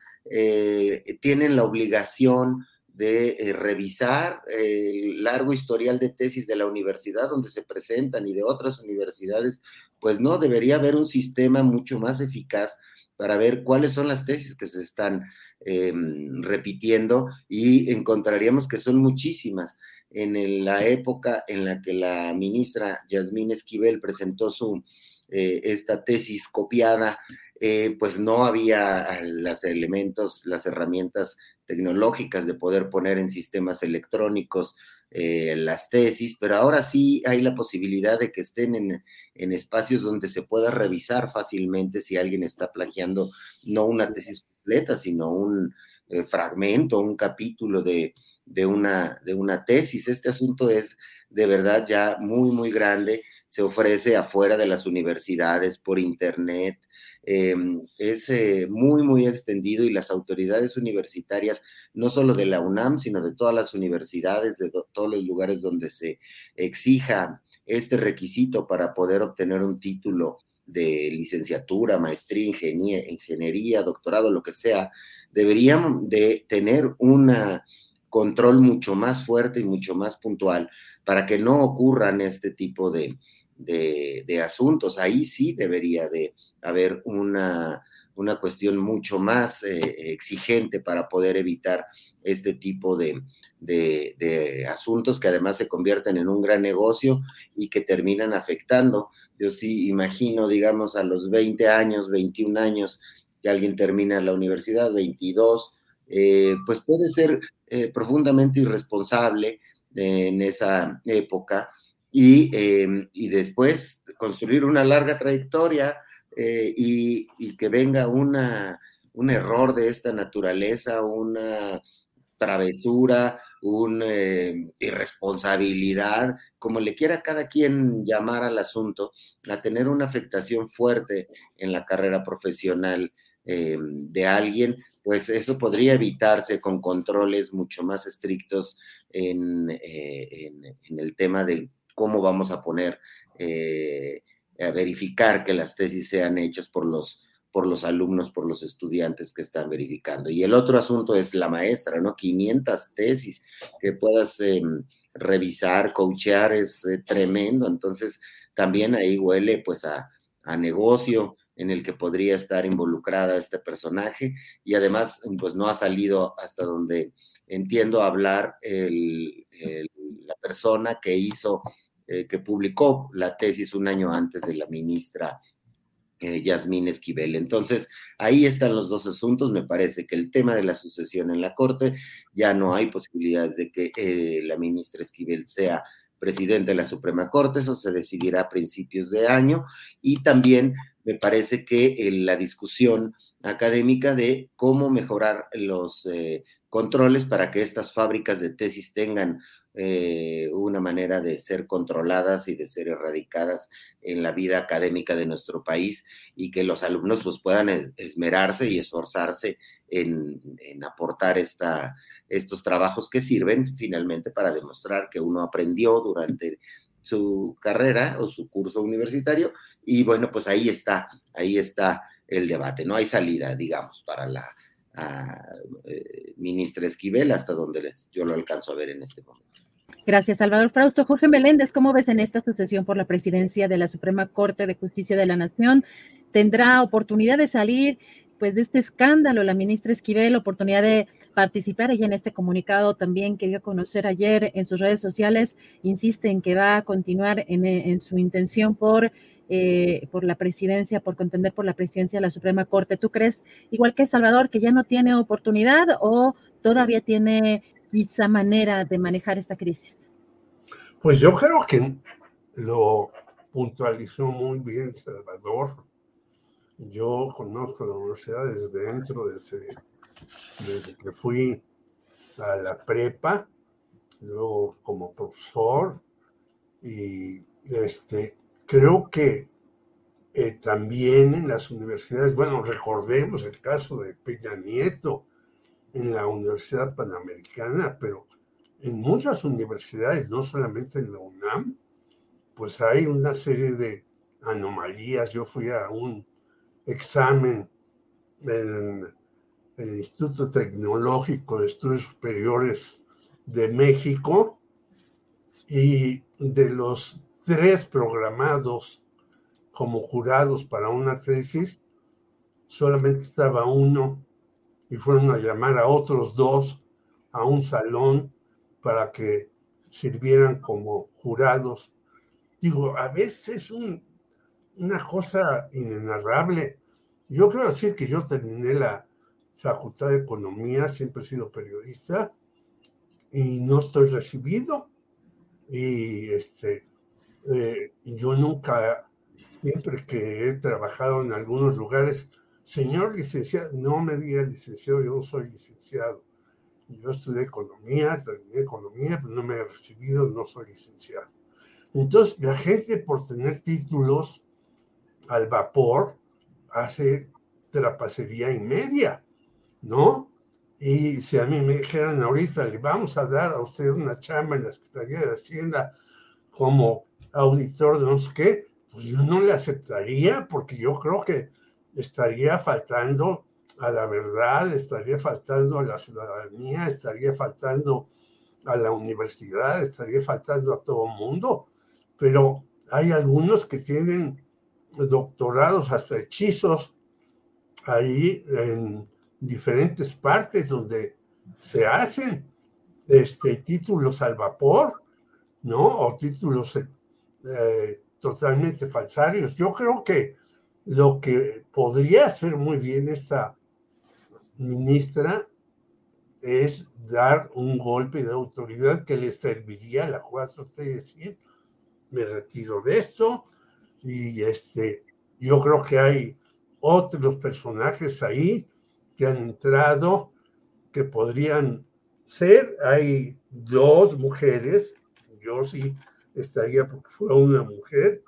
tienen la obligación de revisar el largo historial de tesis de la universidad donde se presentan y de otras universidades, pues no, debería haber un sistema mucho más eficaz para ver cuáles son las tesis que se están em, repitiendo y encontraríamos que son muchísimas. En la época en la que la ministra Yasmín Esquivel presentó su, eh, esta tesis copiada, eh, pues no había los elementos, las herramientas tecnológicas de poder poner en sistemas electrónicos eh, las tesis, pero ahora sí hay la posibilidad de que estén en, en, espacios donde se pueda revisar fácilmente si alguien está plagiando no una tesis completa, sino un eh, fragmento, un capítulo de, de, una, de una tesis. Este asunto es de verdad ya muy, muy grande, se ofrece afuera de las universidades, por internet, Em, es eh, muy, muy extendido y las autoridades universitarias, no solo de la UNAM, sino de todas las universidades, de todos los lugares donde se exija este requisito para poder obtener un título de licenciatura, maestría, ingeniería, ingeniería, doctorado, lo que sea, deberían de tener un control mucho más fuerte y mucho más puntual para que no ocurran este tipo de, de, asuntos. Ahí sí debería de haber una, una cuestión mucho más eh, exigente para poder evitar este tipo de, de, asuntos que además se convierten en un gran negocio y que terminan afectando. Yo sí imagino, digamos, a los 20 años, 21 años, que alguien termina la universidad, 22, eh, pues puede ser eh, profundamente irresponsable en esa época Em, y, después construir una larga trayectoria eh, y, que venga una, un error de esta naturaleza, una travesura, una em, irresponsabilidad, como le quiera cada quien llamar al asunto, a tener una afectación fuerte en la carrera profesional de alguien, pues eso podría evitarse con controles mucho más estrictos en, eh, en el tema de cómo vamos a poner eh, a verificar que las tesis sean hechas por los, por los alumnos, por los estudiantes que están verificando. Y el otro asunto es la maestra, ¿no? 500 tesis que puedas em, revisar, coachear, es eh, tremendo. Entonces, también ahí huele pues a, negocio en el que podría estar involucrada este personaje y además pues no ha salido hasta donde entiendo hablar la persona que hizo eh, que publicó la tesis un año antes de la ministra eh, Yasmín Esquivel. Entonces, ahí están los dos asuntos. Me parece que el tema de la sucesión en la Corte, ya no hay posibilidades de que eh, la ministra Esquivel sea presidente de la Suprema Corte, eso se decidirá a principios de año, y también me parece que la discusión académica de cómo mejorar los controles para que estas fábricas de tesis tengan eh, una manera de ser controladas y de ser erradicadas en la vida académica de nuestro país y que los alumnos pues puedan esmerarse y esforzarse en, aportar esta, estos trabajos que sirven finalmente para demostrar que uno aprendió durante su carrera o su curso universitario y bueno pues ahí está, ahí está el debate, no hay salida digamos para la eh, ministra Esquivel hasta donde yo lo alcanzo a ver en este momento. Gracias, Salvador Frausto. Jorge Meléndez, ¿cómo ves en esta sucesión por la presidencia de la Suprema Corte de Justicia de la Nación? ¿Tendrá oportunidad de salir pues de este escándalo la ministra Esquivel, oportunidad de participar ella en este comunicado también que dio a conocer ayer en sus redes sociales, insiste en que va a continuar en, su intención por, eh, por la presidencia, por contender por la presidencia de la Suprema Corte. ¿Tú crees, igual que Salvador, que ya no tiene oportunidad o todavía tiene quizá manera de manejar esta crisis? Pues yo creo que lo puntualizó muy bien Salvador. Yo conozco la universidad desde dentro, desde, desde que fui a la prepa, luego como profesor, y este, creo que eh, también en las universidades, bueno, recordemos el caso de Peña Nieto, en la Universidad Panamericana, pero en muchas universidades, no solamente en la UNAM, pues hay una serie de anomalías. Yo fui a un examen en el Instituto Tecnológico de Estudios Superiores de México y de los tres programados como jurados para una tesis, solamente estaba uno y fueron a llamar a otros dos a un salón para que sirvieran como jurados. Digo, a veces es una cosa inenarrable Yo quiero decir que yo terminé la Facultad de Economía, siempre he sido periodista y no estoy recibido. Y este, eh, yo nunca, siempre que he trabajado en algunos lugares, señor licenciado, no me diga licenciado, yo no soy licenciado. Yo estudié economía, terminé economía, pero no me he recibido, no soy licenciado. Entonces, la gente por tener títulos al vapor hace trapacería y media, ¿no? Y si a mí me dijeran ahorita, le vamos a dar a usted una chamba en la Secretaría de Hacienda como auditor de no sé qué, pues yo no le aceptaría porque yo creo que estaría faltando a la verdad, estaría faltando a la ciudadanía, estaría faltando a la universidad, estaría faltando a todo el mundo, pero hay algunos que tienen doctorados, hasta hechizos, ahí en diferentes partes donde se hacen este, títulos al vapor, ¿no? O títulos eh, totalmente falsarios. Yo creo que lo que podría hacer muy bien esta ministra es dar un golpe de autoridad que le serviría a la 4T decir, me retiro de esto y este, yo creo que hay otros personajes ahí que han entrado que podrían ser. Hay dos mujeres, yo sí estaría porque fue una mujer,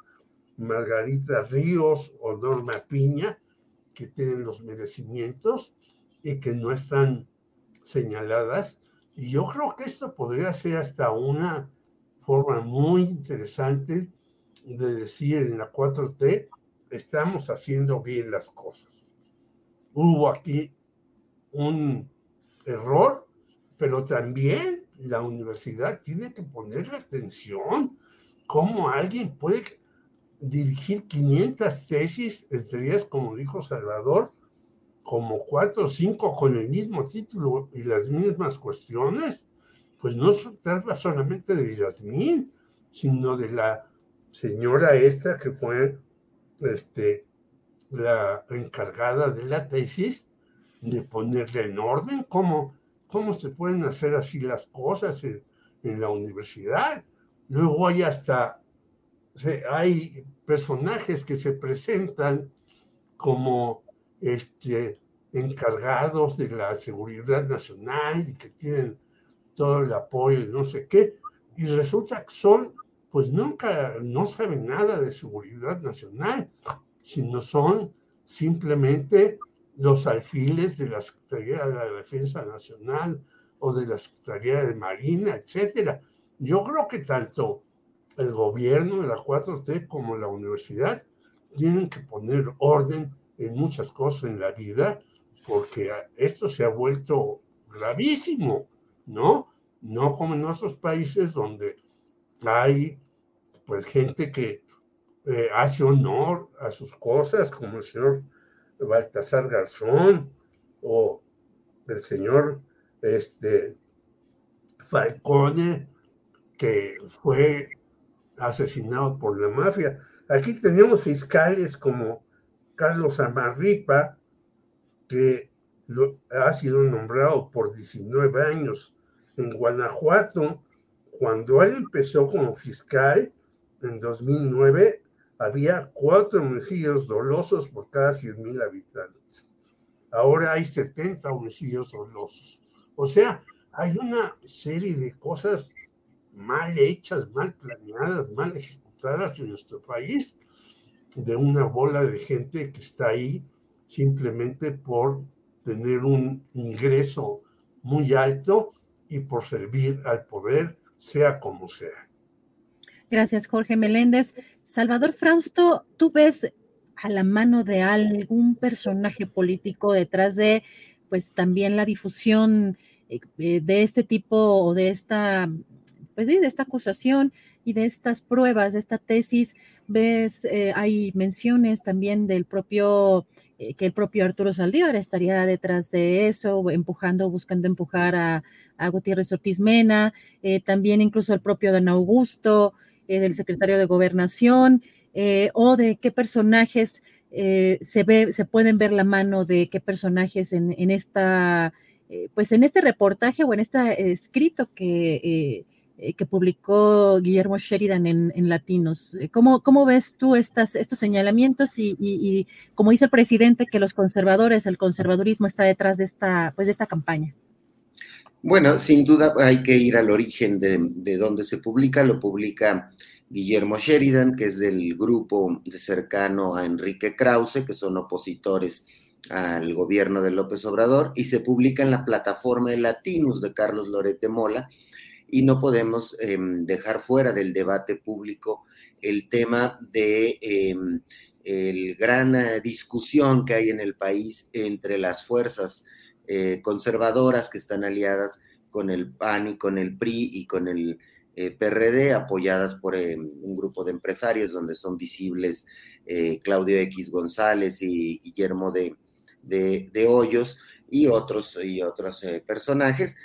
Margarita Ríos o Norma Piña, que tienen los merecimientos y que no están señaladas. Y yo creo que esto podría ser hasta una forma muy interesante de decir en la 4T, estamos haciendo bien las cosas. Hubo aquí un error, pero también la universidad tiene que ponerle atención cómo alguien puede dirigir 500 tesis, entre ellas, como dijo Salvador, como cuatro o cinco con el mismo título y las mismas cuestiones, pues no se trata solamente de Yasmín, sino de la señora esta que fue este, la encargada de la tesis, de ponerle en orden cómo, cómo se pueden hacer así las cosas en, en la universidad. Luego hay hasta, hay personajes que se presentan como este, encargados de la seguridad nacional y que tienen todo el apoyo y no sé qué, y resulta que son, pues nunca, no saben nada de seguridad nacional, sino son simplemente los alfiles de la Secretaría de la Defensa Nacional o de la Secretaría de Marina, etcétera. Yo creo que tanto el gobierno de la 4T como la universidad tienen que poner orden en muchas cosas en la vida, porque esto se ha vuelto gravísimo, ¿no? No como en otros países donde hay pues gente que eh, hace honor a sus cosas, como el señor Baltasar Garzón o el señor este, Falcone, que fue asesinado por la mafia. Aquí tenemos fiscales como Carlos Amarripa, que ha sido nombrado por 19 años en Guanajuato. Cuando él empezó como fiscal en 2009, había cuatro homicidios dolosos por cada 100 mil habitantes. Ahora hay 70 homicidios dolosos. O sea, hay una serie de cosas mal hechas, mal planeadas, mal ejecutadas en nuestro país, de una bola de gente que está ahí simplemente por tener un ingreso muy alto y por servir al poder, sea como sea. Gracias, Jorge Meléndez. Salvador Frausto, ¿tú ves a la mano de algún personaje político detrás de, pues también la difusión eh, de este tipo o de esta, pues de esta acusación y de estas pruebas, de esta tesis? ¿Ves, eh, hay menciones también del propio que el propio Arturo Saldívar estaría detrás de eso, empujando, buscando empujar a, a Gutiérrez Ortiz Mena, también incluso el propio don Augusto, eh, del secretario de Gobernación, eh, o de qué personajes eh, se ve, se pueden ver la mano de qué personajes en, esta, eh, pues en este reportaje o en este escrito que, que publicó Guillermo Sheridan en, Latinos. ¿Cómo, ¿Cómo, ves tú estas, estos señalamientos y, y, como dice el presidente, que los conservadores, el conservadurismo está detrás de esta, pues de esta campaña? Bueno, sin duda hay que ir al origen de, de donde se publica, lo publica Guillermo Sheridan, que es del grupo de cercano a Enrique Krause, que son opositores al gobierno de López Obrador, y se publica en la plataforma de Latinus de Carlos Lorete Mola, y no podemos em, dejar fuera del debate público el tema de em, el gran eh, discusión que hay en el país entre las fuerzas eh, conservadoras que están aliadas con el PAN y con el PRI y con el eh, PRD, apoyadas por eh, un grupo de empresarios donde son visibles eh, Claudio X González y Guillermo de, de, Hoyos y otros, y otros personajes,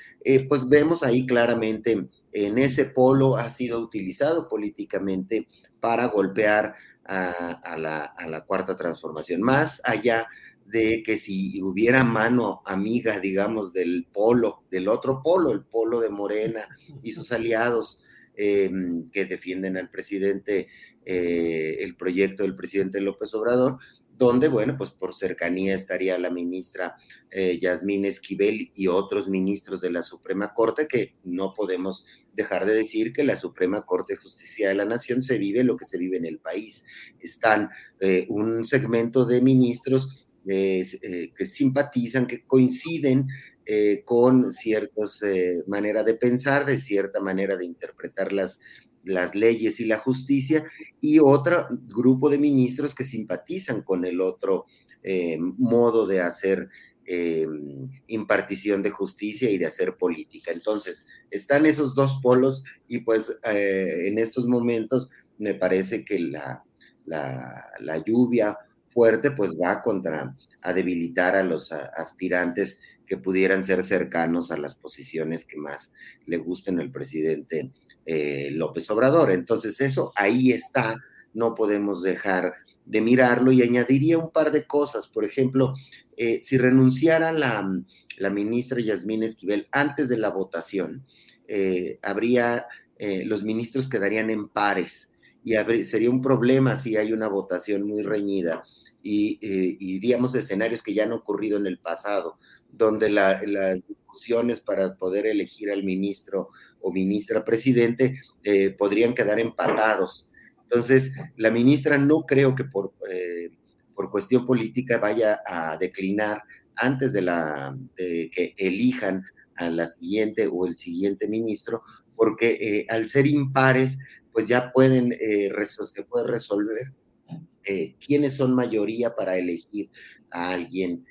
pues vemos ahí claramente en ese polo ha sido utilizado políticamente para golpear a, la, a la cuarta transformación, más allá de que si hubiera mano amiga, digamos, del polo, del otro polo, el polo de Morena y sus aliados em, que defienden al presidente, eh, el proyecto del presidente López Obrador, donde, bueno, pues por cercanía estaría la ministra eh, Yasmín Esquivel y otros ministros de la Suprema Corte, que no podemos dejar de decir que la Suprema Corte de Justicia de la Nación se vive lo que se vive en el país. Están eh, un segmento de ministros eh, que simpatizan, que coinciden con ciertas maneras de pensar, de cierta manera de interpretar las, las leyes y la justicia, y otro grupo de ministros que simpatizan con el otro modo de hacer impartición de justicia y de hacer política. Entonces, están esos dos polos y pues en estos momentos me parece que la, la, la lluvia fuerte, pues va contra a debilitar a los aspirantes que pudieran ser cercanos a las posiciones que más le gusten al presidente eh, López Obrador. Entonces eso ahí está, no podemos dejar de mirarlo y añadiría un par de cosas. Por ejemplo, eh, si renunciara la, la, ministra Yasmín Esquivel antes de la votación, eh, habría, los ministros quedarían en pares y sería un problema si hay una votación muy reñida y eh, a escenarios que ya han ocurrido en el pasado, donde las para poder elegir al ministro o ministra presidente eh, podrían quedar empatados. Entonces, la ministra no creo que por, eh, por cuestión política vaya a declinar antes de, la, de que elijan a la siguiente o el siguiente ministro, porque al ser impares, pues ya pueden, se puede resolver eh, quiénes son mayoría para elegir a alguien,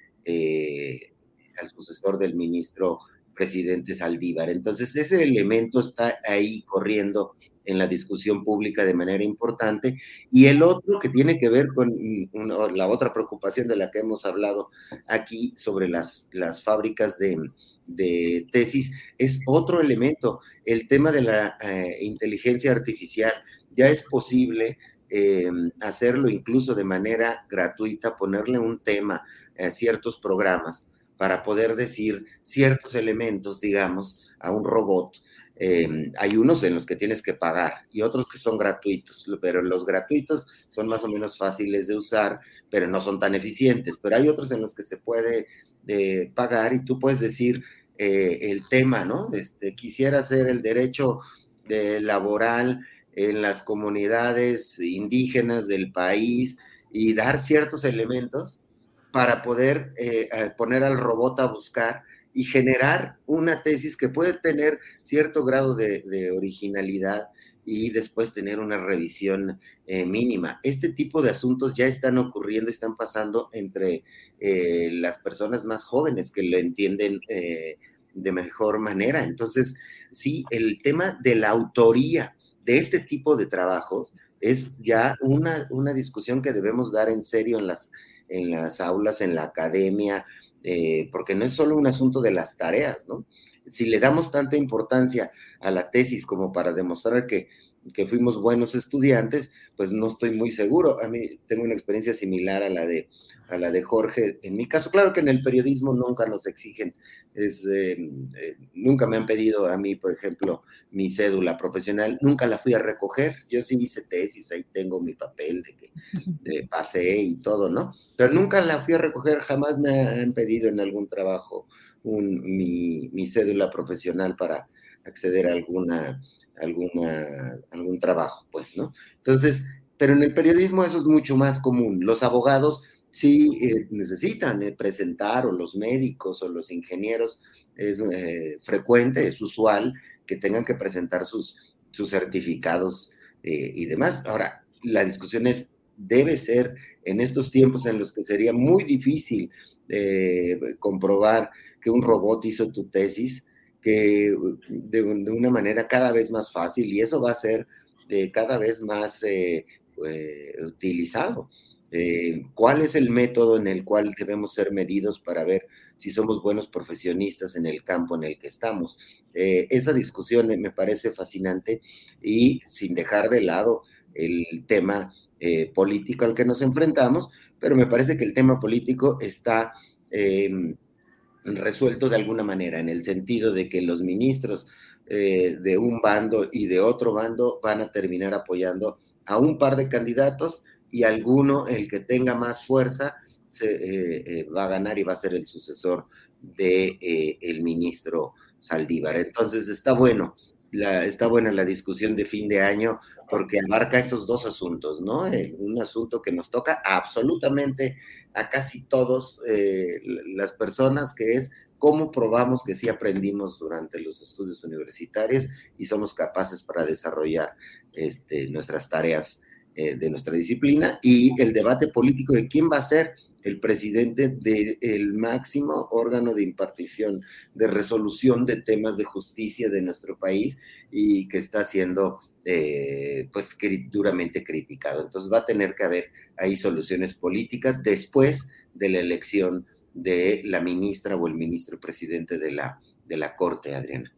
eh, al sucesor del ministro presidente Saldívar. Entonces, ese elemento está ahí corriendo en la discusión pública de manera importante. Y el otro que tiene que ver con la otra preocupación de la que hemos hablado aquí sobre las, las fábricas de, tesis es otro elemento, el tema de la eh, inteligencia artificial. Ya es posible eh, hacerlo incluso de manera gratuita, ponerle un tema a ciertos programas para poder decir ciertos elementos, digamos, a un robot. Eh, hay unos en los que tienes que pagar y otros que son gratuitos, pero los gratuitos son más o menos fáciles de usar, pero no son tan eficientes. Pero hay otros en los que se puede eh, pagar y tú puedes decir el tema, ¿no? Este, quisiera hacer el derecho laboral en las comunidades indígenas del país y dar ciertos elementos para poder eh, poner al robot a buscar y generar una tesis que puede tener cierto grado de, originalidad y después tener una revisión eh, mínima. Este tipo de asuntos ya están ocurriendo, están pasando entre eh, las personas más jóvenes que lo entienden de mejor manera. Entonces, sí, el tema de la autoría de este tipo de trabajos es ya una, una discusión que debemos dar en serio en las, en las aulas, en la academia, eh, porque no es solo un asunto de las tareas, ¿no? si le damos tanta importancia a la tesis como para demostrar que, que fuimos buenos estudiantes, pues no estoy muy seguro. A mí tengo una experiencia similar a la de a la de Jorge. En mi caso, claro que en el periodismo nunca nos exigen, es, eh, eh, nunca me han pedido a mí, por ejemplo, mi cédula profesional, nunca la fui a recoger. Yo sí hice tesis, ahí tengo mi papel de que de pasé y todo, ¿no? Pero nunca la fui a recoger, jamás me han pedido en algún trabajo un, mi, mi cédula profesional para acceder a alguna, alguna, algún trabajo, pues, ¿no? Entonces, pero en el periodismo eso es mucho más común. Los abogados sí eh, necesitan eh, presentar, o los médicos o los ingenieros, es eh, frecuente, es usual que tengan que presentar sus, sus certificados y demás. Ahora, la discusión es, debe ser en estos tiempos en los que sería muy difícil comprobar que un robot hizo tu tesis, que de, una manera cada vez más fácil, y eso va a ser cada vez más utilizado. Eh, cuál es el método en el cual debemos ser medidos para ver si somos buenos profesionistas en el campo en el que estamos. Eh, esa discusión me parece fascinante y sin dejar de lado el tema eh, político al que nos enfrentamos, pero me parece que el tema político está em, resuelto de alguna manera, en el sentido de que los ministros de un bando y de otro bando van a terminar apoyando a un par de candidatos y alguno, el que tenga más fuerza, se, eh, eh, va a ganar y va a ser el sucesor de eh, el ministro Saldívar. Entonces está bueno, la, está buena la discusión de fin de año porque abarca esos dos asuntos, ¿no? un asunto que nos toca absolutamente a casi todos las personas, que es cómo probamos que sí aprendimos durante los estudios universitarios y somos capaces para desarrollar este, nuestras tareas eh, de nuestra disciplina y el debate político de quién va a ser el presidente del máximo órgano de impartición, de resolución de temas de justicia de nuestro país y que está siendo eh, pues duramente criticado. Entonces va a tener que haber ahí soluciones políticas después de la elección de la ministra o el ministro presidente de la, de la Corte, Adriana.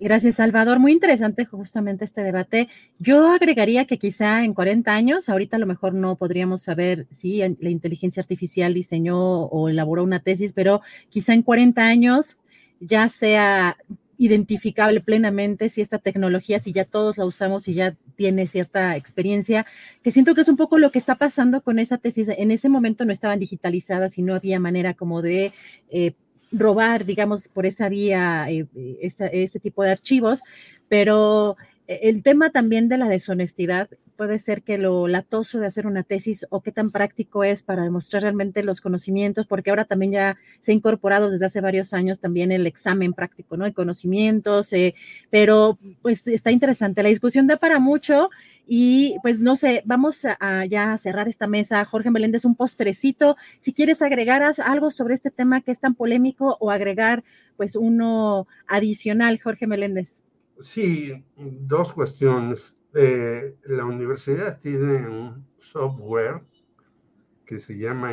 Gracias, Salvador. Muy interesante justamente este debate. Yo agregaría que quizá en 40 años, ahorita a lo mejor no podríamos saber si la inteligencia artificial diseñó o elaboró una tesis, pero quizá en 40 años ya sea identificable plenamente si esta tecnología, si ya todos la usamos y ya tiene cierta experiencia, que siento que es un poco lo que está pasando con esa tesis. En ese momento no estaban digitalizadas y no había manera como de eh, robar, digamos, por esa vía eh, ese tipo de archivos, pero eh, el tema también de la deshonestidad puede ser que lo latoso de hacer una tesis o qué tan práctico es para demostrar realmente los conocimientos, porque ahora también ya se ha incorporado desde hace varios años también el examen práctico, ¿no? De conocimientos, pero pues está interesante. La discusión da para mucho y pues no sé, vamos a, ya cerrar esta mesa. Jorge Meléndez, un postrecito. Si quieres agregar algo sobre este tema que es tan polémico o agregar pues uno adicional, Jorge Meléndez. Sí, dos cuestiones. Eh, la universidad tiene un software que se llama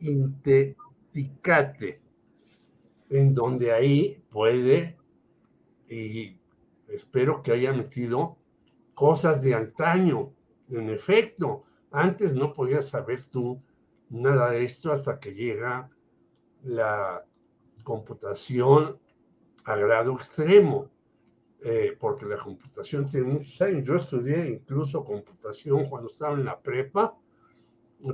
Inteticate, en donde ahí puede, y espero que haya metido cosas de antaño. En efecto, antes no podías saber tú nada de esto hasta que llega la computación a grado extremo. Eh, porque la computación tiene muchos años. Yo estudié incluso computación cuando estaba en la prepa,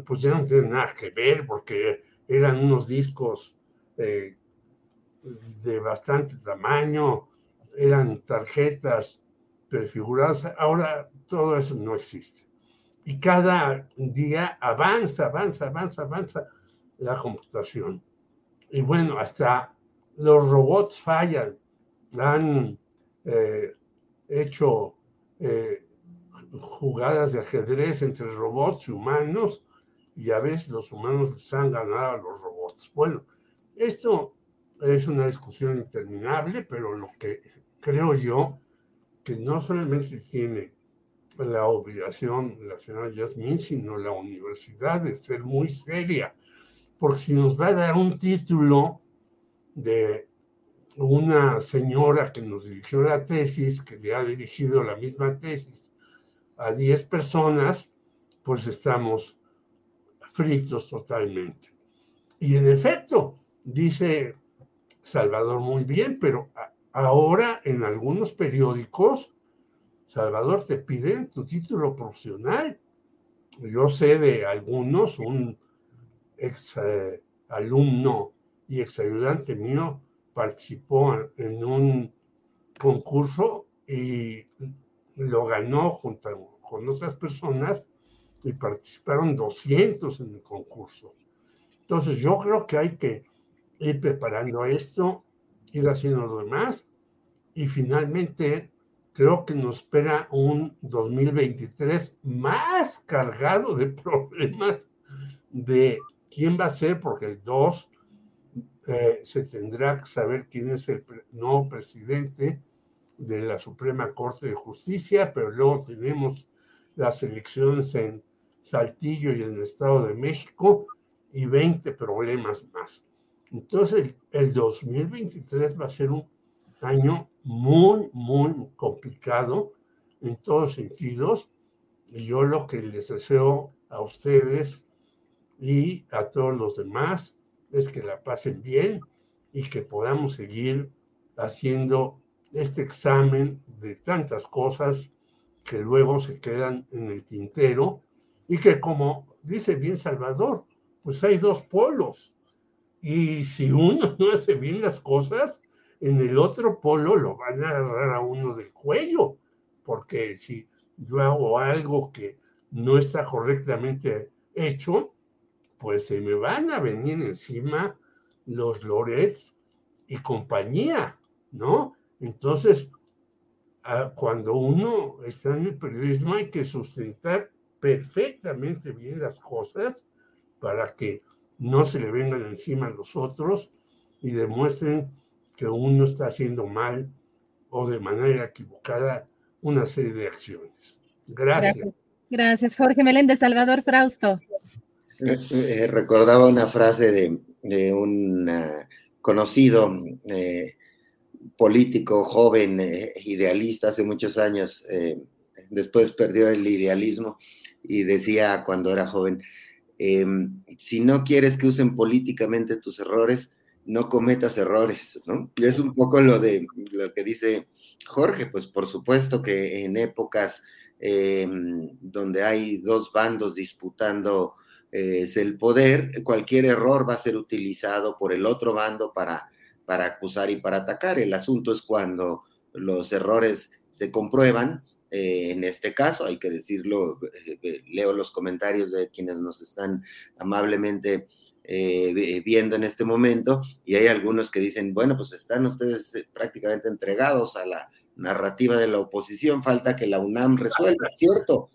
pues ya no tiene nada que ver porque eran unos discos eh, de bastante tamaño, eran tarjetas prefiguradas. Ahora todo eso no existe. Y cada día avanza, avanza, avanza, avanza la computación. Y bueno, hasta los robots fallan. Han eh, hecho eh, jugadas de ajedrez entre robots y humanos y a veces los humanos les han ganado a los robots. Bueno, esto es una discusión interminable, pero lo que creo yo que no solamente tiene la obligación la señora Yasmin, sino la universidad de ser muy seria, porque si nos va a dar un título de una señora que nos dirigió la tesis, que le ha dirigido la misma tesis a 10 personas, pues estamos fritos totalmente. Y en efecto, dice Salvador muy bien, pero ahora en algunos periódicos, Salvador, te piden tu título profesional. Yo sé de algunos, un ex eh, alumno y ex ayudante mío participó en un concurso y lo ganó junto con otras personas y participaron 200 en el concurso. Entonces yo creo que hay que ir preparando esto, ir haciendo lo demás y finalmente creo que nos espera un 2023 más cargado de problemas de quién va a ser, porque 2 eh, se tendrá que saber quién es el nuevo presidente de la Suprema Corte de Justicia, pero luego tenemos las elecciones en Saltillo y en el Estado de México y 20 problemas más. Entonces, el 2023 va a ser un año muy, muy complicado en todos sentidos. Y yo lo que les deseo a ustedes y a todos los demás es que la pasen bien y que podamos seguir haciendo este examen de tantas cosas que luego se quedan en el tintero y que como dice bien Salvador, pues hay dos polos. Y si uno no hace bien las cosas, en el otro polo lo van a agarrar a uno del cuello, porque si yo hago algo que no está correctamente hecho, pues se me van a venir encima los Lorets y compañía, ¿no? Entonces, ah, cuando uno está en el periodismo hay que sustentar perfectamente bien las cosas para que no se le vengan encima a los otros y demuestren que uno está haciendo mal o de manera equivocada una serie de acciones. Gracias. Gracias, Jorge Meléndez, Salvador Frausto. Eh, eh, recordaba una frase de, un ah, conocido eh, político joven, idealista hace muchos años, después perdió el idealismo y decía cuando era joven, em, si no quieres que usen políticamente tus errores, no cometas errores, ¿no? Es un poco lo de lo que dice Jorge, pues por supuesto que en épocas em, donde hay dos bandos disputando eh, el poder, cualquier error va a ser utilizado por el otro bando para, para acusar y para atacar. El asunto es cuando los errores se comprueban eh, en este caso, hay que decirlo, eh, leo los comentarios de quienes nos están amablemente eh, viendo en este momento y hay algunos que dicen, bueno, pues están ustedes prácticamente entregados a la narrativa de la oposición, falta que la UNAM resuelva, ¿cierto?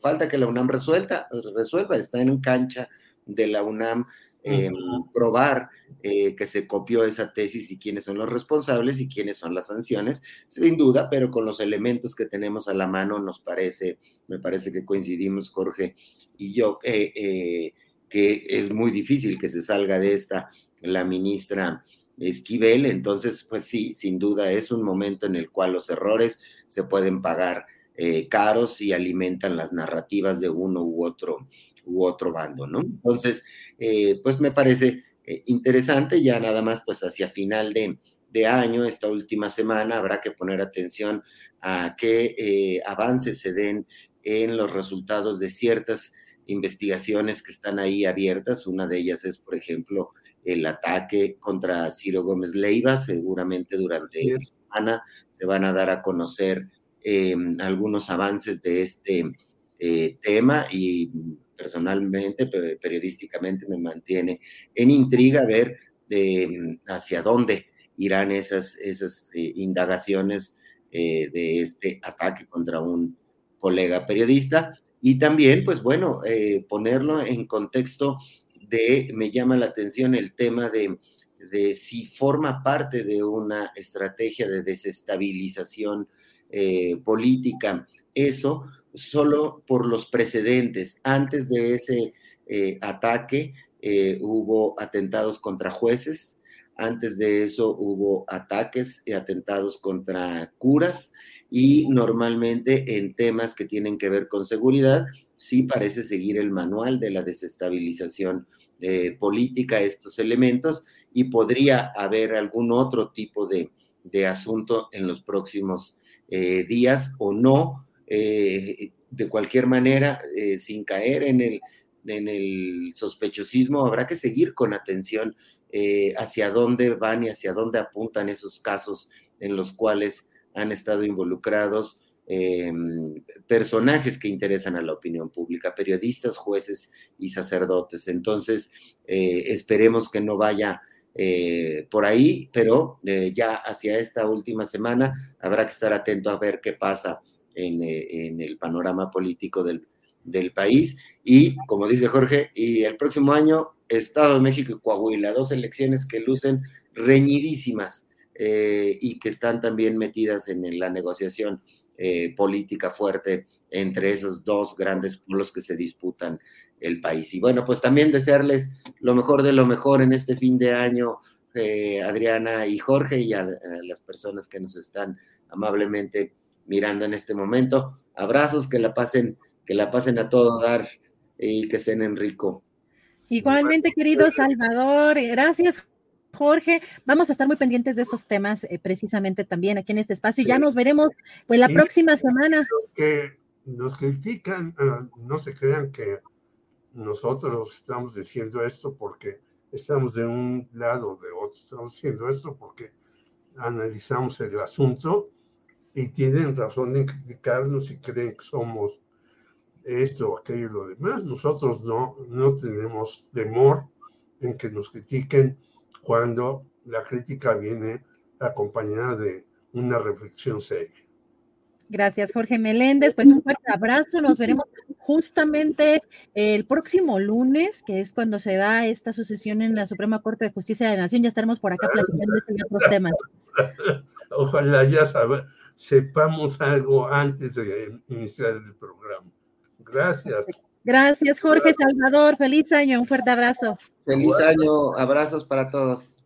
falta que la UNAM resuelva, resuelva, está en cancha de la UNAM eh, probar eh, que se copió esa tesis y quiénes son los responsables y quiénes son las sanciones, sin duda, pero con los elementos que tenemos a la mano nos parece, me parece que coincidimos Jorge y yo, eh, que es muy difícil que se salga de esta la ministra Esquivel, entonces pues sí, sin duda es un momento en el cual los errores se pueden pagar caros y alimentan las narrativas de uno u otro u otro bando, ¿no? Entonces, eh, pues me parece eh, interesante, ya nada más pues hacia final de, año, esta última semana, habrá que poner atención a qué eh, avances se den en los resultados de ciertas investigaciones que están ahí abiertas. Una de ellas es, por ejemplo, el ataque contra Ciro Gómez Leiva. Seguramente durante esta semana se van a dar a conocer algunos avances de este tema y personalmente, periodísticamente, me mantiene en intriga ver mm, hacia dónde irán esas, esas eh, indagaciones eh, de este ataque contra un colega periodista. Y también, pues bueno, eh, ponerlo en contexto de, me llama la atención el tema de, si forma parte de una estrategia de desestabilización política. Eso, solo por los precedentes. Antes de ese eh, ataque eh, hubo atentados contra jueces, Antes de eso hubo ataques y atentados contra curas y normalmente en temas que tienen que ver con seguridad, sí parece seguir el manual de la desestabilización eh, política estos elementos y podría haber algún otro tipo de, asunto en los próximos eh, días o no. Eh, de cualquier manera, sin caer en el, en el sospechosismo, habrá que seguir con atención hacia dónde van y hacia dónde apuntan esos casos en los cuales han estado involucrados personajes que interesan a la opinión pública, periodistas, jueces y sacerdotes. Entonces, esperemos que no vaya eh, por ahí, pero eh, ya hacia esta última semana habrá que estar atento a ver qué pasa en, eh, el panorama político del, país. Y como dice Jorge, y el próximo año, Estado de México y Coahuila, dos elecciones que lucen reñidísimas y que están también metidas en la negociación política fuerte entre esos dos grandes pueblos que se disputan el país. Y bueno, pues también desearles lo mejor de lo mejor en este fin de año, eh, Adriana y Jorge, y a, las personas que nos están amablemente mirando en este momento. Abrazos, que la pasen, que la pasen a todo dar y que cenen rico. Igualmente, querido Salvador, gracias. Jorge, vamos a estar muy pendientes de esos temas eh, precisamente también aquí en este espacio. Ya nos veremos pues la próxima semana. Que nos critican, ah, no se crean que nosotros estamos diciendo esto porque estamos de un lado o de otro, estamos diciendo esto porque analizamos el asunto y tienen razón en criticarnos y creen que somos esto, aquello y lo demás. Nosotros no, no tenemos temor en que nos critiquen cuando la crítica viene acompañada de una reflexión seria. Gracias, Jorge Meléndez. Pues un fuerte abrazo. Nos veremos justamente el próximo lunes, que es cuando se da esta sucesión en la Suprema Corte de Justicia de la Nación. Ya estaremos por acá platicando este y otros temas. Ojalá ya sepamos algo antes de iniciar el programa. Gracias. Gracias, Jorge Salvador. Feliz año. Un fuerte abrazo. Feliz año. Abrazos para todos.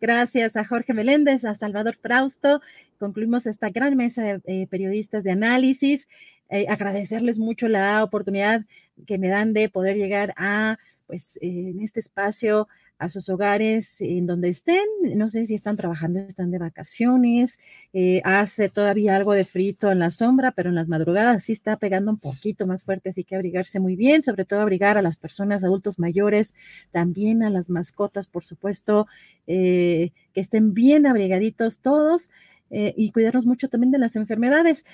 Gracias a Jorge Meléndez, a Salvador Frausto. Concluimos esta gran mesa de eh, periodistas de análisis. Eh, agradecerles mucho la oportunidad que me dan de poder llegar a, pues, en este espacio a sus hogares en donde estén. No sé si están trabajando, están de vacaciones. Eh, hace todavía algo de frito en la sombra, pero en las madrugadas sí está pegando un poquito más fuerte, así que abrigarse muy bien, sobre todo abrigar a las personas adultos mayores, también a las mascotas, por supuesto, eh, que estén bien abrigaditos todos. Eh, y cuidarnos mucho también de las enfermedades.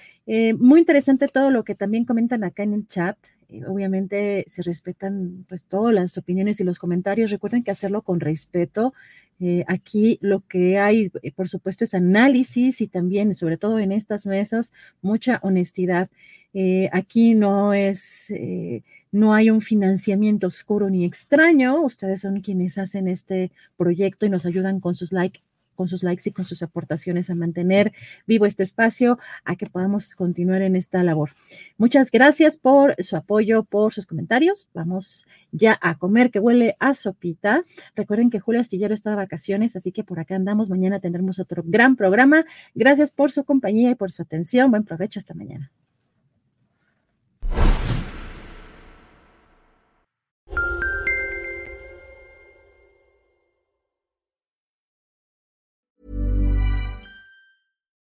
muy interesante todo lo que también comentan acá en el chat. Eh, obviamente se respetan pues todas las opiniones y los comentarios. Recuerden que hacerlo con respeto. Eh, aquí lo que hay, eh, por supuesto, es análisis y también, sobre todo en estas mesas, mucha honestidad. aquí no es, no hay un financiamiento oscuro ni extraño. Ustedes son quienes hacen este proyecto y nos ayudan con sus likes con sus likes y con sus aportaciones a mantener vivo este espacio, a que podamos continuar en esta labor. Muchas gracias por su apoyo, por sus comentarios. Vamos ya a comer que huele a sopita. Recuerden que Julio Astillero está de vacaciones, así que por acá andamos. Mañana tendremos otro gran programa. Gracias por su compañía y por su atención. Buen provecho hasta mañana.